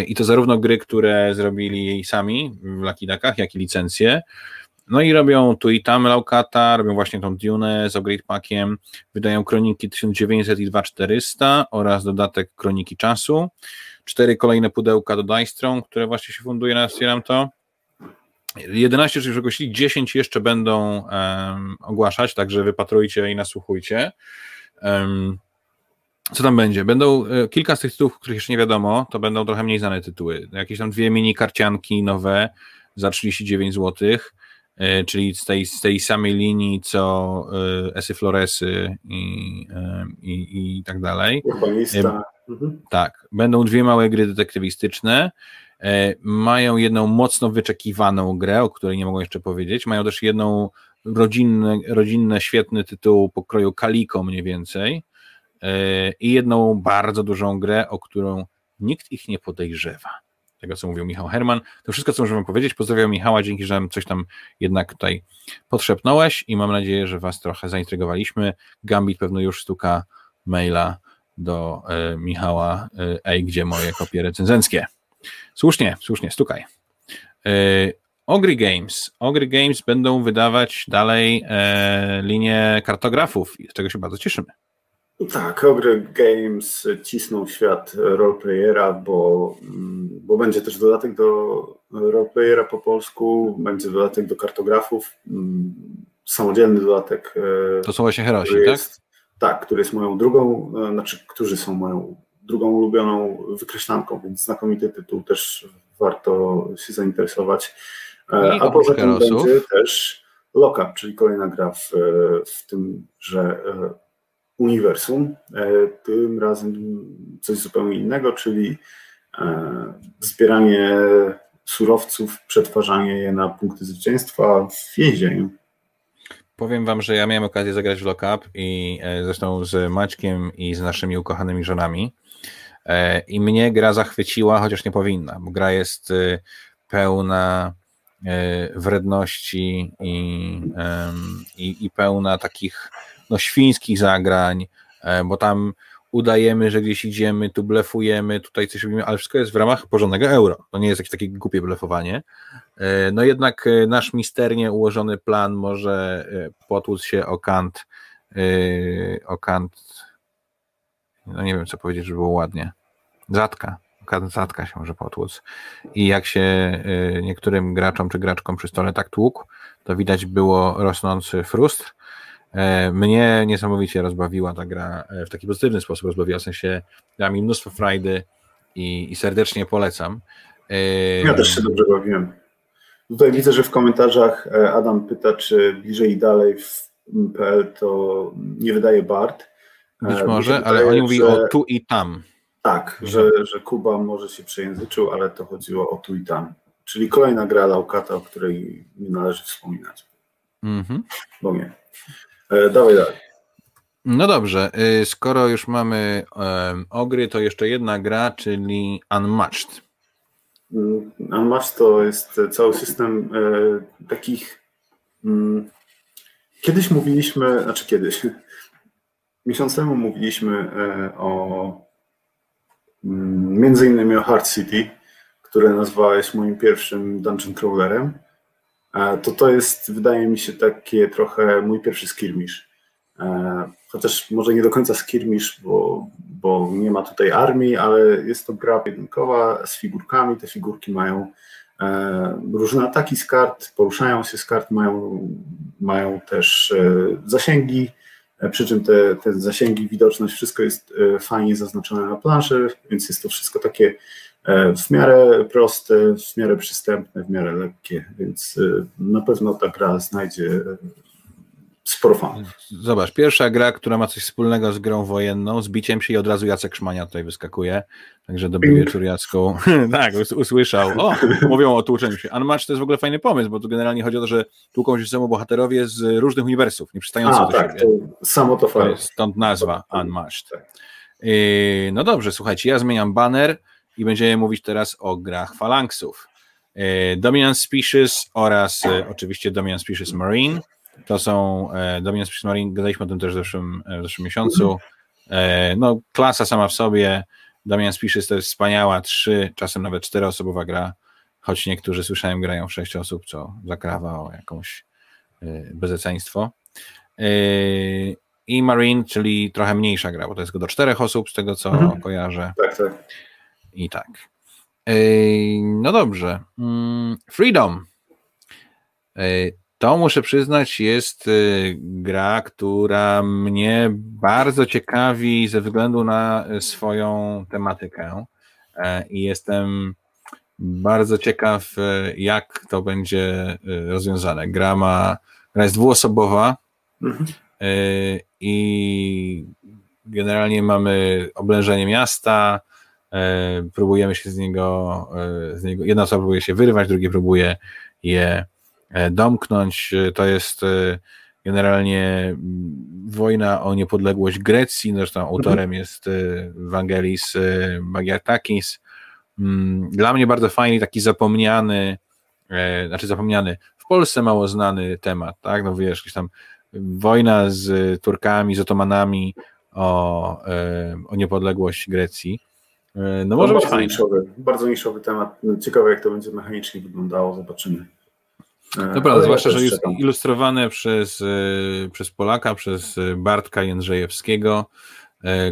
I to zarówno gry, które zrobili sami w Lucky Duckach, jak i licencje. No i robią tu i tam Laukata, robią właśnie tą Dune z Upgrade Packiem, wydają Kroniki 1900 i 2400 oraz dodatek Kroniki Czasu. Cztery kolejne pudełka do Dice Strong, które właśnie się funduje na Stieram to. 11 już ogłosili, 10 jeszcze będą um, ogłaszać, także wypatrujcie i nasłuchujcie. Um, co tam będzie? Będą e, kilka z tych tytułów, których jeszcze nie wiadomo, to będą trochę mniej znane tytuły. Jakieś tam dwie mini karcianki nowe za 39 zł, e, czyli z tej, z tej samej linii co e, Esy Floresy i, i, i tak dalej. Urbanista. Tak. Będą dwie małe gry detektywistyczne. Mają jedną mocno wyczekiwaną grę, o której nie mogą jeszcze powiedzieć. Mają też jedną rodzinne, rodzinne świetny tytuł pokroju Kaliko mniej więcej i jedną bardzo dużą grę, o którą nikt ich nie podejrzewa. Tego, co mówił Michał Herman. To wszystko, co możemy powiedzieć. Pozdrawiam Michała, dzięki, że coś tam jednak tutaj podszepnąłeś i mam nadzieję, że Was trochę zaintrygowaliśmy. Gambit pewno już stuka maila do e, Michała, e, ej, gdzie moje kopie recenzenckie? Słusznie, słusznie, stukaj. E, Ogry Games. Ogry Games będą wydawać dalej e, linię kartografów, z czego się bardzo cieszymy. Tak, Ogre Games cisną świat roleplayera, bo, mm, bo będzie też dodatek do roleplayera po polsku, będzie dodatek do kartografów, mm, samodzielny dodatek. E, to są właśnie herosi, jest, tak? Tak, który jest moją drugą, e, znaczy, którzy są moją drugą ulubioną wykreślanką, więc znakomity tytuł, też warto się zainteresować. E, I A poza tym będzie też Lockup, czyli kolejna gra w, w tym, że uniwersum. E, tym razem coś zupełnie innego, czyli e, zbieranie surowców, przetwarzanie je na punkty zwycięstwa w więzieniu. Powiem wam, że ja miałem okazję zagrać w Lockup i e, zresztą z Maćkiem i z naszymi ukochanymi żonami i mnie gra zachwyciła, chociaż nie powinna, bo gra jest pełna wredności i, i, i pełna takich no, świńskich zagrań, e, bo tam udajemy, że gdzieś idziemy, tu blefujemy, tutaj coś robimy, ale wszystko jest w ramach porządnego euro. To nie jest jakieś takie głupie blefowanie. E, no jednak e, nasz misternie ułożony plan może potłuc się o kant, o kant, no nie wiem co powiedzieć, żeby było ładnie. Zatka. Zatka się może potłuc. I jak się niektórym graczom czy graczkom przy stole tak tłukł, to widać było rosnący frustr, mnie niesamowicie rozbawiła ta gra e, w taki pozytywny sposób, rozbawiła, w sensie dała mi mnóstwo frajdy i, i serdecznie polecam. E, ja też się dobrze bawiłem. Tutaj widzę, że w komentarzach Adam pyta, czy bliżej i dalej w PL to nie wydaje Bart. Być może, wydaje, ale oni mówili o tu i tam. Tak, że, że Kuba może się przejęzyczył, ale to chodziło o tu i tam. Czyli kolejna gra Laukata, o której nie należy wspominać. Mhm. Bo nie. E, dawaj dalej. No dobrze, y, skoro już mamy ogry, to jeszcze jedna gra, czyli Unmatched. Mm, Unmatched to jest cały system e, takich. Mm, kiedyś mówiliśmy, znaczy kiedyś, miesiąc temu mówiliśmy e, o mm, między innymi o Hard City, które nazwałeś moim pierwszym dungeon crawlerem to to jest, wydaje mi się, takie trochę mój pierwszy skirmish. E, chociaż może nie do końca skirmish, bo, bo nie ma tutaj armii, ale jest to gra pojedynkowa z figurkami. Te figurki mają e, różne ataki z kart, poruszają się z kart, mają, mają też e, zasięgi, przy czym te, te zasięgi, widoczność, wszystko jest fajnie zaznaczone na planszy, więc jest to wszystko takie w miarę proste, w miarę przystępne, w miarę lekkie, więc e, na pewno ta gra znajdzie sporo fan. Zobacz, pierwsza gra, która ma coś wspólnego z grą wojenną, z biciem się i od razu Jacek Szmania tutaj wyskakuje. Także dobry Pink. wieczór Jacku. tak, usłyszał. O, mówią o tłuczeniu się. Unmatch to jest w ogóle fajny pomysł, bo tu generalnie chodzi o to, że tłuką się ze bohaterowie z różnych uniwersów, nie przystających do tak, siebie. To samo to fajnie. Stąd nazwa Unmatched. Tak. Yy, no dobrze, słuchajcie, ja zmieniam banner i będziemy mówić teraz o grach falanksów. Yy, Dominant Species oraz yy, oczywiście Dominant Species Marine. To są Dominant Species Marine, gadaliśmy o tym też w zeszłym, w zeszłym miesiącu. No, klasa sama w sobie. Dominant Species to jest wspaniała, trzy, czasem nawet czteroosobowa gra, choć niektórzy słyszałem grają w sześć osób, co zakrawa o jakąś bezeceństwo i Marine, czyli trochę mniejsza gra, bo to jest do czterech osób, z tego co mhm. kojarzę. Tak, tak. I tak. No dobrze. Mm, Freedom. To muszę przyznać, jest y, gra, która mnie bardzo ciekawi ze względu na swoją tematykę. E, I jestem bardzo ciekaw, e, jak to będzie y, rozwiązane. Gra ma, gra jest dwuosobowa. Mhm. I generalnie mamy oblężenie miasta, próbujemy się z niego, e, z niego, jedna osoba próbuje się wyrywać, drugi próbuje je e, domknąć. To jest generalnie mm, wojna o niepodległość Grecji, zresztą mhm. autorem jest Vangelis Bagiatakis. Mm, dla mnie bardzo fajny, taki zapomniany, znaczy zapomniany, w Polsce mało znany temat, tak, no wiesz, jakiś tam wojna z Turkami, z Otomanami o, e, o niepodległość Grecji. E, no może być fajnie. Niszowy, bardzo niszowy temat. Ciekawe, jak to będzie mechanicznie wyglądało, zobaczymy. E, Dobra, Ale zwłaszcza, że jest ilustrowane przez, przez Polaka, przez Bartka Jędrzejewskiego,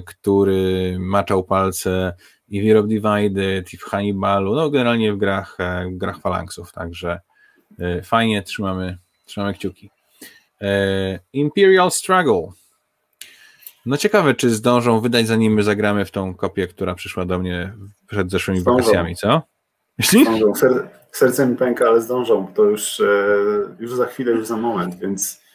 który maczał palce i w Europe Divided, i w Hannibalu, no generalnie w grach, w grach falanksów, także fajnie, trzymamy, trzymamy kciuki. E, Imperial Struggle. No ciekawe, czy zdążą wydać, zanim my zagramy w tą kopię, która przyszła do mnie przed zeszłymi zdążą. wakacjami, co? Zdążą. Ser, serce mi pęka, ale zdążą. To już, e, już za chwilę, już za moment, więc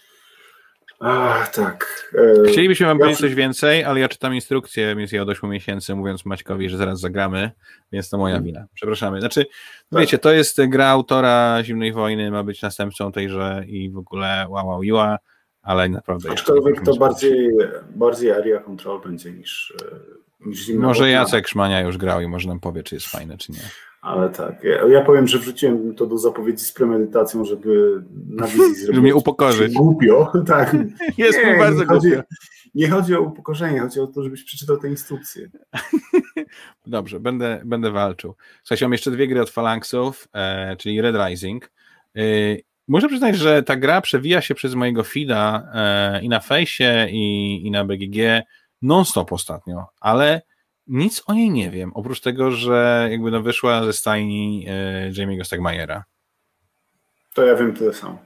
Ach, tak. E, Chcielibyśmy wam ja... powiedzieć coś więcej, ale ja czytam instrukcję mniej od 8 miesięcy, mówiąc Maćkowi, że zaraz zagramy, więc to moja wina. Przepraszamy. Znaczy, tak. wiecie, to jest gra autora Zimnej Wojny, ma być następcą tejże i w ogóle wow, wow, iła, ale naprawdę... Aczkolwiek to bardziej, bardziej area control będzie niż, e, niż Zimna Może. Jacek Szmania już grał i może nam powie, czy jest fajne, czy nie. Ale tak, ja, ja, powiem, że wrzuciłem to do zapowiedzi z premedytacją, żeby na wizji zrobić. żeby mnie upokorzyć. Głupio, tak. Jest nie, mi bardzo nie chodzi, głupio. Nie chodzi o upokorzenie, chodzi o to, żebyś przeczytał te instrukcje. Dobrze, będę, będę walczył. Słuchajcie, mam jeszcze dwie gry od Phalanxów, e, czyli Red Rising. E, muszę przyznać, że ta gra przewija się przez mojego feeda e, i na fejsie, i, i na BGG non-stop ostatnio, ale nic o niej nie wiem, oprócz tego, że jakby no wyszła ze stajni e, Jamie'ego Stegmajera. To ja wiem tyle samo.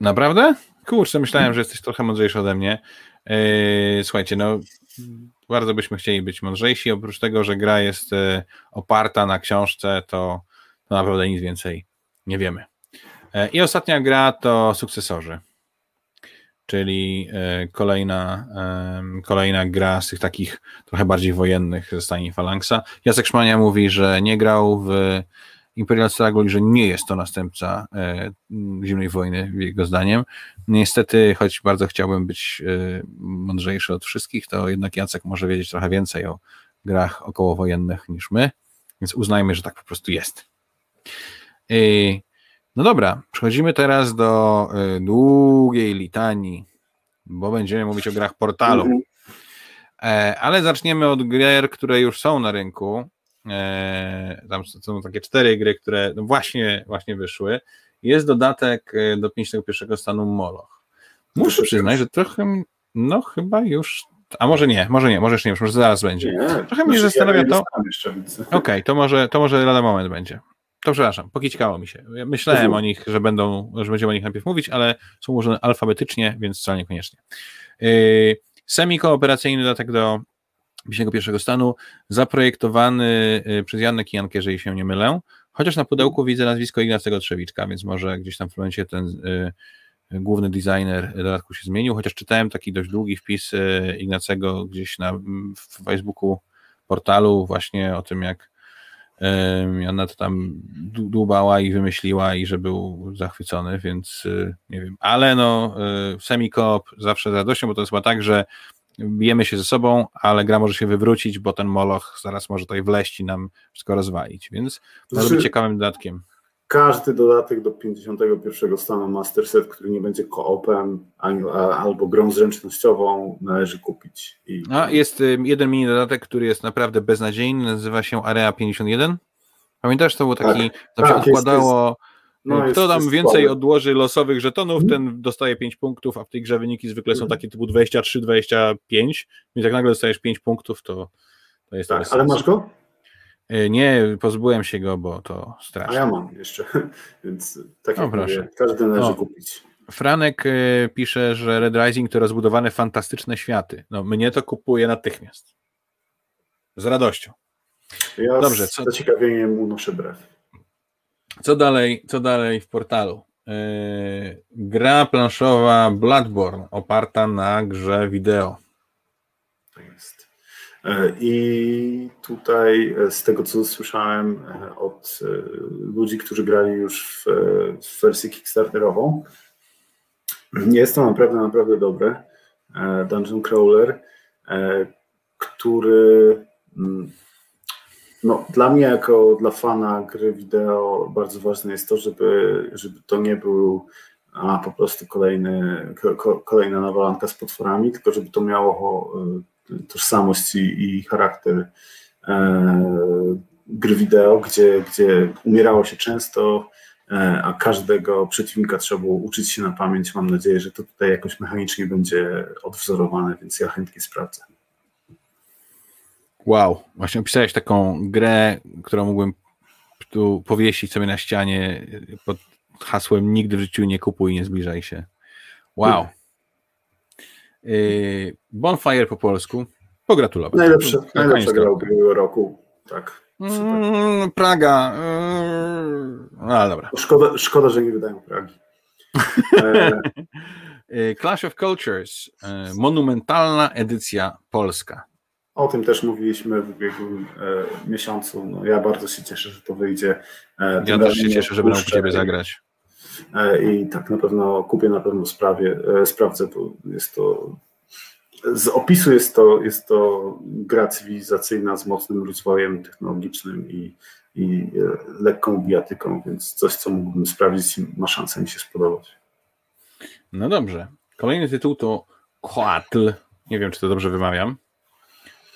Naprawdę? Kurczę, myślałem, że jesteś trochę mądrzejszy ode mnie. E, słuchajcie, no bardzo byśmy chcieli być mądrzejsi, oprócz tego, że gra jest e, oparta na książce, to, to naprawdę nic więcej nie wiemy. E, I ostatnia gra to Sukcesorzy czyli e, kolejna, kolejna gra z tych takich trochę bardziej wojennych ze stajni Phalanxa. Jacek Szmania mówi, że nie grał w Imperial Struggle i że nie jest to następca e, zimnej wojny, jego zdaniem. Niestety, choć bardzo chciałbym być mądrzejszy od wszystkich, to jednak Jacek może wiedzieć trochę więcej o grach okołowojennych niż my, więc uznajmy, że tak po prostu jest. No dobra, przechodzimy teraz do y, długiej litanii, bo będziemy mówić o grach portalu. Mhm. E, ale zaczniemy od gier, które już są na rynku. E, tam są takie cztery gry, które no właśnie, właśnie wyszły. Jest dodatek e, do 51 stanu Moloch. Muszę przyznać, że trochę, no chyba już a może nie, może nie, może jeszcze nie, może zaraz będzie. Nie, Trochę mnie znaczy, zastanawia to. Okej, okay, to może, to może lada moment będzie. To przepraszam, pokićkało mi się. Myślałem o nich, że będą, że będziemy o nich najpierw mówić, ale są ułożone alfabetycznie, więc wcale niekoniecznie. Yy, semi-kooperacyjny dodatek do pierwszego stanu, zaprojektowany yy, przez Janek Jankę, jeżeli się nie mylę, chociaż na pudełku widzę nazwisko Ignacego Trzewiczka, więc może gdzieś tam w momencie ten, główny designer dodatku się zmienił, chociaż czytałem taki dość długi wpis Ignacego gdzieś na w Facebooku portalu właśnie o tym, jak ona to tam dłubała i wymyśliła i że był zachwycony, więc nie wiem, ale no semi-coop zawsze z radością, bo to jest chyba tak, że bijemy się ze sobą, ale gra może się wywrócić, bo ten moloch zaraz może tutaj wleść i nam wszystko rozwalić, więc może być znaczy, ciekawym dodatkiem. Każdy dodatek do 51 stanu Master Set, który nie będzie koopem albo grą zręcznościową, należy kupić. I... A jest jeden mini dodatek, który jest naprawdę beznadziejny, nazywa się Area 51. Pamiętasz, to był taki, tak, się tak, odkładało... Jest, jest no, Kto tam więcej słaby. odłoży losowych żetonów, ten dostaje 5 punktów, a w tej grze wyniki zwykle są takie typu 23-25, więc jak nagle dostajesz 5 punktów, to, to jest tak, Ale masz go? E, nie, pozbyłem się go, bo to straszne. A ja mam jeszcze, więc tak jak no, mówię, każdy należy o, kupić. Franek e, pisze, że Red Rising to rozbudowane fantastyczne światy. No mnie to kupuje natychmiast. Z radością. Ja Dobrze, z co... zaciekawieniem unoszę brew. Co dalej, co dalej w portalu? Yy, gra planszowa Bloodborne oparta na grze wideo. Tak jest. E, I tutaj e, z tego, co słyszałem e, od ludzi, którzy grali już w, w wersję Kickstarterową, jest to naprawdę, naprawdę dobre. Dungeon Crawler, który mm, no, dla mnie, jako dla fana gry wideo, bardzo ważne jest to, żeby, żeby to nie był a, po prostu kolejny, ko, kolejna nawalanka z potworami, tylko żeby to miało tożsamość i, i charakter e, gry wideo, gdzie, gdzie umierało się często, e, a każdego przeciwnika trzeba było uczyć się na pamięć. Mam nadzieję, że to tutaj jakoś mechanicznie będzie odwzorowane, więc ja chętnie sprawdzę. Wow, właśnie opisałeś taką grę, którą mógłbym tu powiesić sobie na ścianie pod hasłem nigdy w życiu nie kupuj, nie zbliżaj się. Wow. Yy, Bonfire po polsku. Pogratulować. Najlepsze, najlepsza gra ubiegłego roku. Tak. Mm, Praga. Yy, no, ale dobra. Szkoda, szkoda, że nie wydają Pragi. E, Clash of Cultures. Monumentalna edycja polska. O tym też mówiliśmy w ubiegłym e, miesiącu. No, ja bardzo się cieszę, że to wyjdzie. E, ja też się cieszę, że będę mógł Ciebie zagrać. E, I tak na pewno kupię, na pewno sprawie, e, sprawdzę, bo jest to z opisu jest to, jest to gra cywilizacyjna z mocnym rozwojem technologicznym i, i e, lekką bijatyką, więc coś, co mógłbym sprawdzić ma szansę mi się spodobać. No dobrze. Kolejny tytuł to Coatl. Nie wiem, czy to dobrze wymawiam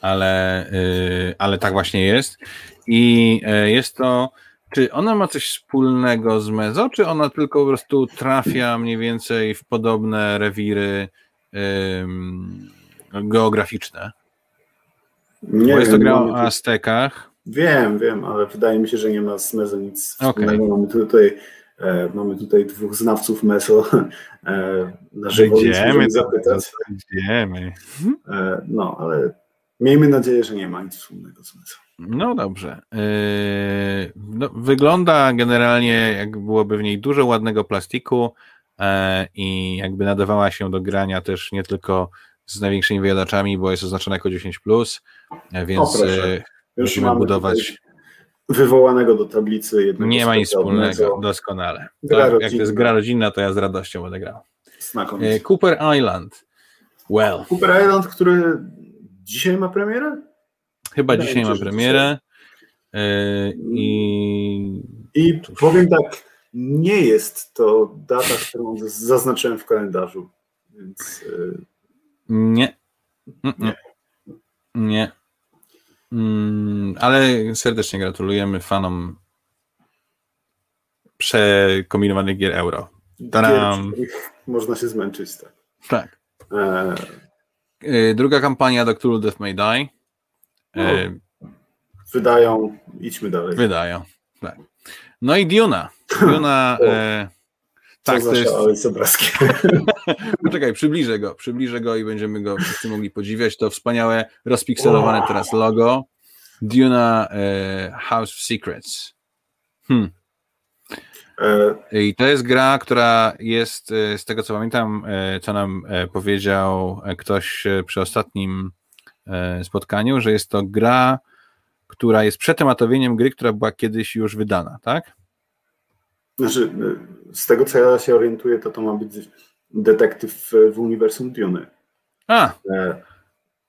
ale, y, ale tak właśnie jest. I jest to. Czy ona ma coś wspólnego z Mezo, czy ona tylko po prostu trafia mniej więcej w podobne rewiry um, geograficzne? Nie Bo jest to gra o Aztekach. Wiem, wiem, ale wydaje mi się, że nie ma z Mezo nic wspólnego. Okay. Mamy tutaj e, mamy tutaj dwóch znawców Meso e, na żywo. Idziemy, zapytać. Idziemy. E, no, ale Miejmy nadzieję, że nie ma nic wspólnego z Mesą. No dobrze. Yy, no, wygląda generalnie, jak byłoby w niej dużo ładnego plastiku yy, i jakby nadawała się do grania też nie tylko z największymi wyjadaczami, bo jest oznaczona jako 10, yy, więc o, musimy budować. Wywołanego do tablicy jednego. Nie ma nic wspólnego, doskonale. To, jak to jest gra rodzinna, to ja z radością będę grał. Cooper Island. Well. Cooper Island, który Dzisiaj ma premierę? Chyba Wydaje dzisiaj ma premierę. Yy, I, I powiem tak, nie jest to data, którą zaznaczyłem w kalendarzu. Więc, yy... Nie. Nie. Nie. Mm, ale serdecznie gratulujemy fanom przekombinowanych gier euro. Gier, można się zmęczyć, tak. Tak. E, druga kampania do Cthulhu Death May Die. No, wydają, idźmy dalej. Wydają, tak. No i Duna. Duna... e, tak, to jest... obrazki. Poczekaj, przybliżę go, przybliżę go i będziemy go wszyscy mogli podziwiać. To wspaniałe, rozpikselowane teraz logo. Duna e, House of Secrets. Hmm. I to jest gra, która jest, z tego co pamiętam, co nam powiedział ktoś przy ostatnim spotkaniu, że jest to gra, która jest przetematowieniem gry, która była kiedyś już wydana, tak? Znaczy, z tego co ja się orientuję, to to ma być detektyw w uniwersum Dune. A!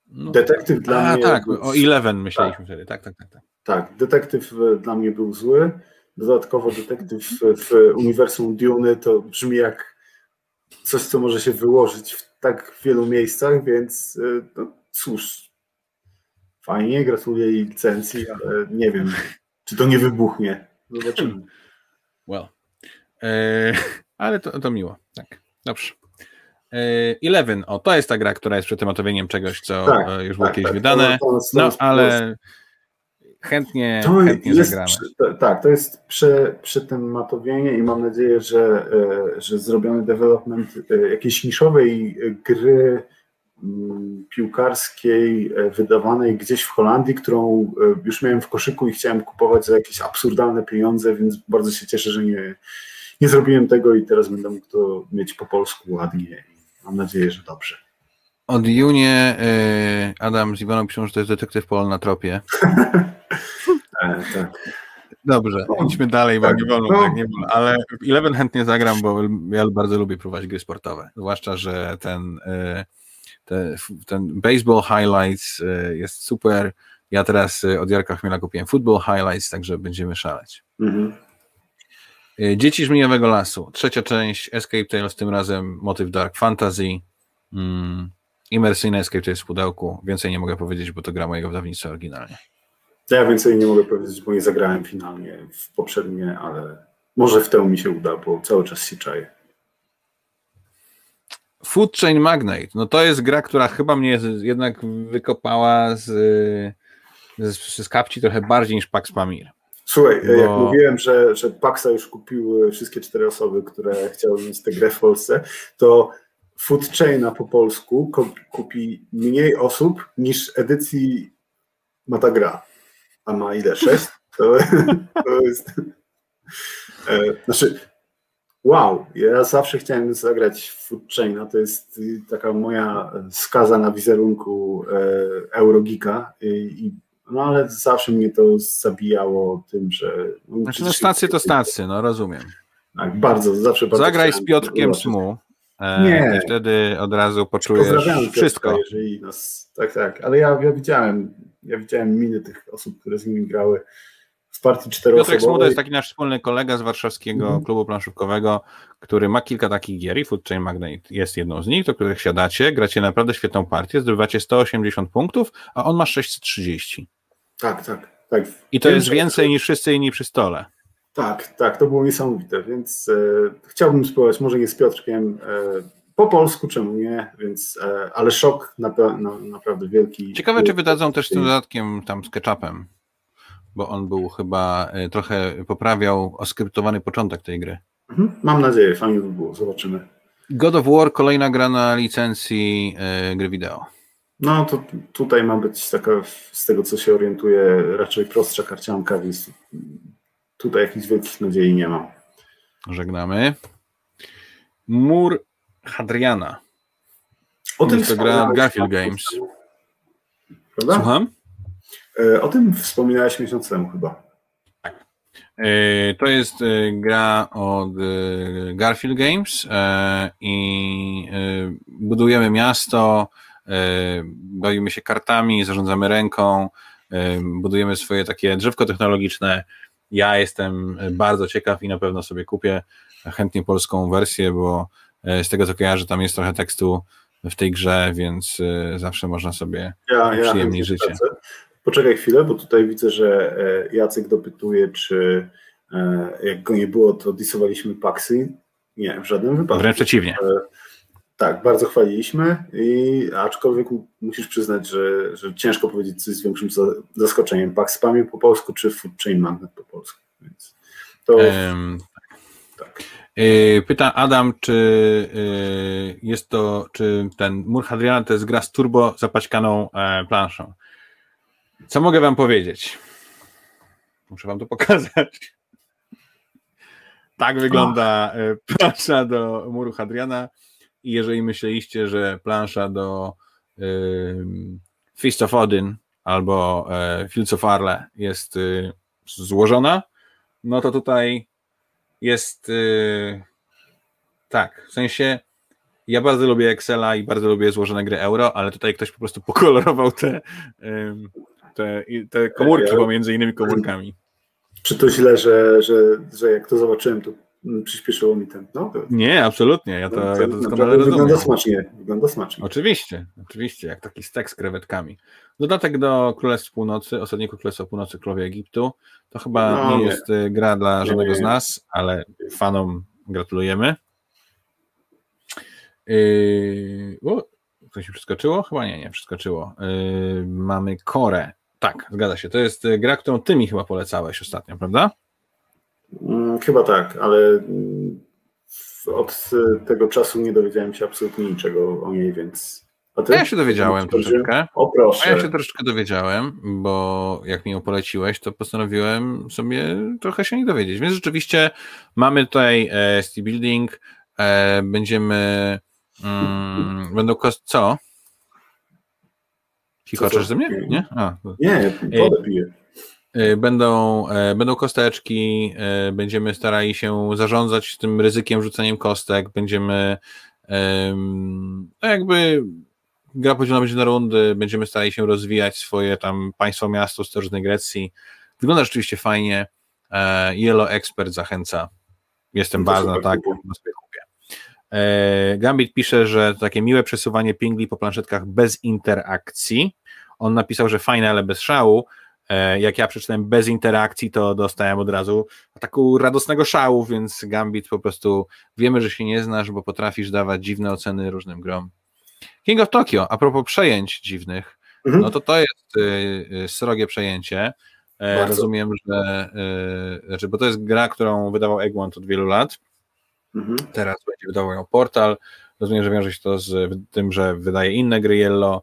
No, detektyw dla a, mnie. tak, o Eleven myśleliśmy tak. wtedy. Tak, tak, tak, tak. Tak, detektyw dla mnie był zły. Dodatkowo detektyw w uniwersum Dune to brzmi jak coś, co może się wyłożyć w tak wielu miejscach, więc no, cóż, fajnie, gratuluję jej licencji, ale nie wiem, czy to nie wybuchnie. Zobaczymy. Well. Eee, ale to, to miło, tak. Dobrze. Eee, Eleven, o, to jest ta gra, która jest przetematowieniem czegoś, co tak, e, już było tak, kiedyś tak, wydane. No, ale chętnie, to chętnie jest, zagramy. tak, to jest prze, przetematowienie i mam nadzieję, że, e, że zrobiony development e, jakiejś niszowej gry mm, piłkarskiej wydawanej gdzieś w Holandii, którą już miałem w koszyku i chciałem kupować za jakieś absurdalne pieniądze, więc bardzo się cieszę, że nie, nie zrobiłem tego i teraz będę mógł to mieć po polsku ładnie mam nadzieję, że dobrze. Od Junie y, Adam z Iwaną piszą, że to jest detektyw Pol na tropie. tak, tak. Dobrze, no, idźmy dalej, bo tak, nie wolno, no. tak nie wolno. Ale Eleven chętnie zagram, bo ja bardzo lubię próbować gry sportowe. Zwłaszcza, że ten, y, ten, baseball highlights y, jest super. Ja teraz od Jarka Chmiela kupiłem football highlights, także będziemy szaleć. Mhm. Y, Dzieci Żmijowego Lasu, trzecia część, Escape Tales, tym razem motyw Dark Fantasy, mm, imersyjny Escape Tales w pudełku, więcej nie mogę powiedzieć, bo to gra mojego wydawnictwa oryginalnie. Ja więcej nie mogę powiedzieć, bo nie zagrałem finalnie w poprzednie, ale może w tę mi się uda, bo cały czas się czaję. Food Chain Magnate, no to jest gra, która chyba mnie jednak wykopała z, z, z kapci trochę bardziej niż Pax Pamir. Słuchaj, Bo... jak mówiłem, że, że Paxa już kupiły wszystkie cztery osoby, które chciały mieć tę grę w Polsce, to Food Chaina po polsku kupi mniej osób niż edycji ma ta gra. A ma ile? Sześć? To, to jest... E, znaczy, wow, ja zawsze chciałem zagrać w Food Chaina, to jest taka moja skaza na wizerunku e, Eurogika i, no ale zawsze mnie to zabijało tym, że... No, znaczy no stacje to stacje, no rozumiem. Tak, bardzo, zawsze bardzo Zagraj z Piotrkiem Smu. E, nie. I wtedy od razu poczujesz wszystko. Jeżeli nas, tak, tak, ale ja, ja widziałem, ja widziałem miny tych osób, które z nimi grały w partii czteroosobowej. Piotrek to jest taki nasz wspólny kolega z warszawskiego mm. klubu planszówkowego, który ma kilka takich gier i Food Chain Magnate jest jedną z nich, do których siadacie, gracie naprawdę świetną partię, zdobywacie 180 punktów, a on ma 630. Tak, tak. tak. I to Wiem, jest więcej niż wszyscy inni przy stole. Tak, tak, to było niesamowite, więc e, chciałbym spróbować, może nie z Piotrkiem, e, po polsku, czemu nie, więc, e, ale szok na, na, naprawdę wielki. Ciekawe, czy wydadzą też z tym dodatkiem tam z ketchupem, bo on był chyba, e, trochę poprawiał oskryptowany początek tej gry. Mhm, mam nadzieję, fajnie by było, zobaczymy. God of War, kolejna gra na licencji e, gry wideo. No to tutaj ma być taka, z tego co się orientuje, raczej prostsza karcianka, więc tutaj jakichś wielkich nadziei nie mam. Żegnamy. Mur Hadriana. O tym to gra Garfield Games. Prawda? Słucham? E, o tym wspominałeś miesiąc temu chyba. Tak. E, to jest e, gra od Garfield Games i budujemy miasto, bawimy się kartami, zarządzamy ręką, budujemy swoje takie drzewko technologiczne. Ja jestem bardzo ciekaw i na pewno sobie kupię chętnie polską wersję, bo z tego co kojarzę, tam jest trochę tekstu w tej grze, więc zawsze można sobie ja, przyjemniej ja życie. Poczekaj chwilę, bo tutaj widzę, że Jacek dopytuje, czy jak go nie było, to disowaliśmy Paxy. Nie, w żadnym wypadku. Wręcz przeciwnie. Tak, bardzo chwaliliśmy, i aczkolwiek musisz przyznać, że, że ciężko powiedzieć coś z większym zaskoczeniem. Pax Spamie po polsku czy Food Chain Magnet po polsku. Więc to. Um, tak. E, pyta Adam, czy e, jest to, czy ten Mur Hadriana to jest gra z turbo zapaćkaną e, planszą. Co mogę wam powiedzieć? Muszę wam to pokazać. Tak wygląda e, plansza do muru Hadriana. I jeżeli myśleliście, że plansza do y, Feast of Odin albo Fields of Arle jest złożona, no to tutaj jest tak, w sensie ja bardzo lubię Excela i bardzo lubię złożone gry euro, ale tutaj ktoś po prostu pokolorował te, te, te komórki pomiędzy innymi komórkami. Czy to źle, że, że, że jak to zobaczyłem, to przyspieszyło mi ten. No, to... Nie, absolutnie. Ja to, no, ja to doskonale rozumiem. Wygląda smacznie. Wygląda smacznie. Oczywiście, oczywiście, jak taki stek z krewetkami. Dodatek do Królestw Północy, ostatniego Królestwa Północy Królowie Egiptu. To chyba no, nie, nie, jest y, gra dla żadnego nie, z nas, ale fanom gratulujemy. Yy, o, coś mi przeskoczyło? Chyba nie, nie, przeskoczyło. Yy, mamy Korę. Tak, zgadza się. To jest y, gra, którą ty mi chyba polecałeś ostatnio, prawda? Mm, chyba tak, ale mm, od tego czasu nie dowiedziałem się absolutnie niczego o niej, więc. A, ty? ja się dowiedziałem troszeczkę. O proszę. A ja się troszeczkę dowiedziałem, bo jak mi ją poleciłeś, to postanowiłem sobie trochę się nie dowiedzieć. Więc rzeczywiście mamy tutaj e, Building, e, będziemy. Mm, będą kost. Co? Chichoczesz ze mnie? Nie? A. Nie, wodę piję. E, będą, e, będą kosteczki, e, będziemy starali się zarządzać tym ryzykiem rzuceniem kostek, będziemy no jakby gra podzielona będzie na rundy, będziemy starali się rozwijać swoje tam państwo, miasto z starożytnej Grecji. Wygląda rzeczywiście fajnie. Yellow Expert zachęca. Jestem no bardzo na tak, na sobie kupię. Gambit pisze, że takie miłe przesuwanie pingli po planszetkach bez interakcji. On napisał, że fajne, ale bez szału. E, jak ja przeczytałem bez interakcji, to dostałem od razu taką radosnego szału, więc Gambit po prostu wiemy, że się nie znasz, bo potrafisz dawać dziwne oceny różnym grom. King of Tokyo, a propos przejęć dziwnych, mhm. no to to jest y, y, srogie przejęcie. E, Bardzo. Rozumiem, że, y, znaczy, bo to jest gra, którą wydawał Egmont od wielu lat. Mhm. Teraz będzie wydawał ją portal. Rozumiem, że wiąże się to z tym, że wydaje inne gry Yellow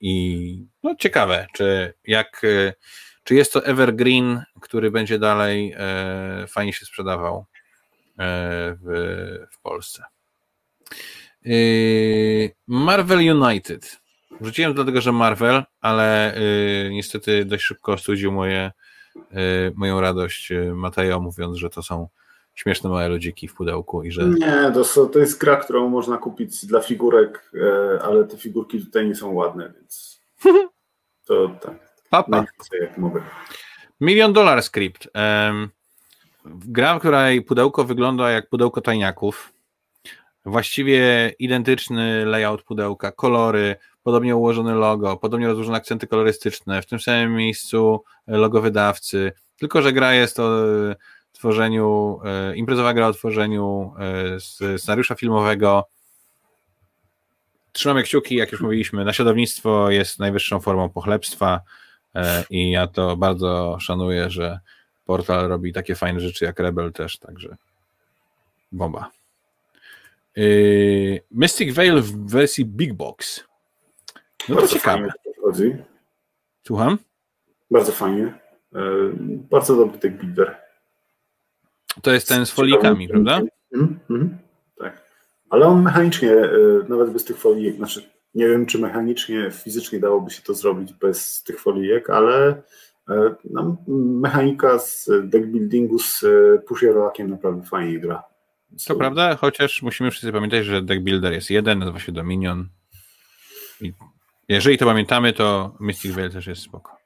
i no, ciekawe, czy jak e, czy jest to evergreen, który będzie dalej e, fajnie się sprzedawał e, w, w Polsce. Marvel United. Wrzuciłem dlatego, że Marvel, ale niestety dość szybko ostudził moje, moją radość Mateo, mówiąc, że to są śmieszne małe ludziki w pudełku i że... Nie, to, to jest gra, którą można kupić dla figurek, e, ale te figurki tutaj nie są ładne, więc to tak. Papa. Jak mogę. Milion dolar script. Um, gra, w której pudełko wygląda jak pudełko tajniaków. Właściwie identyczny layout pudełka, kolory, podobnie ułożone logo, podobnie rozłożone akcenty kolorystyczne, w tym samym miejscu logo wydawcy, tylko że gra jest to tworzeniu, e, imprezowa gra o tworzeniu e, scenariusza filmowego. Trzymamy kciuki, jak już mówiliśmy, naśladownictwo jest najwyższą formą pochlebstwa e, i ja to bardzo szanuję, że portal robi takie fajne rzeczy jak Rebel też, także bomba. Mystic Veil w wersji Big Box. No to bardzo ciekawe. Fajnie Słucham? Bardzo fajnie. Bardzo dobry tych builder. To jest ten z folikami, prawda? Mm, mm, tak. Ale on mechanicznie, e, nawet bez tych folijek, znaczy nie wiem, czy mechanicznie, fizycznie dałoby się to zrobić bez tych folijek, ale e, no, mechanika z deckbuildingu z e, pusherolakiem naprawdę fajnie gra. To so... prawda, chociaż musimy wszyscy pamiętać, że deckbuilder jest jeden, nazywa się Dominion. I jeżeli to pamiętamy, to Mystic Veil też jest spoko.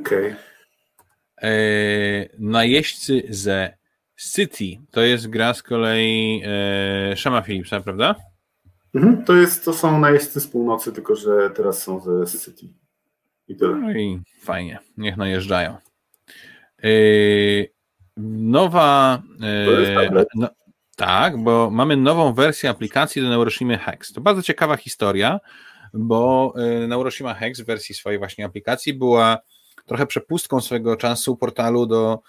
Okej. Okay. najeźdźcy ze City to jest gra z kolei e, Shama Philipsa, prawda? Mhm, to, jest, to są najeźdźcy z północy, tylko że teraz są ze City. I tyle. No i fajnie, niech najeżdżają. E, nowa. E, no, tak, bo mamy nową wersję aplikacji do Neuroshima Hex. To bardzo ciekawa historia, bo e, Neuroshima Hex w wersji swojej właśnie aplikacji była trochę przepustką swojego czasu portalu do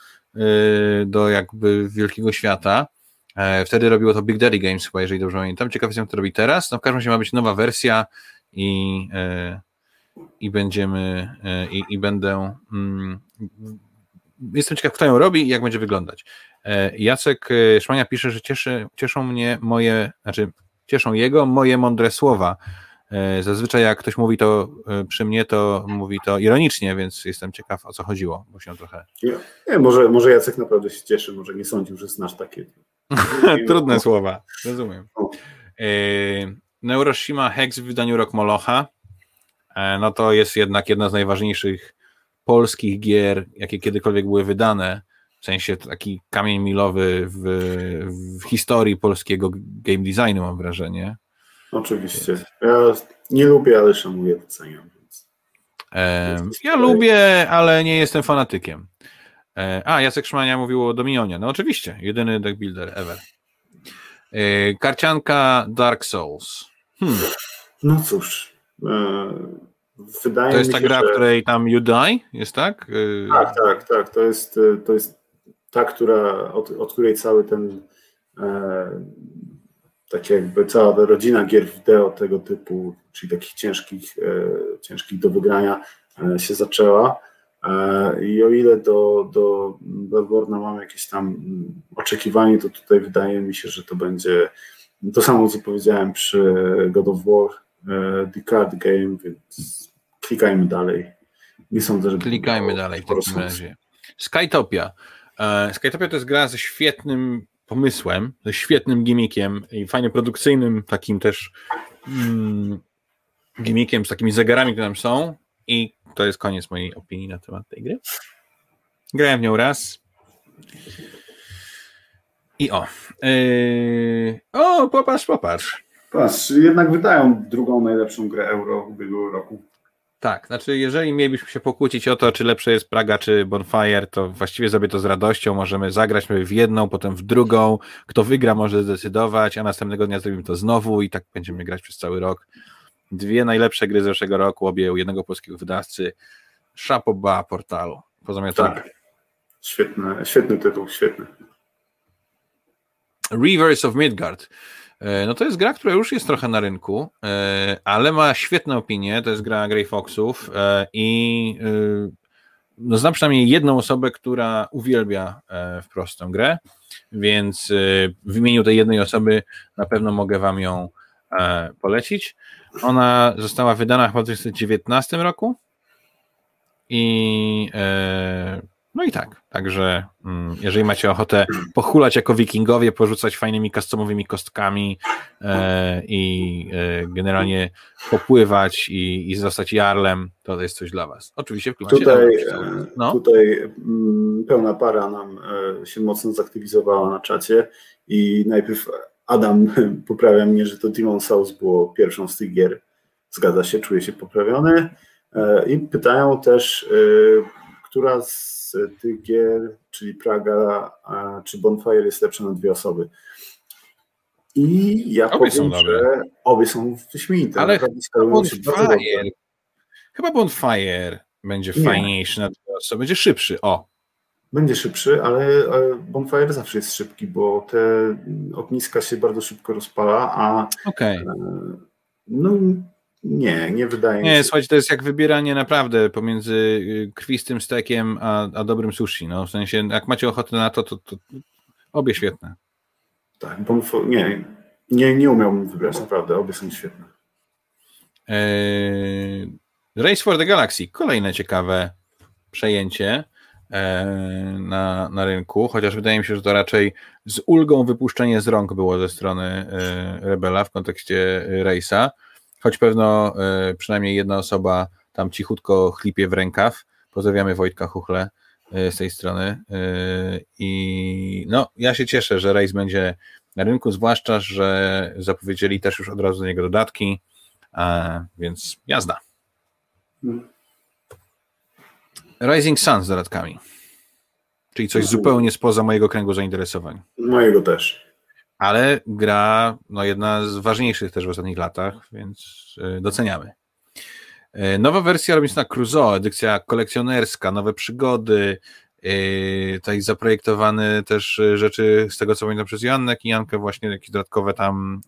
do jakby wielkiego świata. E, wtedy robiło to Big Daddy Games chyba, jeżeli dobrze pamiętam. Ciekaw jestem, kto robi teraz. No w każdym razie ma być nowa wersja i, e, i będziemy e, i, i będę mm, jestem ciekaw, kto ją robi i jak będzie wyglądać. Jacek Szmania pisze, że cieszy, cieszą mnie moje, znaczy cieszą jego moje mądre słowa. Zazwyczaj jak ktoś mówi to przy mnie, to mówi to ironicznie, więc jestem ciekaw o co chodziło, bo się trochę... Nie, może, może Jacek naprawdę się cieszy, może nie sądził, że znasz takie... Trudne słowa, rozumiem. Neuroshima Hex w wydaniu Rock Molocha, e, no to jest jednak jedna z najważniejszych polskich gier, jakie kiedykolwiek były wydane, w sensie taki kamień milowy w, w historii polskiego game designu, mam wrażenie. Oczywiście. Ja nie lubię, ale szanuję, doceniam. Więc... E, ja lubię, ale nie jestem fanatykiem. E, a, Jacek Szmania mówił o Dominionie. No oczywiście, jedyny deck builder ever. E, karcianka Dark Souls. Hmm. No cóż, e, wydaje To jest mi ta się, gra, że... w której tam you die, jest tak? Tak, tak, tak. To jest, to jest ta, która, od, od której cały ten tak jakby cała rodzina gier wideo tego typu, czyli takich ciężkich, e, ciężkich do wygrania e, się zaczęła. E, I o ile do, do Bloodborne'a mam jakieś tam mm, oczekiwanie, to tutaj wydaje mi się, że to będzie to samo, co powiedziałem przy God of War, The Card Game, więc klikajmy dalej. Nie sądzę, że... Klikajmy dalej w takim razie. Skytopia. Skytopia to jest gra ze świetnym pomysłem, ze świetnym gimmickiem i fajnie produkcyjnym takim też mm, gimmickiem z takimi zegarami, które tam są i to jest koniec mojej opinii na temat tej gry. Grałem w nią raz. I o. Yy, o, popatrz, popatrz. Patrz, jednak wydają drugą najlepszą grę euro ubiegłego roku. Tak, znaczy jeżeli mielibyśmy się pokłócić o to, czy lepsze jest Praga, czy Bonfire, to właściwie sobie to z radością możemy zagrać w jedną, potem w drugą. Kto wygra może zdecydować, a następnego dnia zrobimy to znowu i tak będziemy grać przez cały rok. Dwie najlepsze gry z zeszłego roku, obie u jednego polskiego wydawcy. Szapoba portalu. Pozamiatane. Tak. Świetny, świetny tytuł, świetny. Reverse of Midgard. No to jest gra, która już jest trochę na rynku, ale ma świetne opinie. To jest gra Grey Foxów i no znam przynajmniej jedną osobę, która uwielbia wprost tę grę, więc w imieniu tej jednej osoby na pewno mogę Wam ją polecić. Ona została wydana chyba w 2019 roku i no i tak, także mm, jeżeli macie ochotę pochulać jako wikingowie, porzucać fajnymi customowymi kostkami e, i e, generalnie popływać i, i zostać jarlem, to jest coś dla was. Oczywiście w klimacie Tutaj, no. tutaj mm, pełna para nam e, się mocno zaktywizowała na czacie i najpierw Adam poprawia mnie, że to Demon Souls było pierwszą z tych gier. Zgadza się, czuje się poprawiony. I pytają też, która z tych gier, czyli Praga czy Bonfire jest lepsza na dwie osoby. I ja obie powiem, są że obie są wyśmienite. Ale chyba Bonfire, chyba Bonfire będzie Nie. fajniejszy na dwie osoby, będzie szybszy, o. Będzie szybszy, ale Bonfire zawsze jest szybki, bo te ogniska się bardzo szybko rozpala, a okay. no nie, nie wydaje mi się. Nie, słuchajcie, to jest jak wybieranie naprawdę pomiędzy y, krwistym stekiem a, a dobrym sushi. No, w sensie, jak macie ochotę na to, to, to obie świetne. Tak, bo nie, nie, nie umiałbym wybrać, naprawdę, obie są świetne. Eee, Race for the Galaxy, kolejne ciekawe przejęcie eee, na, na rynku, chociaż wydaje mi się, że to raczej z ulgą wypuszczenie z rąk było ze strony e, Rebela w kontekście Race'a choć pewno e, przynajmniej jedna osoba tam cichutko chlipie w rękaw. Pozdrawiamy Wojtka Chuchle e, z tej strony. E, I no, ja się cieszę, że Race będzie na rynku, zwłaszcza, że zapowiedzieli też już od razu do niego dodatki, więc jazda. Rising Sun z dodatkami. Czyli coś zupełnie spoza mojego kręgu zainteresowań. Mojego też ale gra no, jedna z ważniejszych też w ostatnich latach, więc e, doceniamy. E, nowa wersja Robinson Crusoe, edycja kolekcjonerska, nowe przygody, e, tutaj zaprojektowane też rzeczy z tego co pamiętam przez i Jankę właśnie jakieś dodatkowe tam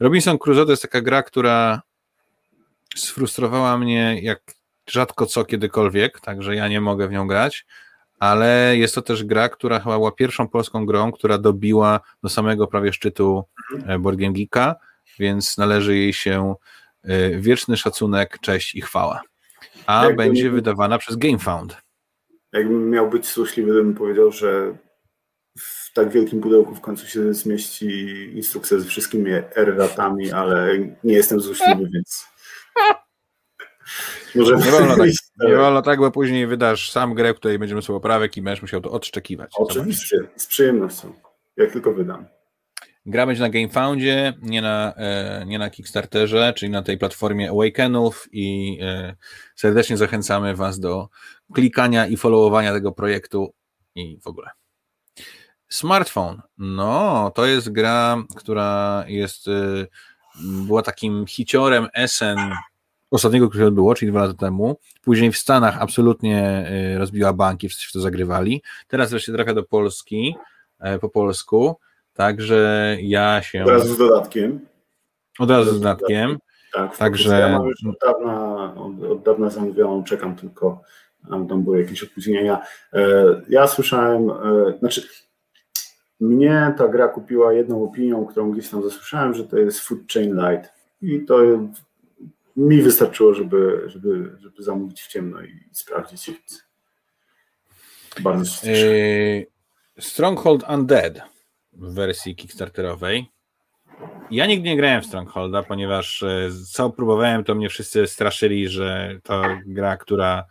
Robinson Crusoe to jest taka gra, która sfrustrowała mnie jak rzadko co kiedykolwiek, także ja nie mogę w nią grać, ale jest to też gra, która chyba była pierwszą polską grą, która dobiła do samego prawie szczytu e, Board Game Geeka, więc należy jej się e, wieczny szacunek, cześć i chwała. A Jakby będzie wydawana przez GameFound. Jakbym miał być złośliwy, bym powiedział, że w tak wielkim pudełku w końcu się zmieści instrukcja ze wszystkimi R-ratami, ale nie jestem złośliwy, więc może nie wolno, tak, nie wolno tak, bo później wydasz sam grę, w której będziemy sobie poprawek i będziesz musiał to odszczekiwać. Oczywiście, z przyjemnością, jak tylko wydam. Gra będzie na GameFoundzie, nie na, e, nie na Kickstarterze, czyli na tej platformie Awakenów i e, serdecznie zachęcamy Was do klikania i followowania tego projektu i w ogóle. Smartphone. No, to jest gra, która jest, e, była takim hiciorem SN ostatniego, który odbyło, czyli dwa lata temu. Później w Stanach absolutnie rozbiła banki, wszyscy w to zagrywali. Teraz wreszcie trafia do Polski po polsku. Także ja się. Od razu z dodatkiem. Od razu z dodatkiem. Tak, Także. Ja mam już od dawna, od, od dawna zamówioną, czekam tylko. Tam były jakieś opóźnienia. E, ja słyszałem, e, znaczy, mnie ta gra kupiła jedną opinią, którą gdzieś tam zasłyszałem, że to jest Food Chain Light. I to mi wystarczyło, żeby, żeby, żeby zamówić w ciemno i sprawdzić. Bardzo się cieszę. Stronghold Undead w wersji kickstarterowej. Ja nigdy nie grałem w Strongholda, ponieważ e, co próbowałem, to mnie wszyscy straszyli, że to gra, która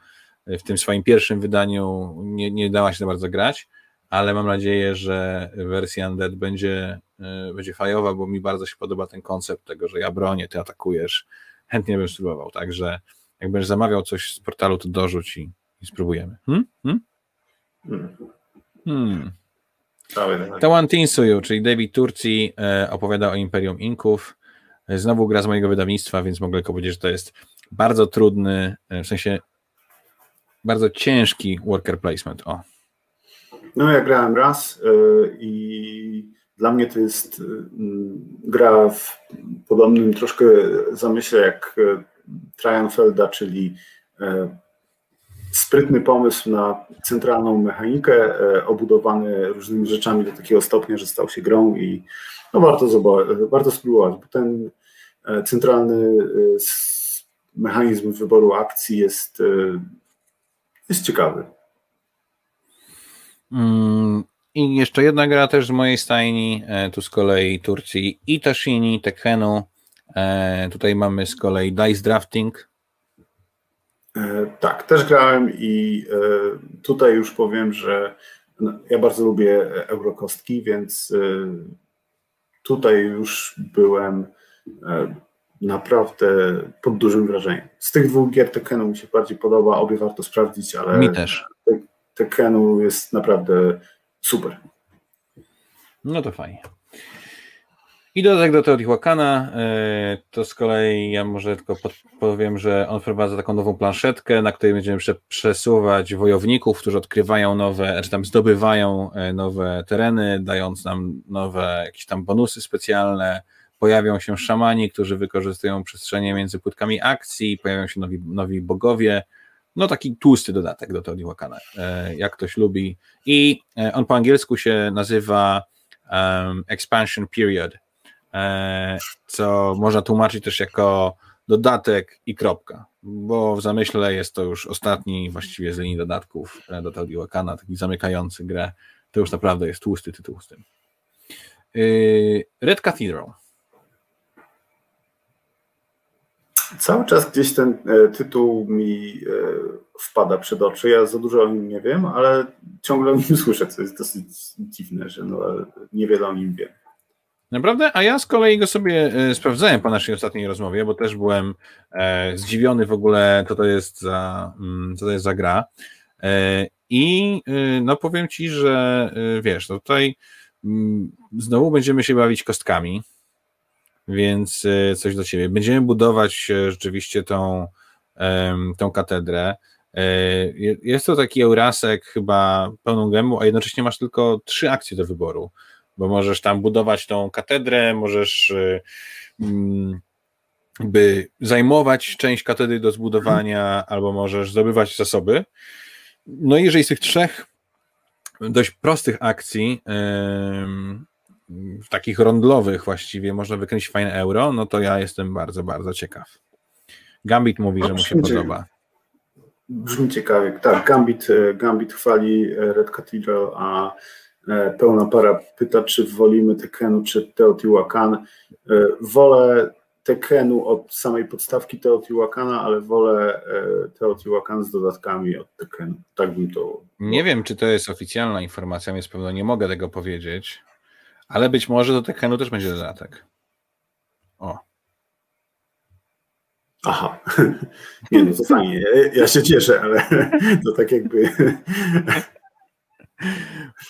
w tym swoim pierwszym wydaniu nie, nie dała się za bardzo grać, ale mam nadzieję, że wersja Undead będzie, e, będzie fajowa, bo mi bardzo się podoba ten koncept tego, że ja bronię, ty atakujesz. Chętnie bym spróbował, także jak będziesz zamawiał coś z portalu, to dorzuć i, i spróbujemy. Hmm? Hmm? Hmm. hmm. Tawan Tinsuyu, czyli David Turcji, e, opowiada o Imperium Inków. Znowu gra z mojego wydawnictwa, więc mogę tylko powiedzieć, że to jest bardzo trudny, e, w sensie bardzo ciężki worker placement. O. No ja grałem raz i dla mnie to jest gra w podobnym troszkę zamyśle jak Trianfelda, czyli sprytny pomysł na centralną mechanikę, obudowany różnymi rzeczami do takiego stopnia, że stał się grą i no warto, zobaczyć, warto spróbować, bo ten centralny mechanizm wyboru akcji jest, jest ciekawy. I jeszcze jedna gra też z mojej stajni, tu z kolei Turcji i Tashini, Tekhenu. Tutaj mamy z kolei Dice Drafting, E, tak, też grałem i e, tutaj już powiem, że no, ja bardzo lubię eurokostki, więc e, tutaj już byłem naprawdę pod dużym wrażeniem. Z tych dwóch gier Tekenu mi się bardziej podoba, obie warto sprawdzić, ale mi też. Tekenu jest naprawdę super. No to fajnie. I dodatek do Teotihuacana, e, to z kolei ja może tylko powiem, że on wprowadza taką nową planszetkę, na której będziemy przesuwać wojowników, którzy odkrywają nowe, czy tam zdobywają e, nowe tereny, dając nam nowe jakieś tam bonusy specjalne. Pojawią się szamani, którzy wykorzystują przestrzenie między płytkami akcji, pojawią się nowi, nowi bogowie. No taki tłusty dodatek do Teotihuacana, e, jak ktoś lubi. I on po angielsku się nazywa um, Expansion Period E, co można tłumaczyć też jako dodatek i kropka, bo w zamyśle jest to już ostatni właściwie z linii dodatków e, do Teotihuacana, taki zamykający grę, to już naprawdę jest tłusty tytuł z tym. E, Red Cathedral. Cały czas gdzieś ten tytuł mi wpada przed oczy. Ja za dużo o nim nie wiem, ale ciągle o nim słyszę, co jest dosyć dziwne, że no, niewiele o nim wiem. Naprawdę? A ja z kolei go sobie e, sprawdzałem po naszej ostatniej rozmowie, bo też byłem e, zdziwiony w ogóle, co to jest za, mm, co to jest za gra. E, I no powiem ci, że wiesz, no tutaj mm, znowu będziemy się bawić kostkami, więc coś do ciebie. Będziemy budować rzeczywiście tą, tą katedrę. Jest to taki Eurasek chyba pełną gębą, a jednocześnie masz tylko trzy akcje do wyboru bo możesz tam budować tą katedrę, możesz mm, by zajmować część katedry do zbudowania, albo możesz zdobywać zasoby. No i jeżeli z tych trzech dość prostych akcji, takich rondlowych właściwie można wykręcić fajne euro, no to ja jestem bardzo, bardzo ciekaw. Gambit mówi, że mu się podoba. Brzmi ciekawie. Tak, Gambit, e, Gambit chwali e, Red Cathedral, a e, pełna para pyta, czy wolimy Tekenu czy Teotihuacan. Wolę Tekenu od samej podstawki Teotihuacana, ale wolę Teotihuacan z dodatkami od Tekenu. Tak bym to... Nie wiem, czy to jest oficjalna informacja, więc pewno nie mogę tego powiedzieć, ale być może do Tekenu też będzie dodatek. O. Aha, nie no to fajnie, ja się cieszę, ale to tak jakby...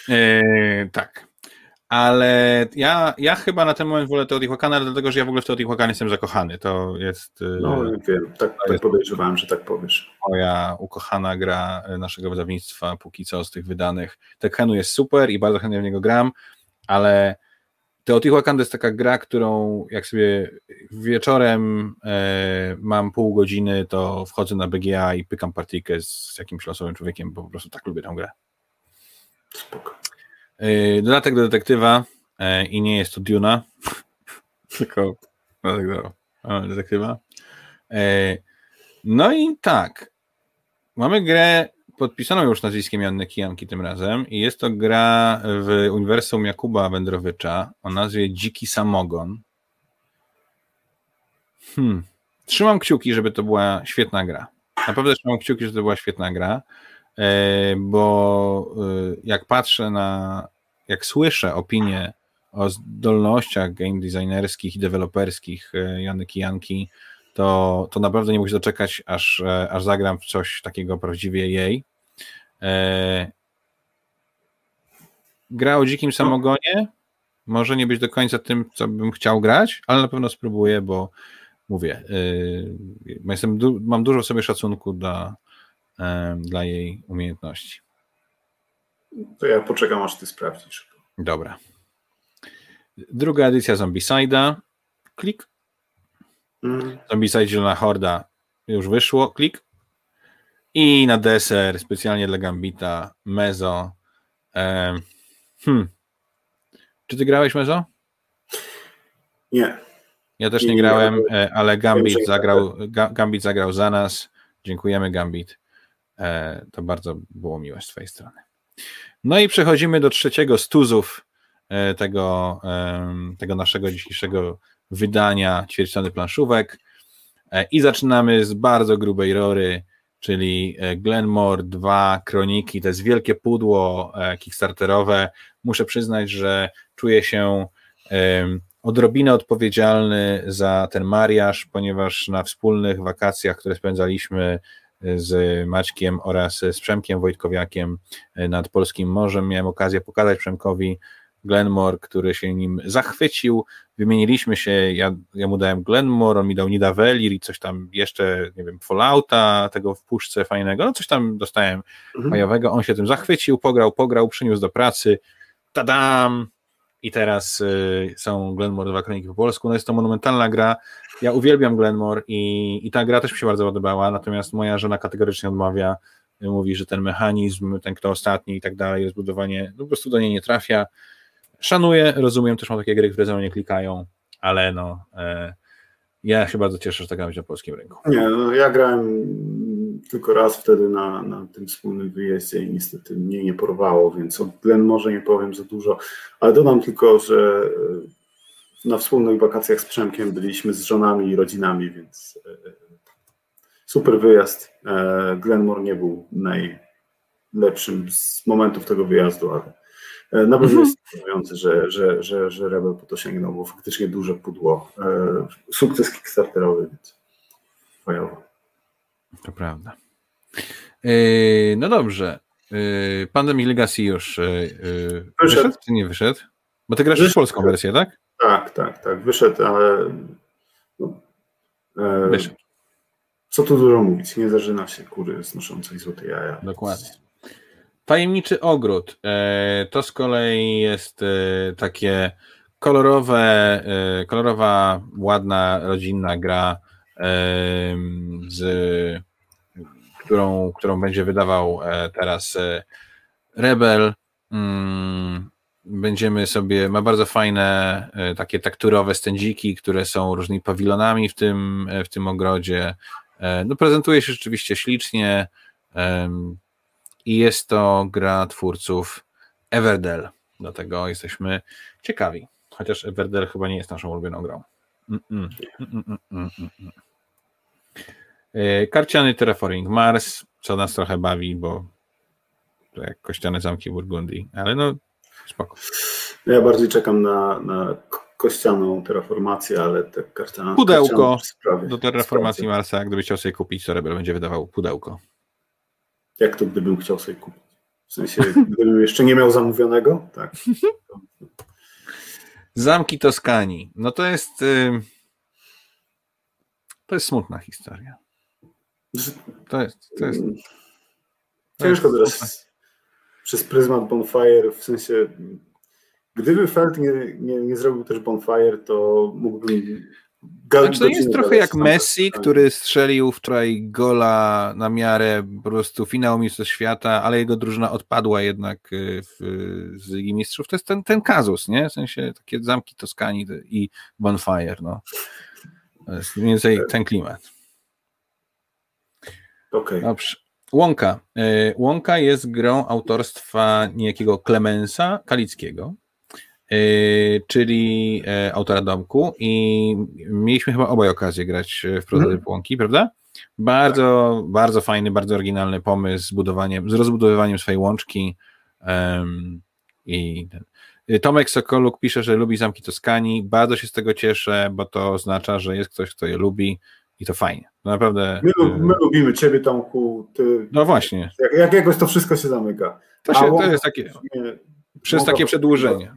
E, tak, ale ja, ja chyba na ten moment wolę Teotihuacana, dlatego że ja w ogóle w Teotihuacanie jestem zakochany, to jest... E, no wiem, tak, tak podejrzewałem, że tak powiesz. Moja ukochana gra naszego wydawnictwa, póki co z tych wydanych. Tekkenu jest super i bardzo chętnie w niego gram, ale Teotihuacan to jest taka gra, którą jak sobie wieczorem e, mam pół godziny, to wchodzę na BGA i pykam partyjkę z jakimś losowym człowiekiem, bo po prostu tak lubię tę grę. Spoko. E, dodatek do detektywa e, i nie jest to Duna, tylko dodatek do detektywa. E, no i tak, mamy grę podpisano już nazwiskiem Janny Kijanki tym razem i jest to gra w uniwersum Jakuba Wędrowycza o nazwie Dziki Samogon. Hmm. Trzymam kciuki, żeby to była świetna gra. Naprawdę trzymam kciuki, żeby to była świetna gra, e, bo e, jak patrzę na, jak słyszę opinie o zdolnościach game designerskich i deweloperskich e, Jany Kijanki, to, to naprawdę nie muszę doczekać, aż, e, aż zagram w coś takiego prawdziwie jej. E, gra o dzikim samogonie może nie być do końca tym, co bym chciał grać, ale na pewno spróbuję, bo mówię, yy, jestem, du mam dużo sobie szacunku dla, yy, dla jej umiejętności. To ja poczekam, aż ty sprawdzisz. Dobra. Druga edycja Zombicide'a. Klik. Zombicide Zielona Horda już wyszło. Klik. I na deser, specjalnie dla Gambita, Mezo. hmm. Czy ty grałeś Mezo? Nie. Ja też nie, nie grałem, nie, ale Gambit zagrał, Gambit zagrał za nas. Dziękujemy Gambit. E, to bardzo było miłe z twojej strony. No i przechodzimy do trzeciego z tuzów e, tego, tego naszego dzisiejszego wydania ćwierćstrony planszówek e, i zaczynamy z bardzo grubej rory, czyli e, Glenmore 2 Kroniki, to jest wielkie pudło e, kickstarterowe. Muszę przyznać, że czuję się odrobinę odpowiedzialny za ten mariaż, ponieważ na wspólnych wakacjach, które spędzaliśmy z Maćkiem oraz z Przemkiem Wojtkowiakiem nad Polskim Morzem, miałem okazję pokazać Przemkowi Glenmore, który się nim zachwycił. Wymieniliśmy się, ja, ja mu dałem Glenmore, on mi dał Nidavellir i coś tam jeszcze, nie wiem, Fallouta, tego w puszce fajnego, no coś tam dostałem mhm. majowego, on się tym zachwycił, pograł, pograł, przyniósł do pracy, tadam! I teraz y, są Glenmore dwa kroniki po polsku. No jest to monumentalna gra. Ja uwielbiam Glenmore i, i ta gra też mi się bardzo podobała, natomiast moja żona kategorycznie odmawia. Mówi, że ten mechanizm, ten kto ostatni i tak dalej, rozbudowanie no po prostu do niej nie trafia. Szanuję, rozumiem, też mam takie gry, które za nie klikają, ale no, e, ja się bardzo cieszę, że tak na polskim rynku. Nie, no, ja grałem tylko raz wtedy na, na tym wspólnym wyjeździe i niestety mnie nie porwało, więc od Glen może nie powiem za dużo, ale dodam tylko, że e, na wspólnych wakacjach z Przemkiem byliśmy z żonami i rodzinami, więc e, super wyjazd. E, Glenmore nie był najlepszym z momentów tego wyjazdu, ale na pewno jest imponujące, że, że, że, że Rebel po to sięgnął, bo faktycznie duże pudło. E, sukces kickstarterowy, więc fajowo. To prawda. E, no dobrze. Pandemic Legacy już wyszedł. wyszedł czy nie wyszedł? Bo ty grasz wyszedł. w polską wersję, tak? Tak, tak, tak. Wyszedł, ale no, wyszedł. Co tu dużo mówić, nie zażyna się kury znoszącej złote jaja. Dokładnie. Tajemniczy ogród. E, to z kolei jest e, takie kolorowe, e, kolorowa, ładna, rodzinna gra, z, którą, którą będzie wydawał teraz Rebel. mm, będziemy sobie, ma bardzo fajne takie takturowe stędziki, które są różnymi pawilonami w tym, w tym ogrodzie. No prezentuje się rzeczywiście ślicznie i jest to gra twórców Everdell. Dlatego jesteśmy ciekawi. Chociaż Everdell chyba nie jest naszą ulubioną grą. Mm -mm. Karciany Terraforming Mars, co nas trochę bawi, bo to jak kościane zamki Burgundii, ale no spoko. Ja bardziej czekam na, na kościaną terraformację, ale te karciane... Pudełko do terraformacji Marsa, gdybyś chciał sobie kupić, to Rebel będzie wydawał pudełko. Jak to gdybym chciał sobie kupić? W sensie, gdybym jeszcze nie miał zamówionego? Tak. Zamki Toskanii. No to jest. Yy, to jest smutna historia. To jest. To jest Ciężko teraz przez pryzmat Bonfire, w sensie. Gdyby Feld nie, nie, nie zrobił też Bonfire, to mógłbym znaczy, to jest trochę jak Messi, który strzelił wczoraj gola na miarę po prostu finału Mistrzostw Świata, ale jego drużyna odpadła jednak y, w, z Ligi Mistrzów. To jest ten, ten kazus, nie? W sensie takie zamki Toskanii i Bonfire, no. To jest mniej więcej ten klimat. Okej. Okay. Łąka. Y, Łąka jest grą autorstwa niejakiego Klemensa Kalickiego. Yy, czyli e, autora domku i mieliśmy chyba obaj okazję grać w prototyp mm. Łąki, prawda? Bardzo, tak. bardzo fajny, bardzo oryginalny pomysł z budowaniem, z rozbudowywaniem swojej łączki um, i ten. Tomek Sokoluk pisze, że lubi zamki Toskanii. Bardzo się z tego cieszę, bo to oznacza, że jest ktoś, kto je lubi i to fajnie. To naprawdę. My, my lubimy Ciebie, Tomku. Ty, no właśnie. Jak, jak jakoś to wszystko się zamyka. To, się, to jest takie. Przez takie przedłużenie.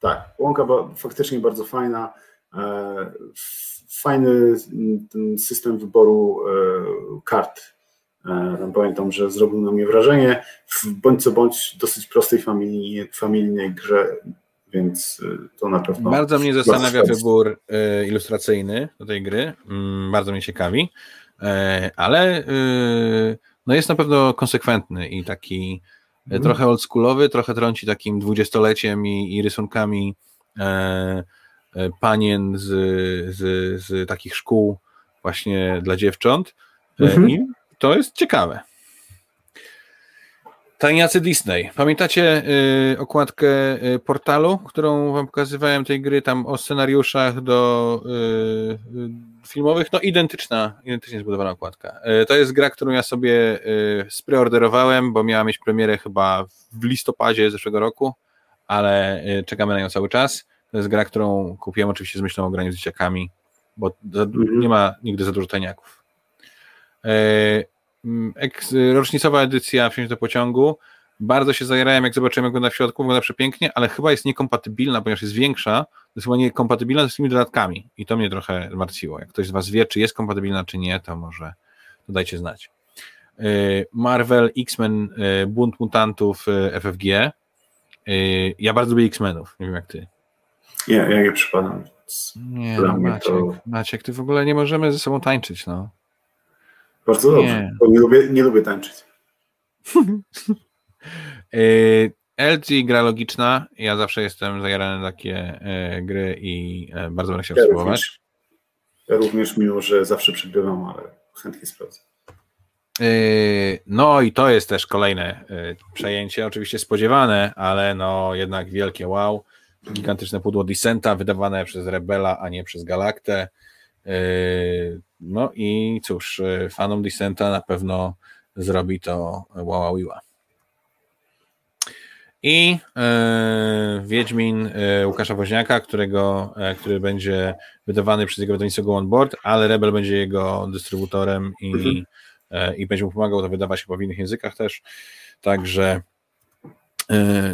Tak, łąka faktycznie bardzo fajna. E, fajny system wyboru e, kart. E, pamiętam, że zrobił na mnie wrażenie. W bądź co bądź dosyć prostej familijnej, familijnej grze, więc to na pewno. Bardzo mnie zastanawia wybór ilustracyjny do tej gry. Mm, bardzo mnie ciekawi, ale no jest na pewno konsekwentny i taki Mhm. Trochę oldschoolowy, trochę trąci takim dwudziestoleciem i, i rysunkami e, e, panien z, z, z takich szkół właśnie dla dziewcząt. E, mhm. I to jest ciekawe. Tajniacy Disney. Pamiętacie y, okładkę y, portalu, którą wam pokazywałem tej gry, tam o scenariuszach do y, filmowych? No identyczna, identycznie zbudowana okładka. to jest gra, którą ja sobie spreorderowałem, bo miała mieć premierę chyba w listopadzie zeszłego roku, ale czekamy na nią cały czas. To jest gra, którą kupiłem oczywiście z myślą o graniu z dzieciakami, bo mhm. nie ma nigdy za dużo tajniaków. Rocznicowa edycja Wsiąść do pociągu. Bardzo się zajerałem, jak zobaczyłem, jak wygląda w środku, wygląda przepięknie, ale chyba jest niekompatybilna, ponieważ jest większa, jest chyba niekompatybilna z tymi dodatkami i to mnie trochę zmartwiło. Jak ktoś z Was wie, czy jest kompatybilna, czy nie, to może to dajcie znać. Y, Marvel, X-Men, y, Bunt Mutantów, y, FFG. Ja bardzo lubię X-Menów, nie wiem jak Ty. Nie, ja nie przypadam. Nie, no, Maciek, to... Maciek, Ty w ogóle nie możemy ze sobą tańczyć, no. Bardzo dobrze, nie. bo nie lubię, nie lubię tańczyć. LG gra logiczna. Ja zawsze jestem zajarany na takie y, gry i y, bardzo będę chciał ja spróbować. Również, ja również, mimo że zawsze przegrywam, ale chętnie sprawdzę. No i to jest też kolejne przejęcie, oczywiście spodziewane, ale no jednak wielkie wow. Gigantyczne pudło Dissenta wydawane przez Rebela, a nie przez Galaktę. No i cóż, fanom Dissenta na pewno zrobi to Wawawiła. I yy, Wiedźmin yy, Łukasza Woźniaka, którego, yy, który będzie wydawany przez jego wydawnictwo Go On Board, ale Rebel będzie jego dystrybutorem i, mhm. i będzie mu pomagał to wydawać chyba w innych językach też. Także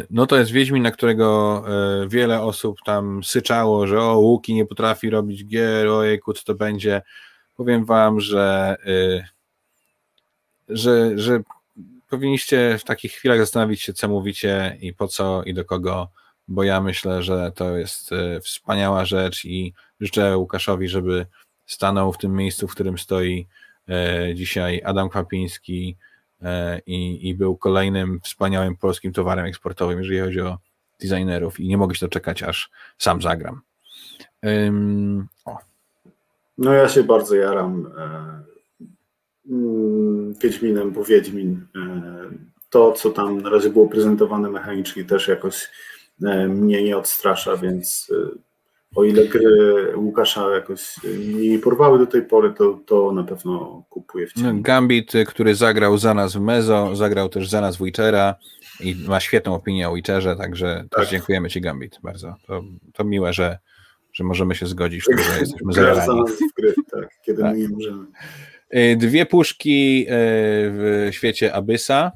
no to jest Wiedźmin, na którego wiele osób tam syczało, że o, Łuki nie potrafi robić gier, ojejku, co to będzie powiem wam, że, że, że powinniście w takich chwilach zastanowić się, co mówicie i po co i do kogo, bo ja myślę, że to jest y, wspaniała rzecz i życzę Łukaszowi, żeby stanął w tym miejscu, w którym stoi y, dzisiaj Adam Kwapiński, i, i był kolejnym wspaniałym polskim towarem eksportowym, jeżeli chodzi o designerów i nie mogę się doczekać, aż sam zagram. Um, no ja się bardzo jaram Wiedźminem, bo Wiedźmin to, co tam na razie było prezentowane mechanicznie też jakoś mnie nie odstrasza, więc o ile gry Łukasza jakoś nie porwały do tej pory, to, to na pewno kupuję w ciemno. No, Gambit, który zagrał za nas w Mezo, zagrał też za nas w Witchera i ma świetną opinię o Witcherze, także tak. też dziękujemy Ci Gambit bardzo. To, to miłe, że, że możemy się zgodzić, że jesteśmy zajarani. Gry, tak, kiedy tak. my nie możemy. Y, dwie puszki y, w świecie Abyssa.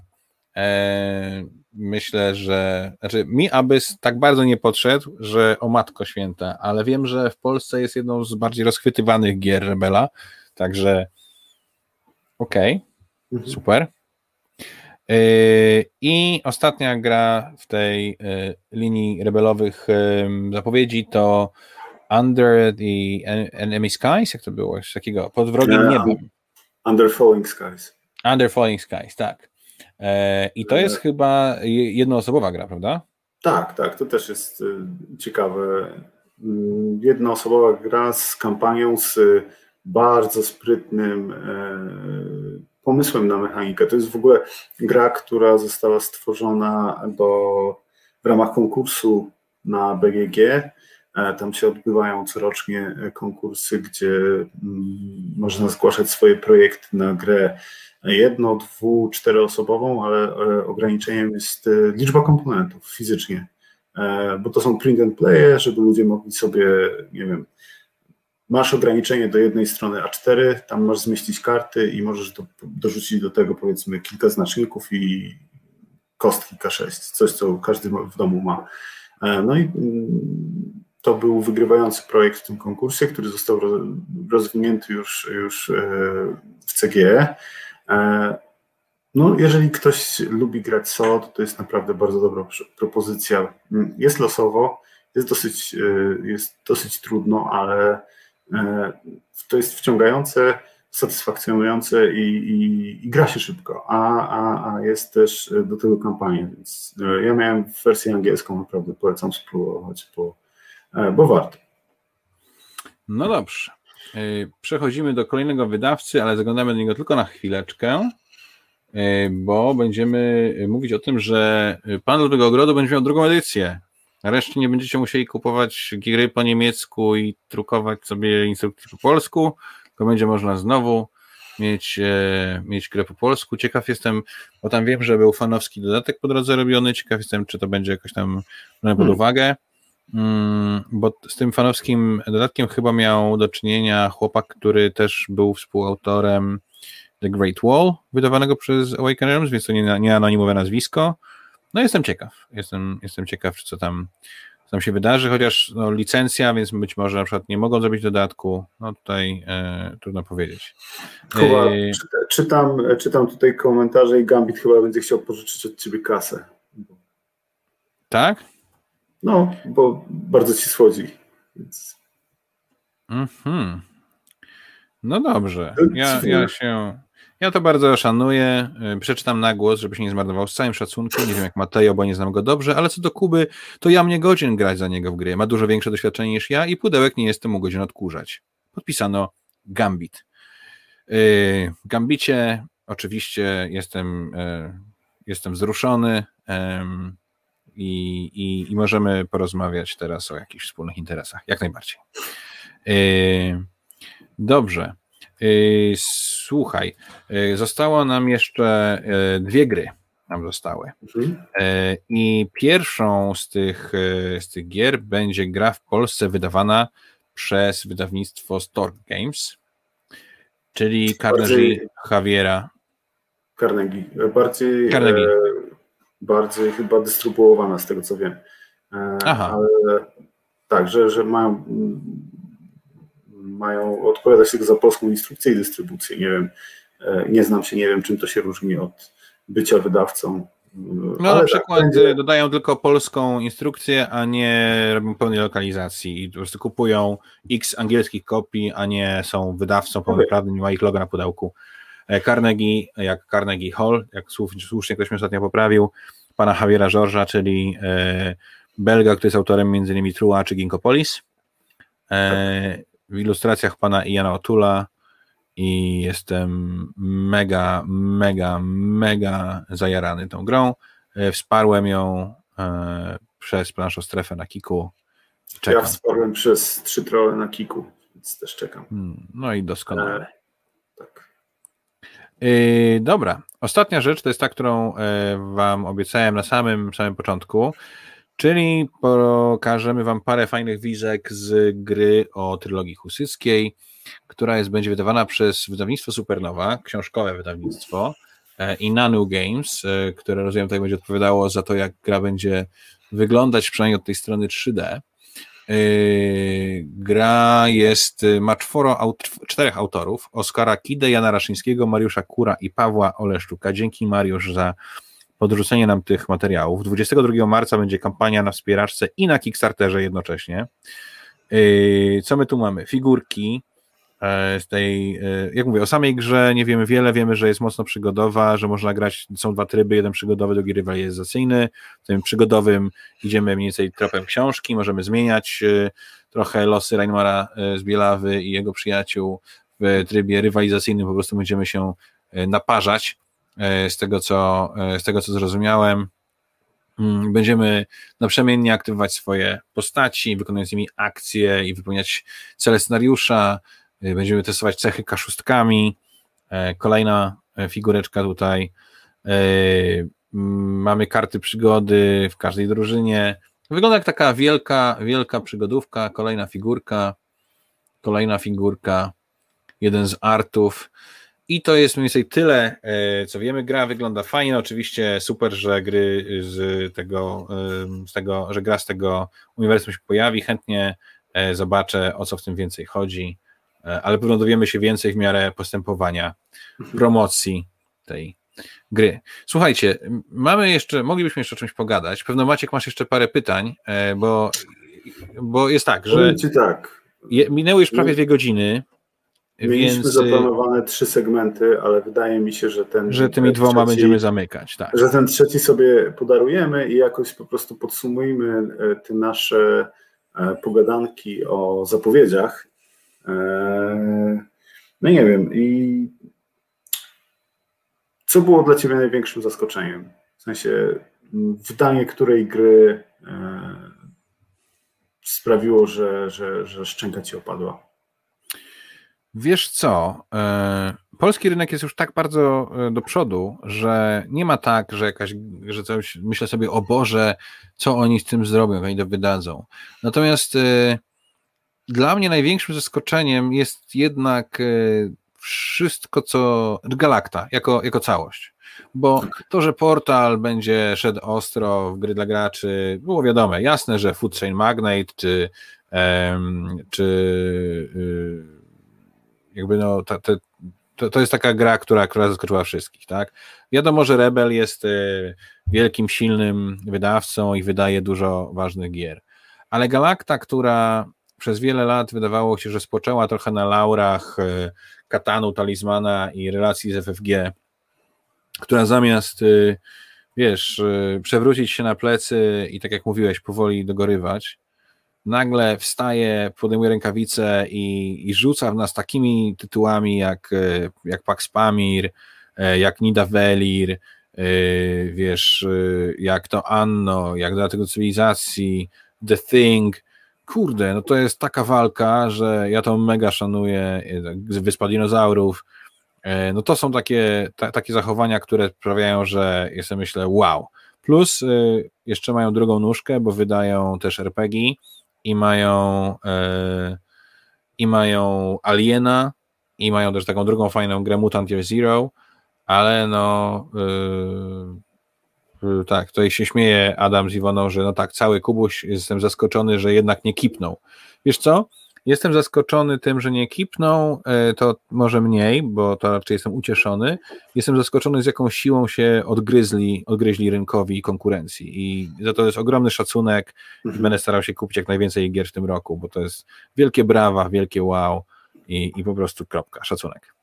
E, myślę, że. Znaczy, mi Abyss tak bardzo nie podszedł, że o matko święta, ale wiem, że w Polsce jest jedną z bardziej rozchwytywanych gier Rebela, także okej, okay, mhm. super. I ostatnia gra w tej linii rebelowych zapowiedzi to Under the Enemy Skies, jak to było? Coś takiego, pod wrogiem niebem. Under Falling Skies. Under Falling Skies, tak. E, I to jest chyba jednoosobowa gra, prawda? Tak, tak, to też jest y, ciekawe. Mm, jednoosobowa gra z kampanią, z bardzo sprytnym e, pomysłem na mechanikę. To jest w ogóle gra, która została stworzona do, w ramach konkursu na BGG. E, tam się odbywają corocznie konkursy, gdzie mm, można zgłaszać swoje projekty na grę jedno, dwu, czteroosobową, ale e, ograniczeniem jest e, liczba komponentów fizycznie, bo to są print and play, żeby ludzie mogli sobie, nie wiem, masz ograniczenie do jednej strony A4, tam masz zmieścić karty i możesz do, dorzucić do tego powiedzmy kilka znaczników i kostki K6, coś co każdy w domu ma. E, no i mm, to był wygrywający projekt w tym konkursie, który został rozwinięty już, już e, w CGE. E, no, jeżeli ktoś lubi grać solo, to to jest naprawdę bardzo dobra propozycja. Mm, jest losowo, jest dosyć, jest dosyć trudno, ale E, to jest wciągające, satysfakcjonujące i, i, i gra się szybko, a, a, a, jest też do tego kampania, więc e, ja miałem wersję angielską, naprawdę polecam spróbować, bo, e, bo warto. No dobrze. Przechodzimy do kolejnego wydawcy, ale zaglądamy do niego tylko na chwileczkę, bo będziemy mówić o tym, że Pan Ludwego Ogrodu będzie miał drugą edycję Reszcie nie będziecie musieli kupować gry po niemiecku i drukować sobie instrukcji po polsku, tylko będzie można znowu mieć, e, mieć grę po polsku. Ciekaw jestem, bo tam wiem, że był fanowski dodatek po drodze robiony. Ciekaw jestem, czy to będzie jakoś tam brane pod hmm. uwagę. Mm, bo z tym fanowskim dodatkiem chyba miał do czynienia chłopak, który też był współautorem The Great Wall, wydawanego przez Awaken Realms, więc to nie, nie anonimowe nazwisko. No jestem ciekaw, jestem, jestem ciekaw, co tam, co tam się wydarzy, chociaż no, licencja, więc być może na przykład nie mogą zrobić dodatku, no tutaj e, trudno powiedzieć. Kuba, e... czytam, czytam tutaj komentarze i Gambit chyba będzie chciał pożyczyć od ciebie kasę. Tak? No, bo bardzo ci słodzi. Więc... Mhm. No dobrze. Ja, ja się ja to bardzo szanuję. Y, przeczytam na głos, żeby się nie zmarnował z całym szacunkiem. Nie wiem jak Mateo, bo nie znam go dobrze, ale co do Kuby, to ja mnie godzin grać za niego w gry. Ma dużo większe doświadczenie niż ja i pudełek nie jestem mu godzin odkurzać. Podpisano Gambit. Y, Gambicie oczywiście jestem, y, jestem wzruszony i, i, i możemy porozmawiać teraz o jakichś wspólnych interesach. Jak najbardziej. Dobrze. Y, słuchaj, y, zostało nam jeszcze dwie gry nam zostały. Mhm. I pierwszą z tych, z tych gier będzie gra w Polsce wydawana przez wydawnictwo Stork Games, czyli Carnegie Javiera. Carnegie. Bardziej, Carnegie. E, bardziej chyba dystrybuowana z tego co wiem. E, Aha. Ale tak, że, że mają mają odpowiadać tylko za polską instrukcję i dystrybucję. Nie wiem, e, nie znam się, nie wiem, czym to się różni od bycia wydawcą. No Ale na tak, przykład tak, będzie... dodają tylko polską instrukcję, a nie robią pełnej lokalizacji i po prostu kupują x angielskich kopii, a nie są wydawcą pełnoprawnym, nie ma ich logo na pudełku. Carnegie, jak Carnegie Hall, jak słusznie ktoś mnie ostatnio poprawił, pana Javiera George'a, czyli Belga, który jest autorem m.in. Trua czy Ginkopolis. W ilustracjach pana Iana Otula i jestem mega, mega, mega zajarany tą grą. Wsparłem ją przez strefę na Kiku. Czekam. Ja wsparłem przez trzy trolle na Kiku, więc też czekam. Hmm, no i doskonale. E, tak. Yy, dobra, ostatnia rzecz to jest ta, którą e, Wam obiecałem na samym, samym początku, czyli pokażemy Wam parę fajnych wizek z gry o trylogii husyckiej, która jest, będzie wydawana przez wydawnictwo Supernowa, książkowe wydawnictwo e, i Nanu Games, które rozumiem tutaj będzie odpowiadało za to, jak gra będzie wyglądać przynajmniej od tej strony 3D. Yy, gra jest, ma czworo, czterech autorów, Oskara Kide, Jana Raszyńskiego, Mariusza Kura i Pawła Oleszczuka. Dzięki Mariusz za podrzucenie nam tych materiałów. 22 marca będzie kampania na wspieraczce i na Kickstarterze jednocześnie. Yy, co my tu mamy? Figurki, z tej, e, jak mówię, o samej grze nie wiemy wiele, wiemy, że jest mocno przygodowa, że można grać, są dwa tryby, jeden przygodowy, drugi rywalizacyjny, w tym przygodowym idziemy mniej więcej tropem książki, możemy zmieniać e, trochę losy Reinmara z Bielawy i jego przyjaciół, w trybie rywalizacyjnym po prostu będziemy się naparzać z tego, co, z tego, co zrozumiałem, mm, będziemy naprzemiennie aktywować swoje postaci, wykonując nimi akcje i wypełniać cele scenariusza, będziemy testować cechy kaszustkami. E, kolejna e, figureczka tutaj. E, mamy karty przygody w każdej drużynie. Wygląda jak taka wielka, wielka przygodówka. Kolejna figurka. Kolejna figurka. Jeden z artów. I to jest mniej więcej tyle, co wiemy. Gra wygląda fajnie. Oczywiście super, że gry z tego, z tego że gra z tego uniwersum się pojawi. Chętnie zobaczę, o co w tym więcej chodzi. E, ale pewno dowiemy się więcej w miarę postępowania promocji tej gry. Słuchajcie, mamy jeszcze, moglibyśmy jeszcze o czymś pogadać. Pewno Maciek masz jeszcze parę pytań, e, bo, bo jest tak, że tak. minęły już prawie dwie godziny. Mieliśmy więc, zaplanowane trzy segmenty, ale wydaje mi się, że ten. Że tymi dwoma trzeci, będziemy zamykać. Tak. Że ten trzeci sobie podarujemy i jakoś po prostu podsumujmy e, te nasze pogadanki o zapowiedziach no nie wiem. I co było dla Ciebie największym zaskoczeniem? W sensie, wydanie której gry eee, sprawiło, że, że, że szczęka Ci opadła? Wiesz co? Eee, polski rynek jest już tak bardzo e, do przodu, że nie ma tak, że jakaś, że coś, myślę sobie, o Boże, co oni z tym zrobią, oni to wydadzą. Natomiast e, dla mnie największym zaskoczeniem jest jednak e, wszystko, co. Galakta jako, jako całość. Bo to, że portal będzie szedł ostro w gry dla graczy, było wiadome. Jasne, że Food Chain Magnate, czy, czy y, jakby no, ta, to, to jest taka gra, która, która zaskoczyła wszystkich, tak? Wiadomo, że Rebel jest e, wielkim, silnym wydawcą i wydaje dużo ważnych gier. Ale Galakta, która przez wiele lat wydawało się, że spoczęła trochę na laurach e, Katanu, Talizmana i relacji z FFG, która zamiast, e, wiesz, e, przewrócić się na plecy i tak jak mówiłeś, powoli dogorywać, nagle wstaje, podejmuje rękawice i, i rzuca w nas takimi tytułami jak, jak Pax Pamir, jak Nida Velir, wiesz, jak to Anno, jak do tego cywilizacji, The Thing, kurde, no to jest taka walka, że ja to mega szanuję, Wyspa Dinozaurów, e, no to są takie, ta, takie zachowania, które sprawiają, że jestem myślę, wow. Plus y, jeszcze mają drugą nóżkę, bo wydają też RPG i mają i mają Aliena i mają też taką drugą fajną grę Mutant Year Zero, ale no tak, tutaj się śmieje Adam z Iwoną, że no tak, cały Kubuś, jestem zaskoczony, że jednak nie kipnął. Wiesz co? Jestem zaskoczony tym, że nie kipnął, y, to może mniej, bo to raczej jestem ucieszony. Jestem zaskoczony, z jaką siłą się odgryzli, odgryźli rynkowi i konkurencji. I za to jest ogromny szacunek. Mhm. Będę starał się kupić jak najwięcej gier w tym roku, bo to jest wielkie brawa, wielkie wow i, i po prostu kropka, szacunek.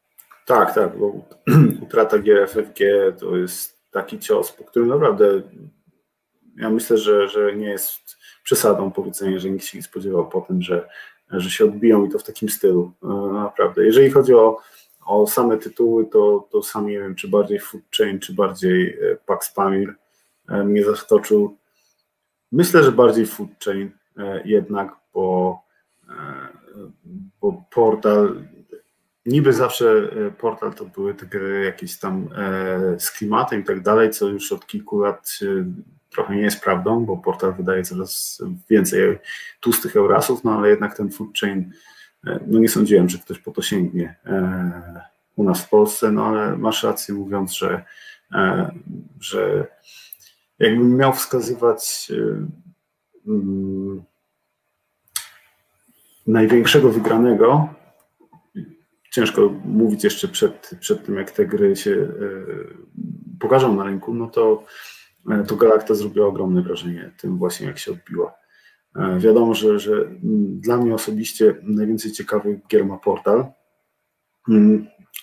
Tak, tak, bo utrata GFFG to jest taki cios, po którym naprawdę ja myślę, że, że nie jest przesadą powiedzenie, że nikt się nie spodziewał po tym, że, że się odbiją i to w takim stylu. E, naprawdę. Jeżeli chodzi o, o same tytuły, to, to sam nie wiem, czy bardziej Food Chain, czy bardziej e, Pax Pamir e, mnie zaskoczył. Myślę, że bardziej Food Chain jednak, bo, bo portal niby zawsze portal to były te gry jakieś tam z klimatem i tak dalej, co już od kilku lat trochę nie jest prawdą, bo portal wydaje coraz więcej tłustych eurasów, no ale jednak ten food chain, e, no nie sądziłem, że ktoś po to sięgnie e, u nas w Polsce, no ale masz rację mówiąc, że, e, że jakbym miał wskazywać mm, największego wygranego, ciężko mówić jeszcze przed, przed tym, jak te gry się pokażą na rynku, no to E, to Galacta zrobiła ogromne wrażenie tym właśnie, jak się odbiła. E, wiadomo, że, że dla mnie osobiście najwięcej ciekawych gier ma Portal,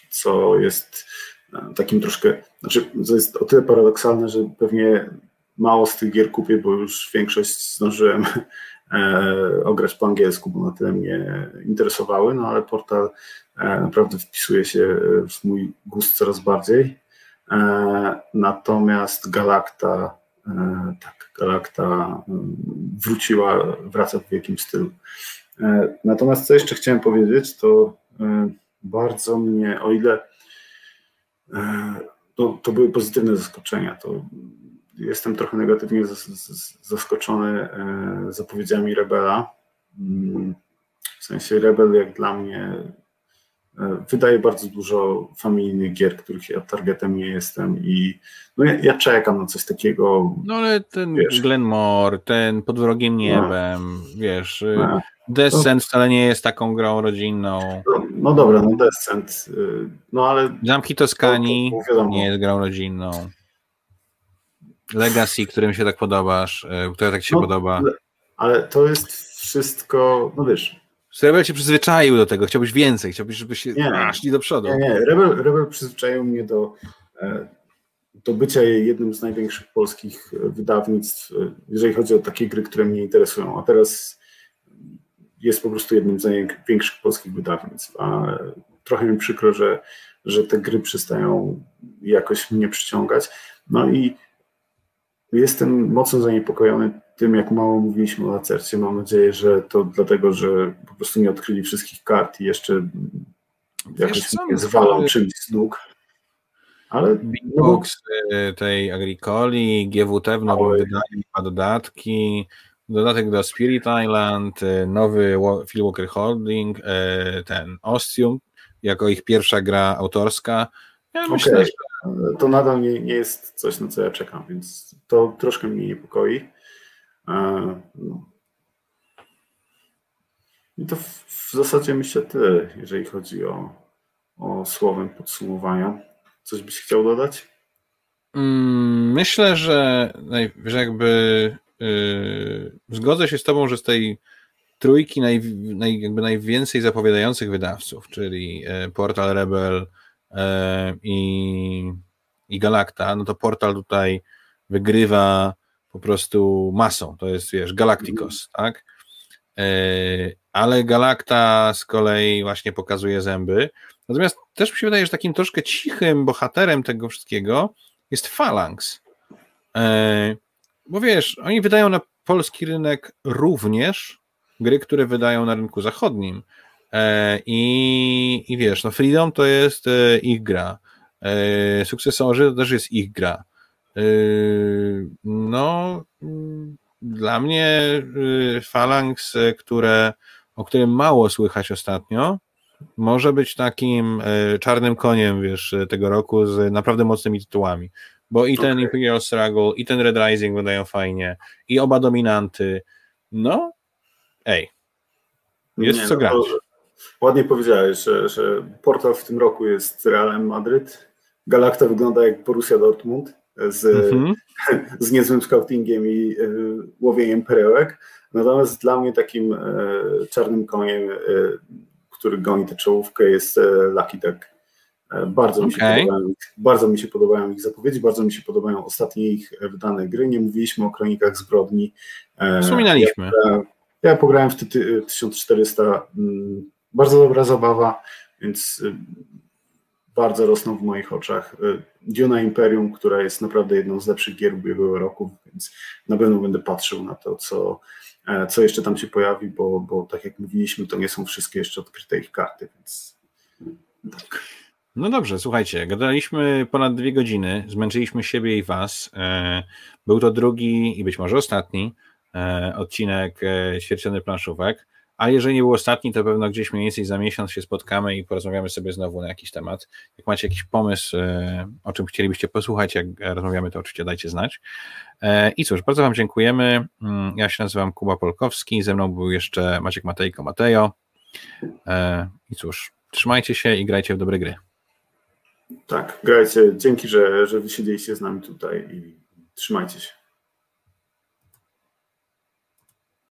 co jest e, takim troszkę, znaczy to jest o tyle paradoksalne, że pewnie mało z tych gier kupię, bo już większość zdążyłem ograć po angielsku, bo na tyle mnie interesowały, no ale portal naprawdę wpisuje się w mój gust coraz bardziej. E, natomiast Galakta, e, tak, Galakta mm, wróciła, wraca w wielkim stylu. E, natomiast co jeszcze chciałem powiedzieć, to bardzo mnie, o ile to, to były pozytywne zaskoczenia, to jestem trochę negatywnie zaskoczony zapowiedziami Rebela. Mm, w sensie Rebel jak dla mnie E, wydaje bardzo dużo familijnych gier, których ja targetem nie jestem i no ja, ja czekam na coś takiego. No ale ten wiesz, Glenmore, ten Pod wrogiem no. niebem, no. wiesz, no. Descent no. wcale nie jest taką grą rodzinną. No, no dobra, no Descent, y, no ale... Zamki Toskanii nie jest grą rodzinną. Legacy, którym się tak podobasz, y, które tak się no, podoba. Ale to jest wszystko, no wiesz, Rebel cię przyzwyczaił do tego, chciałbyś więcej, chciałbyś, żeby się nie, szli do przodu. Nie, nie. Rebel, Rebel przyzwyczaił mnie do, e, do bycia jednym z największych polskich wydawnictw, e, jeżeli chodzi o takie gry, które mnie interesują, a teraz jest po prostu jednym z największych polskich wydawnictw, a trochę mi przykro, że, że te gry przestają jakoś mnie przyciągać. No i jestem mocno zaniepokojony tym, jak mało mówiliśmy o Lacercie. Mam nadzieję, że to dlatego, że po prostu nie odkryli wszystkich kart i jeszcze jakoś nie zwalą czymś z nóg. Ale Box no, tej Agricoli, GWT w nowym wydaniu ma dodatki, dodatek do Spirit Island, y, nowy Phil Walker Holding, y, ten Ostium, jako ich pierwsza gra autorska. Ja okay. myślę, że... To nadal nie, nie jest coś, na co ja czekam, więc to troszkę mnie niepokoi. No. I to w zasadzie myślę tyle, jeżeli chodzi o, o słowem podsumowania. Coś byś chciał dodać? Mm, myślę, że, że jakby yy, zgodzę się z Tobą, że z tej trójki naj, naj, jakby najwięcej zapowiadających wydawców, czyli yy, Portal Rebel i, i Galacta, no to Portal tutaj wygrywa po prostu masą. To jest, wiesz, Galacticos, tak? E, ale Galacta z kolei właśnie pokazuje zęby. Natomiast też mi się wydaje, że takim troszkę cichym bohaterem tego wszystkiego jest Phalanx. E, bo wiesz, oni wydają na polski rynek również gry, które wydają na rynku zachodnim. E, I, i wiesz, no Freedom to jest ich gra. Sukcesorzy to też jest ich gra. No, dla mnie Phalanx, które, o którym mało słychać ostatnio, może być takim czarnym koniem, wiesz, tego roku z naprawdę mocnymi tytułami. Bo i ten okay. Imperial Struggle, i ten Red Rising wydają fajnie, i oba dominanty. No, ej, jest Nie, co no, grać. Ładnie powiedziałeś, że, że portal w tym roku jest Realem Madryt. Galacta wygląda jak Borussia Dortmund z, mm-hmm. z niezłym scoutingiem i y, łowieniem perełek. Natomiast dla mnie takim y, czarnym koniem, y, który goni tę czołówkę jest Lucky Duck. Bardzo mi, się podobają, bardzo mi się podobają ich zapowiedzi, bardzo mi się podobają ostatnie ich wydane gry. Nie mówiliśmy o kronikach zbrodni. Wspominaliśmy. Ja, ja pograłem w 1400, mm, bardzo dobra zabawa, więc bardzo rosną w moich oczach. Y, Duna Imperium, która jest naprawdę jedną z lepszych gier ubiegłego roku, więc na pewno będę patrzył na to, co, e, co jeszcze tam się pojawi, bo, bo tak jak mówiliśmy, to nie są wszystkie jeszcze odkryte ich karty, więc tak. No dobrze, słuchajcie, gadaliśmy ponad dwie godziny, zmęczyliśmy siebie i was. E, był to drugi i być może ostatni e, odcinek Świerczony Planszówek. A jeżeli nie był ostatni, to pewno gdzieś mniej więcej za miesiąc się spotkamy i porozmawiamy sobie znowu na jakiś temat. Jak macie jakiś pomysł, e, o czym chcielibyście posłuchać, jak rozmawiamy, to oczywiście dajcie znać. E, I cóż, bardzo Wam dziękujemy. Mm, ja się nazywam Kuba Polkowski, ze mną był jeszcze Maciek Matejko Matejo. E, I cóż, trzymajcie się i grajcie w dobre gry. Tak, grajcie. Dzięki, że, że wysiedzieliście z nami tutaj i trzymajcie się.